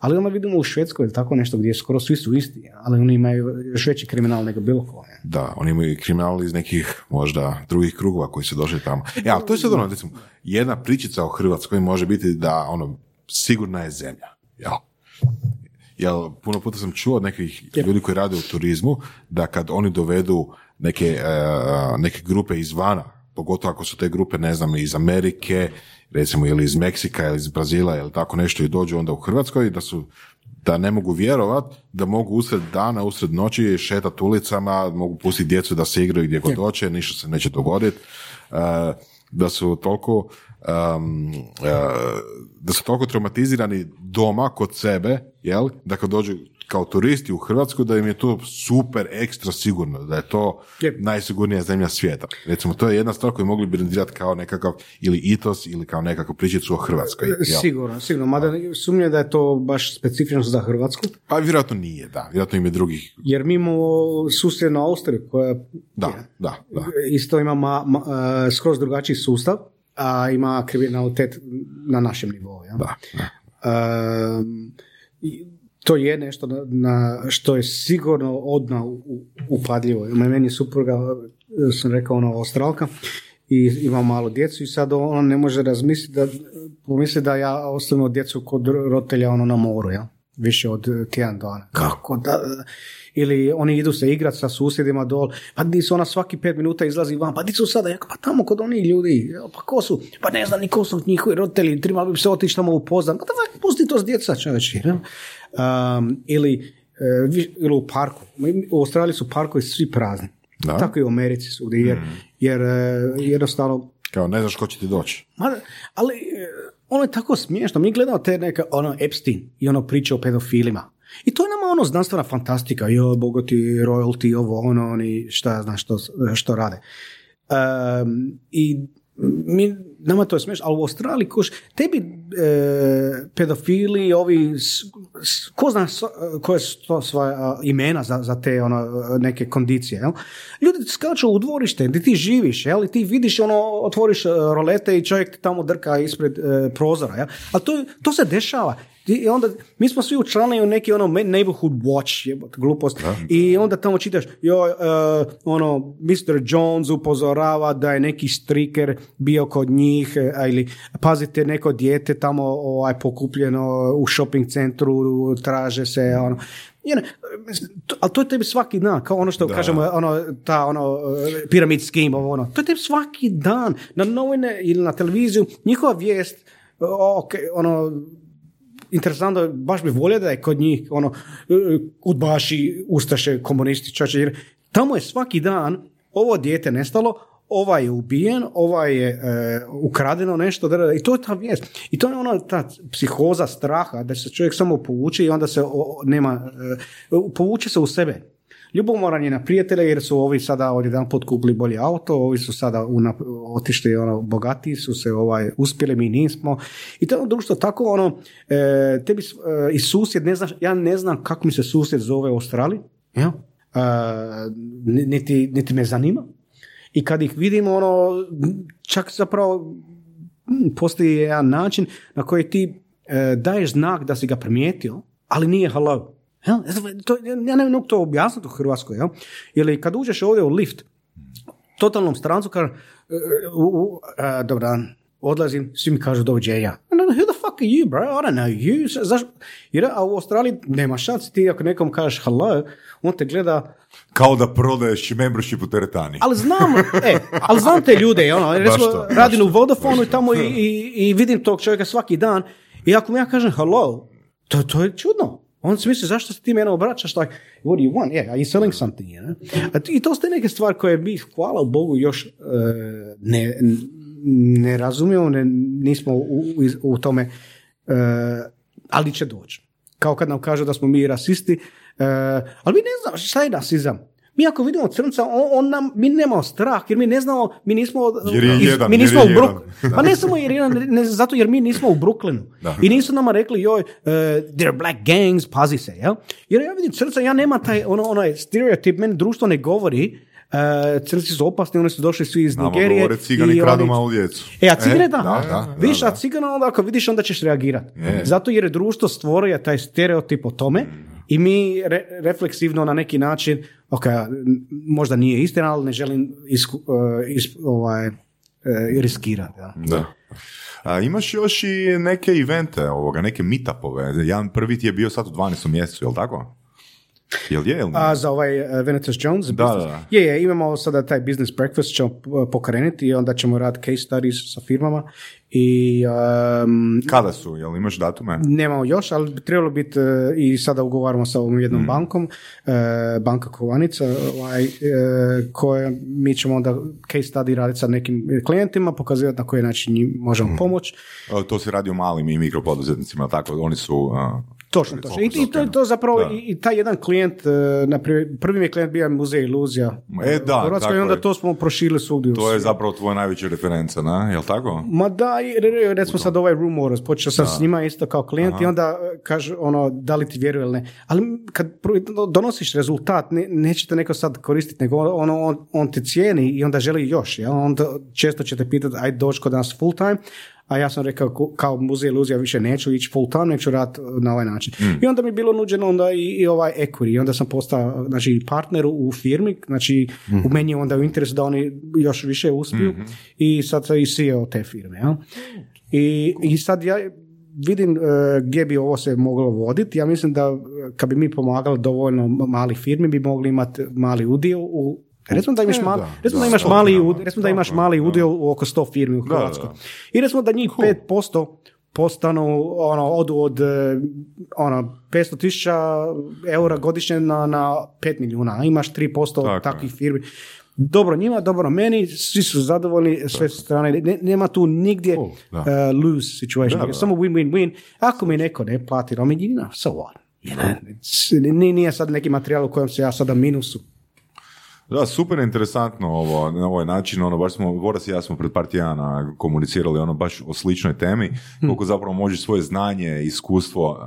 Ali onda vidimo u Švedskoj ili tako nešto gdje skoro svi su isti, ali oni imaju još veći kriminal nego bilo ko. Da, oni imaju kriminal iz nekih možda drugih krugova koji su došli tamo. E, ali to je sad ono, recimo, jedna pričica o Hrvatskoj može biti da, ono, sigurna je zemlja, jel? Jel, puno puta sam čuo od nekih ljudi koji rade u turizmu, da kad oni dovedu neke, e, neke grupe izvana, pogotovo ako su te grupe, ne znam, iz Amerike, recimo ili iz Meksika ili iz Brazila ili tako nešto i dođu onda u Hrvatskoj, da su da ne mogu vjerovat da mogu usred dana, usred noći šetat ulicama, mogu pustiti djecu da se igraju gdje god hoće, ništa se neće dogoditi. E, da su toliko um, e, da su toliko traumatizirani doma kod sebe, jel? Da kad dođu kao turisti u Hrvatsku, da im je to super ekstra sigurno, da je to Jep. najsigurnija zemlja svijeta. Recimo, to je jedna stvar koju mogli brendirati kao nekakav ili itos ili kao nekakvu pričicu o Hrvatskoj. jel? Sigurno, sigurno. Mada sumnjam da je to baš specifično za Hrvatsku. Pa vjerojatno nije, da. Vjerojatno im je drugih. Jer mi imamo susjednu Austriju koja Da, da, da. isto ima ma, ma- e, skroz drugačiji sustav, a ima kriminalitet na našem nivou. Ja? Da, da. I to je nešto na, na što je sigurno odmah u- upadljivo. Meni je supruga, e, sam rekao, ono, Australka i ima malo djecu i sad ona ne može razmisliti da pomisli da ja ostavim djecu kod roditelja ono na moru, ja? više od e, tjedan dana. Kako da... Ili oni idu se igrati sa susjedima dol, pa di su ona svaki pet minuta izlazi van, pa di su sada, pa tamo kod onih ljudi, pa ko su, pa ne znam ni ko su njihovi roditelji, trebali bi se otići tamo upoznat, pa da pusti to s djeca čovječe. Um, ili, vi- ili u parku, u Australiji su parkovi svi prazni, Da. tako i u Americi su, jer, jer e, jednostavno Kao ne znaš ko će ti doći. Ma, ali e, ono je tako smiješno. Mi gledamo te neke, ono, Epstein i ono priče o pedofilima. I to je nama ono znanstvena fantastika. Jo, bogati royalty, ovo, ono, oni šta ja znam što, što rade. Em, I mi, nama to je smiješno, ali u Australiji, kuš, tebi e, pedofili, ovi, s- s- ko zna s- koje su to svoje a, imena za, za te ono, neke kondicije, jel? Ljudi skaču u dvorište gdje ti živiš, jel? Ti vidiš, ono, otvoriš e, rolete i čovjek tamo drka ispred e, prozora, jel? Ali to, to se dešava. I onda, mi smo svi učlanili u neki ono neighborhood watch, jebote, glupost. I onda tamo čitaš, joj, e, ono, Mr. Jones upozorava da je neki striker bio kod njih, e, ili pazite, neko dijete tamo ovaj, pokupljeno u shopping centru, traže se, ono, Jer, to- ali to je tebi svaki dan, kao ono što kažemo, ono, ta ono, pyramid scheme, ovo ono, to je tebi svaki dan, na novine ili na televiziju, njihova vijest, o, ok, ono, interesantno, baš bi volio da je kod njih ono, e, udbaši, ustaše, komunisti, čače, jer tamo je svaki dan ovo dijete nestalo, ovaj je ubijen, ovaj je e, ukradeno nešto, da, da, i to je ta vijest. I to je ona ta psihoza straha, da se čovjek samo povuče i onda se o- nema, e, povuče se u sebe. Ljubomoran je na prijatelje jer su ovi sada odjedan put kupili bolji auto, ovi su sada unap- otišli ono, bogatiji su se ovaj, uspjeli, mi nismo. I to ono društvo tako ono, e, tebi e, i susjed, ne znaš, ja ne znam kako mi se susjed zove u Australiji, ja? E, ni- niti, niti me zanima. I kad ih vidimo, ono, čak zapravo mm, postoji jedan način na koji ti e, daješ znak da si ga primijetio, ali nije hello. Jel? To, ja ne mogu to objasniti u Hrvatskoj. Jel? Ili kad uđeš ovdje u lift, totalnom strancu, kažem, e, u, u, a, dobar dan, odlazim, svi mi kažu doviđenja. Who the fuck are you, bro? I don't know you. Zašto? Jer, a u Australiji nema šanse ti ako nekom kažeš hello, on te gleda, Kao da prodaješ membership u teretani. ali znam, e, ali znam te ljude, ono, recimo, to, radim u Vodafonu i tamo i, i, i vidim tog čovjeka svaki dan i ako mu ja kažem hello, to, to je čudno. On se misli, zašto se ti mene obraćaš, like, what do you want? Yeah, are you selling something, you know? I to su te neke stvari koje mi, hvala Bogu, još e, ne, ne razumijemo, ne, nismo u, u, tome, e, ali će doći. Kao kad nam kažu da smo mi rasisti, e, ali mi ne znamo šta je rasizam. Mi ako vidimo crnca, on, on nam, mi nemamo strah, jer mi ne znamo, mi nismo, Jer je iz- jedan, mi jer nismo je u Brook- pa ne samo jer je jedan, ne, zato jer mi nismo u Brooklynu. Da. I nisu nama rekli, joj, uh, they're black gangs, pazi se, jel? Jer ja vidim crca, ja nema taj, ono, onaj stereotip, meni društvo ne govori, uh, crci su opasni, oni su došli svi iz Nama Nigerije. govore cigani i kradu oni- malu djecu. E, a cigane da. da, da, Vidiš, da, a cigana onda ako vidiš, onda ćeš reagirati. Je. Zato jer je društvo stvorio taj stereotip o tome i mi re- refleksivno na neki način, ok, možda nije istina, ali ne želim isku, uh, is- ovaj, uh, riskirati. Da. Da. A, imaš još i neke evente ovoga, neke meetupove. Jedan prvi ti je bio sad u 12. mjesecu, jel tako? Jel je, jel? A za ovaj uh, Venetus Jones? Da, business? da. Je, je, imamo sada taj business breakfast, ćemo uh, pokrenuti i onda ćemo raditi case studies sa firmama i um, Kada su, jel imaš datume? Nemamo još, ali bi trebalo biti uh, i sada ugovaramo sa ovom jednom bankom, uh, banka Kovanica, ovaj, uh, koje mi ćemo onda case study raditi sa nekim klijentima, pokazivati na koji način njim možemo pomoći. O, To se radi o malim i mikropoduzetnicima, tako, oni su... Točno, točno. I, i to to zapravo, Da. i, taj jedan klijent, uh, na prvi, mi je klijent bio Muzej iluzija E, da, u Hrvatskoj tako i onda je. to smo prošili svugdje. To je zapravo tvoja najveća referenca, na, jel tako? Ma da, i re- re- recimo sad ovaj Room Wars, počeo sam s njima isto kao klijent i onda e, kaže ono, da li ti vjeruje ili ne. Ali kad donosiš rezultat, ne, neće te neko sad koristiti, nego ono, on, on te cijeni i onda želi još. Ja? Onda često će te pitati, aj doći kod nas full time, a ja sam rekao kao muzej iluzija više neću ići full time, neću raditi na ovaj način. I onda mi je bilo nuđeno onda i, i ovaj equity. I onda sam postao znači, partner u firmi, znači u meni je onda u interesu da oni još više uspiju i sad sam i CEO te firme. Ja? I, I sad ja vidim e, gdje bi ovo se moglo voditi. Ja mislim da e, kad bi mi pomagali dovoljno malih firmi bi mogli imati mali udio u Recimo da imaš, E, mali, da, recimo da da, imaš mali, recimo da imaš mali udio u oko 100 firmi u Hrvatskoj. da. I recimo da njih 5% postanu, ono, odu od e, ono, 500 tisuća eura godišnje na, na 5 milijuna, a imaš 3% Tako takvih firmi. Dobro njima, dobro meni, svi su zadovoljni, sve strane, ne, nema tu nigdje Cool, uh, lose situation, Da, da. samo win-win-win. Ako mi neko ne plati, I mean, you know, so what? Nije sad neki materijal u kojem se ja sada minusu. Da, super interesantno ovo, na ovaj način, ono, baš smo, Boras i ja smo pred par tjedana komunicirali ono baš o sličnoj temi, Hm. koliko zapravo možeš svoje znanje, iskustvo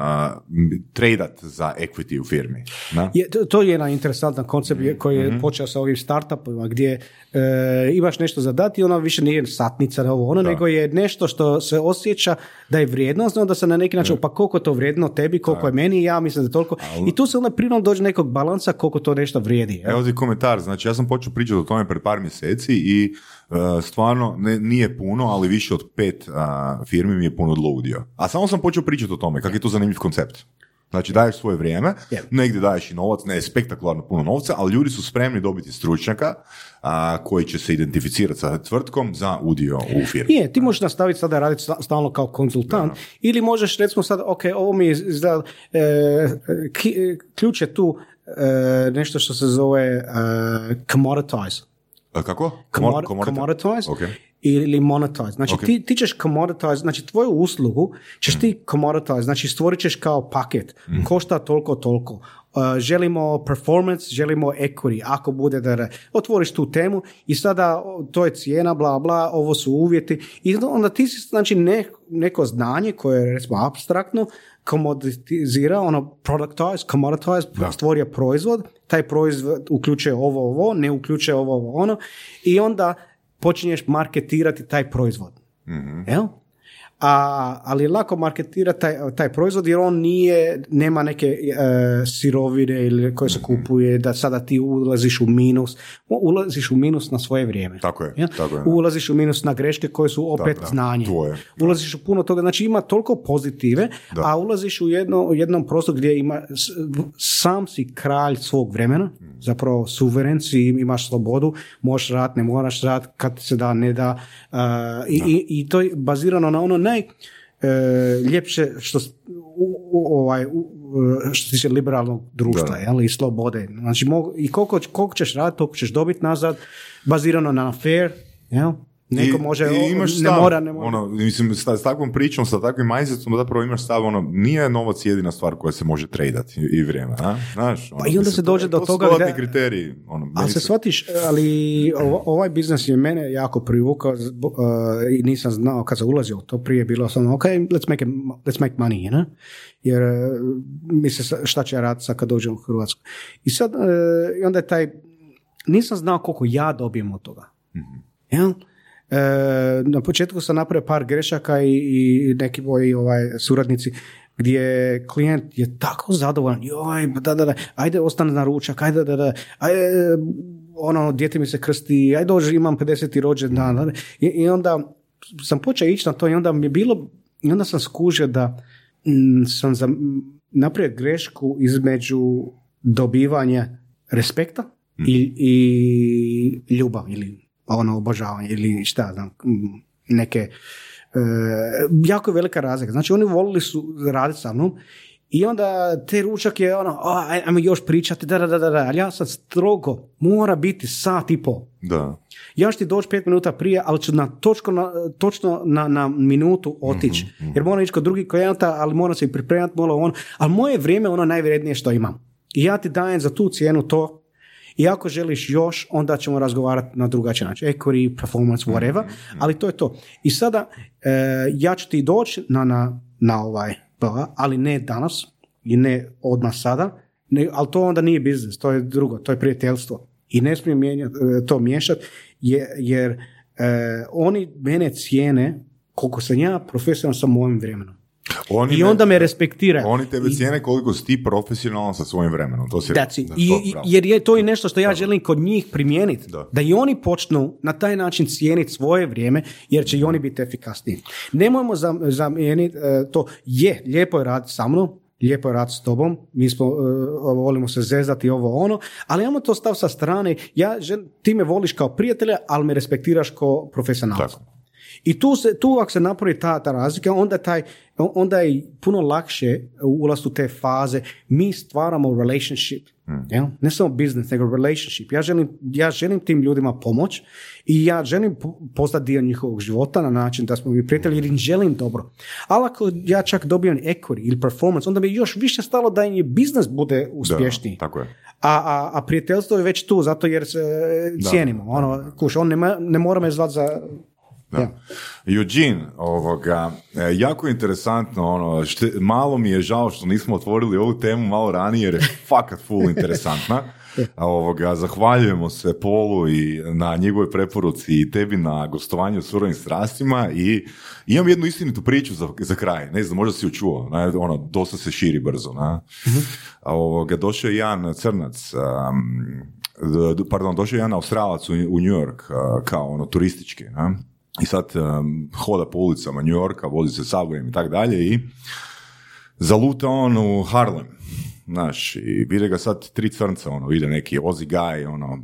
m, tradat za equity u firmi. Da? Je, to, to je jedan interesantan koncept je- koji Mhm. je počeo sa ovim startupima gdje e, imaš nešto za dati i ono više nije satnica na ovo ono, nego je nešto što se osjeća da je vrijednost, onda se na neki način, pa koliko to vrijedno tebi, koliko je meni, ja mislim da je toliko. I tu se onda prirodno dođe nekog balansa koliko to nešto vrijedi. Evo ti komentar, znači ja sam počeo pričati o tome pred par mjeseci i e, stvarno ne, nije puno, ali više od pet a, firmi mi je ponudilo udio. A samo sam počeo pričati o tome, kak je to zanimljiv koncept. Znači daješ svoje vrijeme, Je. negdje daješ i novac, ne spektakularno puno novca, ali ljudi su spremni dobiti stručnjaka a, koji će se identificirati sa tvrtkom za udio u firmi. Je, ti možeš nastaviti sada raditi sta- stalno kao konzultant ili možeš recimo sad, ok, ovo mi je izgleda, e, ki- e, ključ je tu e, nešto što se zove e, commoditize. A, kako? Komor- commoditize Ok. ili monetize. Znači Ok. ti, ti ćeš commoditize, znači tvoju uslugu ćeš ti commoditize, znači stvorit ćeš kao paket, košta toliko, toliko. Uh, želimo performance, želimo equity, ako bude da otvoriš tu temu i sada to je cijena, bla, bla, ovo su uvjeti i onda ti si znači ne, neko znanje koje je recimo abstraktno komoditizira, ono productize, commoditize, stvorio proizvod, taj proizvod uključuje ovo, ovo, ne uključuje ovo, ovo, ono i onda počinješ marketirati taj proizvod. Jel? A, ali je lako marketirati taj, taj proizvod jer on nije, nema neke e, sirovine ili koje se kupuje da sada ti ulaziš u minus, ulaziš u minus na svoje vrijeme. Tako je, Ja? tako je. Ulaziš u minus na greške koje su opet Da, da, znanje. tvoje. Ulaziš u puno toga, znači ima toliko pozitive, Da. a ulaziš u, jedno, u jednom prostoru gdje ima, sam si kralj svog vremena, zapravo suveren si, imaš slobodu, možeš rad, ne moraš rad, kad se da, ne da. a, i, i, I to je bazirano na ono naj... e, ljepše što u, u- ovaj u- što se tiče liberalnog društva Da. jel, i slobode. Znači, mogu, i koliko, koliko ćeš raditi, toliko ćeš dobiti nazad, bazirano na fair, jel? Neko može, i imaš ne stav, mora, ne mora. Ono, mislim, s, s takvom pričom, sa takvim mindsetom, zapravo imaš stav, ono, nije novac jedina stvar koja se može tradati i, i vrijeme, a? Znaš, ono, Pa i onda se dođe to- do to su toga dodatni gdje- kriteriji. Ono, Ali se shvatiš, ali ovaj biznis je mene jako privukao uh, i nisam znao kad sam ulazio u to prije bilo sam ok, let's make, it, let's make money, you know? jer uh, misle sa- šta će ja raditi sad kad dođem u Hrvatsku. I sad, uh, onda je taj, nisam znao koliko ja dobijem od toga. Jel? E, na početku sam napravio par grešaka i, i neki moji ovaj, suradnici gdje klijent je tako zadovoljan, joj, da, da, da, ajde ostane na ručak, ajde, da, da, ajde, ono, dijete mi se krsti, ajde dođi, imam 50. rođendan, da, da. I, i onda sam počeo ići na to i onda mi je bilo, i onda sam skužio da mm, sam za, napravio grešku između dobivanja respekta i, i ljubav ili ono obožavanje ili šta znam, neke e, jako je velika razlika. Znači oni volili su raditi sa mnom i onda te ručak je ono, "A, aj- ajmo još pričati, da, da, da, da, ali ja sad strogo, mora biti sat i pol. Da. Ja ću ti doći pet minuta prije, ali ću na točko na, točno na, na minutu otići. Jer moram ići kod drugih klijenata, ali moram se i pripremati, moram ono. Ali moje vrijeme je ono najvrednije što imam. I ja ti dajem za tu cijenu to. I ako želiš još, onda ćemo razgovarati na drugačiji način. Equity, performance, whatever. Ali to je to. I sada, e, ja ću ti doći na, na, na ovaj, pa, ali ne danas i ne odmah sada, ne, ali to onda nije biznis, to je drugo, to je prijateljstvo. I ne smijem mijenjati, e, to miješati, je- jer e, oni mene cijene koliko sam ja profesionalan sa mojim vremenom. Oni I me- onda me respektiraju. Oni tebe cijene koliko si ti profesionalan sa svojim vremenom. To si it. Da, I, to, i- bravo. jer je to i nešto što ja želim kod njih primijeniti. Da. i oni počnu na taj način cijeniti svoje vrijeme, jer će i oni biti efikasniji. Nemojmo zam- zamijeniti e, to. Je, lijepo je raditi sa mnom, lijepo je raditi s tobom, mi smo, e, volimo se zezati ovo ono, ali imamo to stav sa strane, ja ti me voliš kao prijatelja, ali me respektiraš kao profesionalca. I tu, se, tu ako se napravi ta, ta razlika, onda, taj, onda je puno lakše ulaz u te faze. Mi stvaramo relationship. jel? Ne samo business, nego relationship. Ja želim, ja želim tim ljudima pomoć i ja želim po- postati dio njihovog života na način da smo mi prijatelji jer im želim dobro. Ali ako ja čak dobijem equity ili performance, onda mi je još više stalo da im je biznis bude uspješniji. Da, tako je. A, a, a prijateljstvo je već tu, zato jer se cijenimo. Ono, kuš, on ne, ma- ne mora me zvati za... Da. Ja. Eugene, ovoga, e, jako interesantno, ono, šte- malo mi je žao što nismo otvorili ovu temu malo ranije jer je fakat full interesantna. Ovoga, zahvaljujemo se Polu i na njegovoj preporuci i tebi na gostovanju u surovim strastima i imam jednu istinitu priču za, za kraj, ne znam, možda si ju čuo, ne, ono, dosta se širi brzo, na. A ovoga, došao je jedan crnac, um, pardon, došao je jedan Australac u, u New York kao ono turistički, ne? I sad um, hoda po ulicama New Yorka, vozi se subwayem i tako dalje i zaluta on u Harlem, znaš, i vide ga sad tri crnca, ono, vide neki Ozzy guy, ono,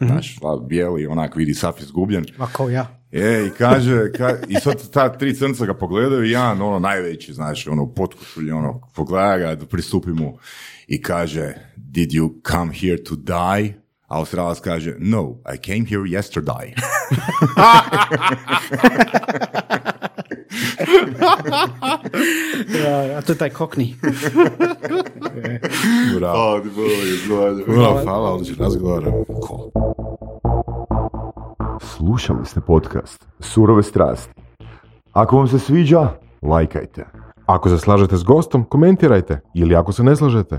znaš, la- bijeli, onak vidi sav izgubljen. Ma kao ja. E, i kaže, ka, i sad ta tri crnca ga pogledaju i jedan, ono, najveći, znaš, ono, u potkušulji, ono, pogleda ga, pristupi mu i kaže, did you come here to die? A Australac kaže, no, I came here yesterday. Ja, a to je taj kokni. Bravo. Bravo, hvala, odličan razgovor. Cool. Slušali ste podcast Surove strasti. Ako vam se sviđa, lajkajte. Ako se slažete s gostom, komentirajte ili ako se ne slažete,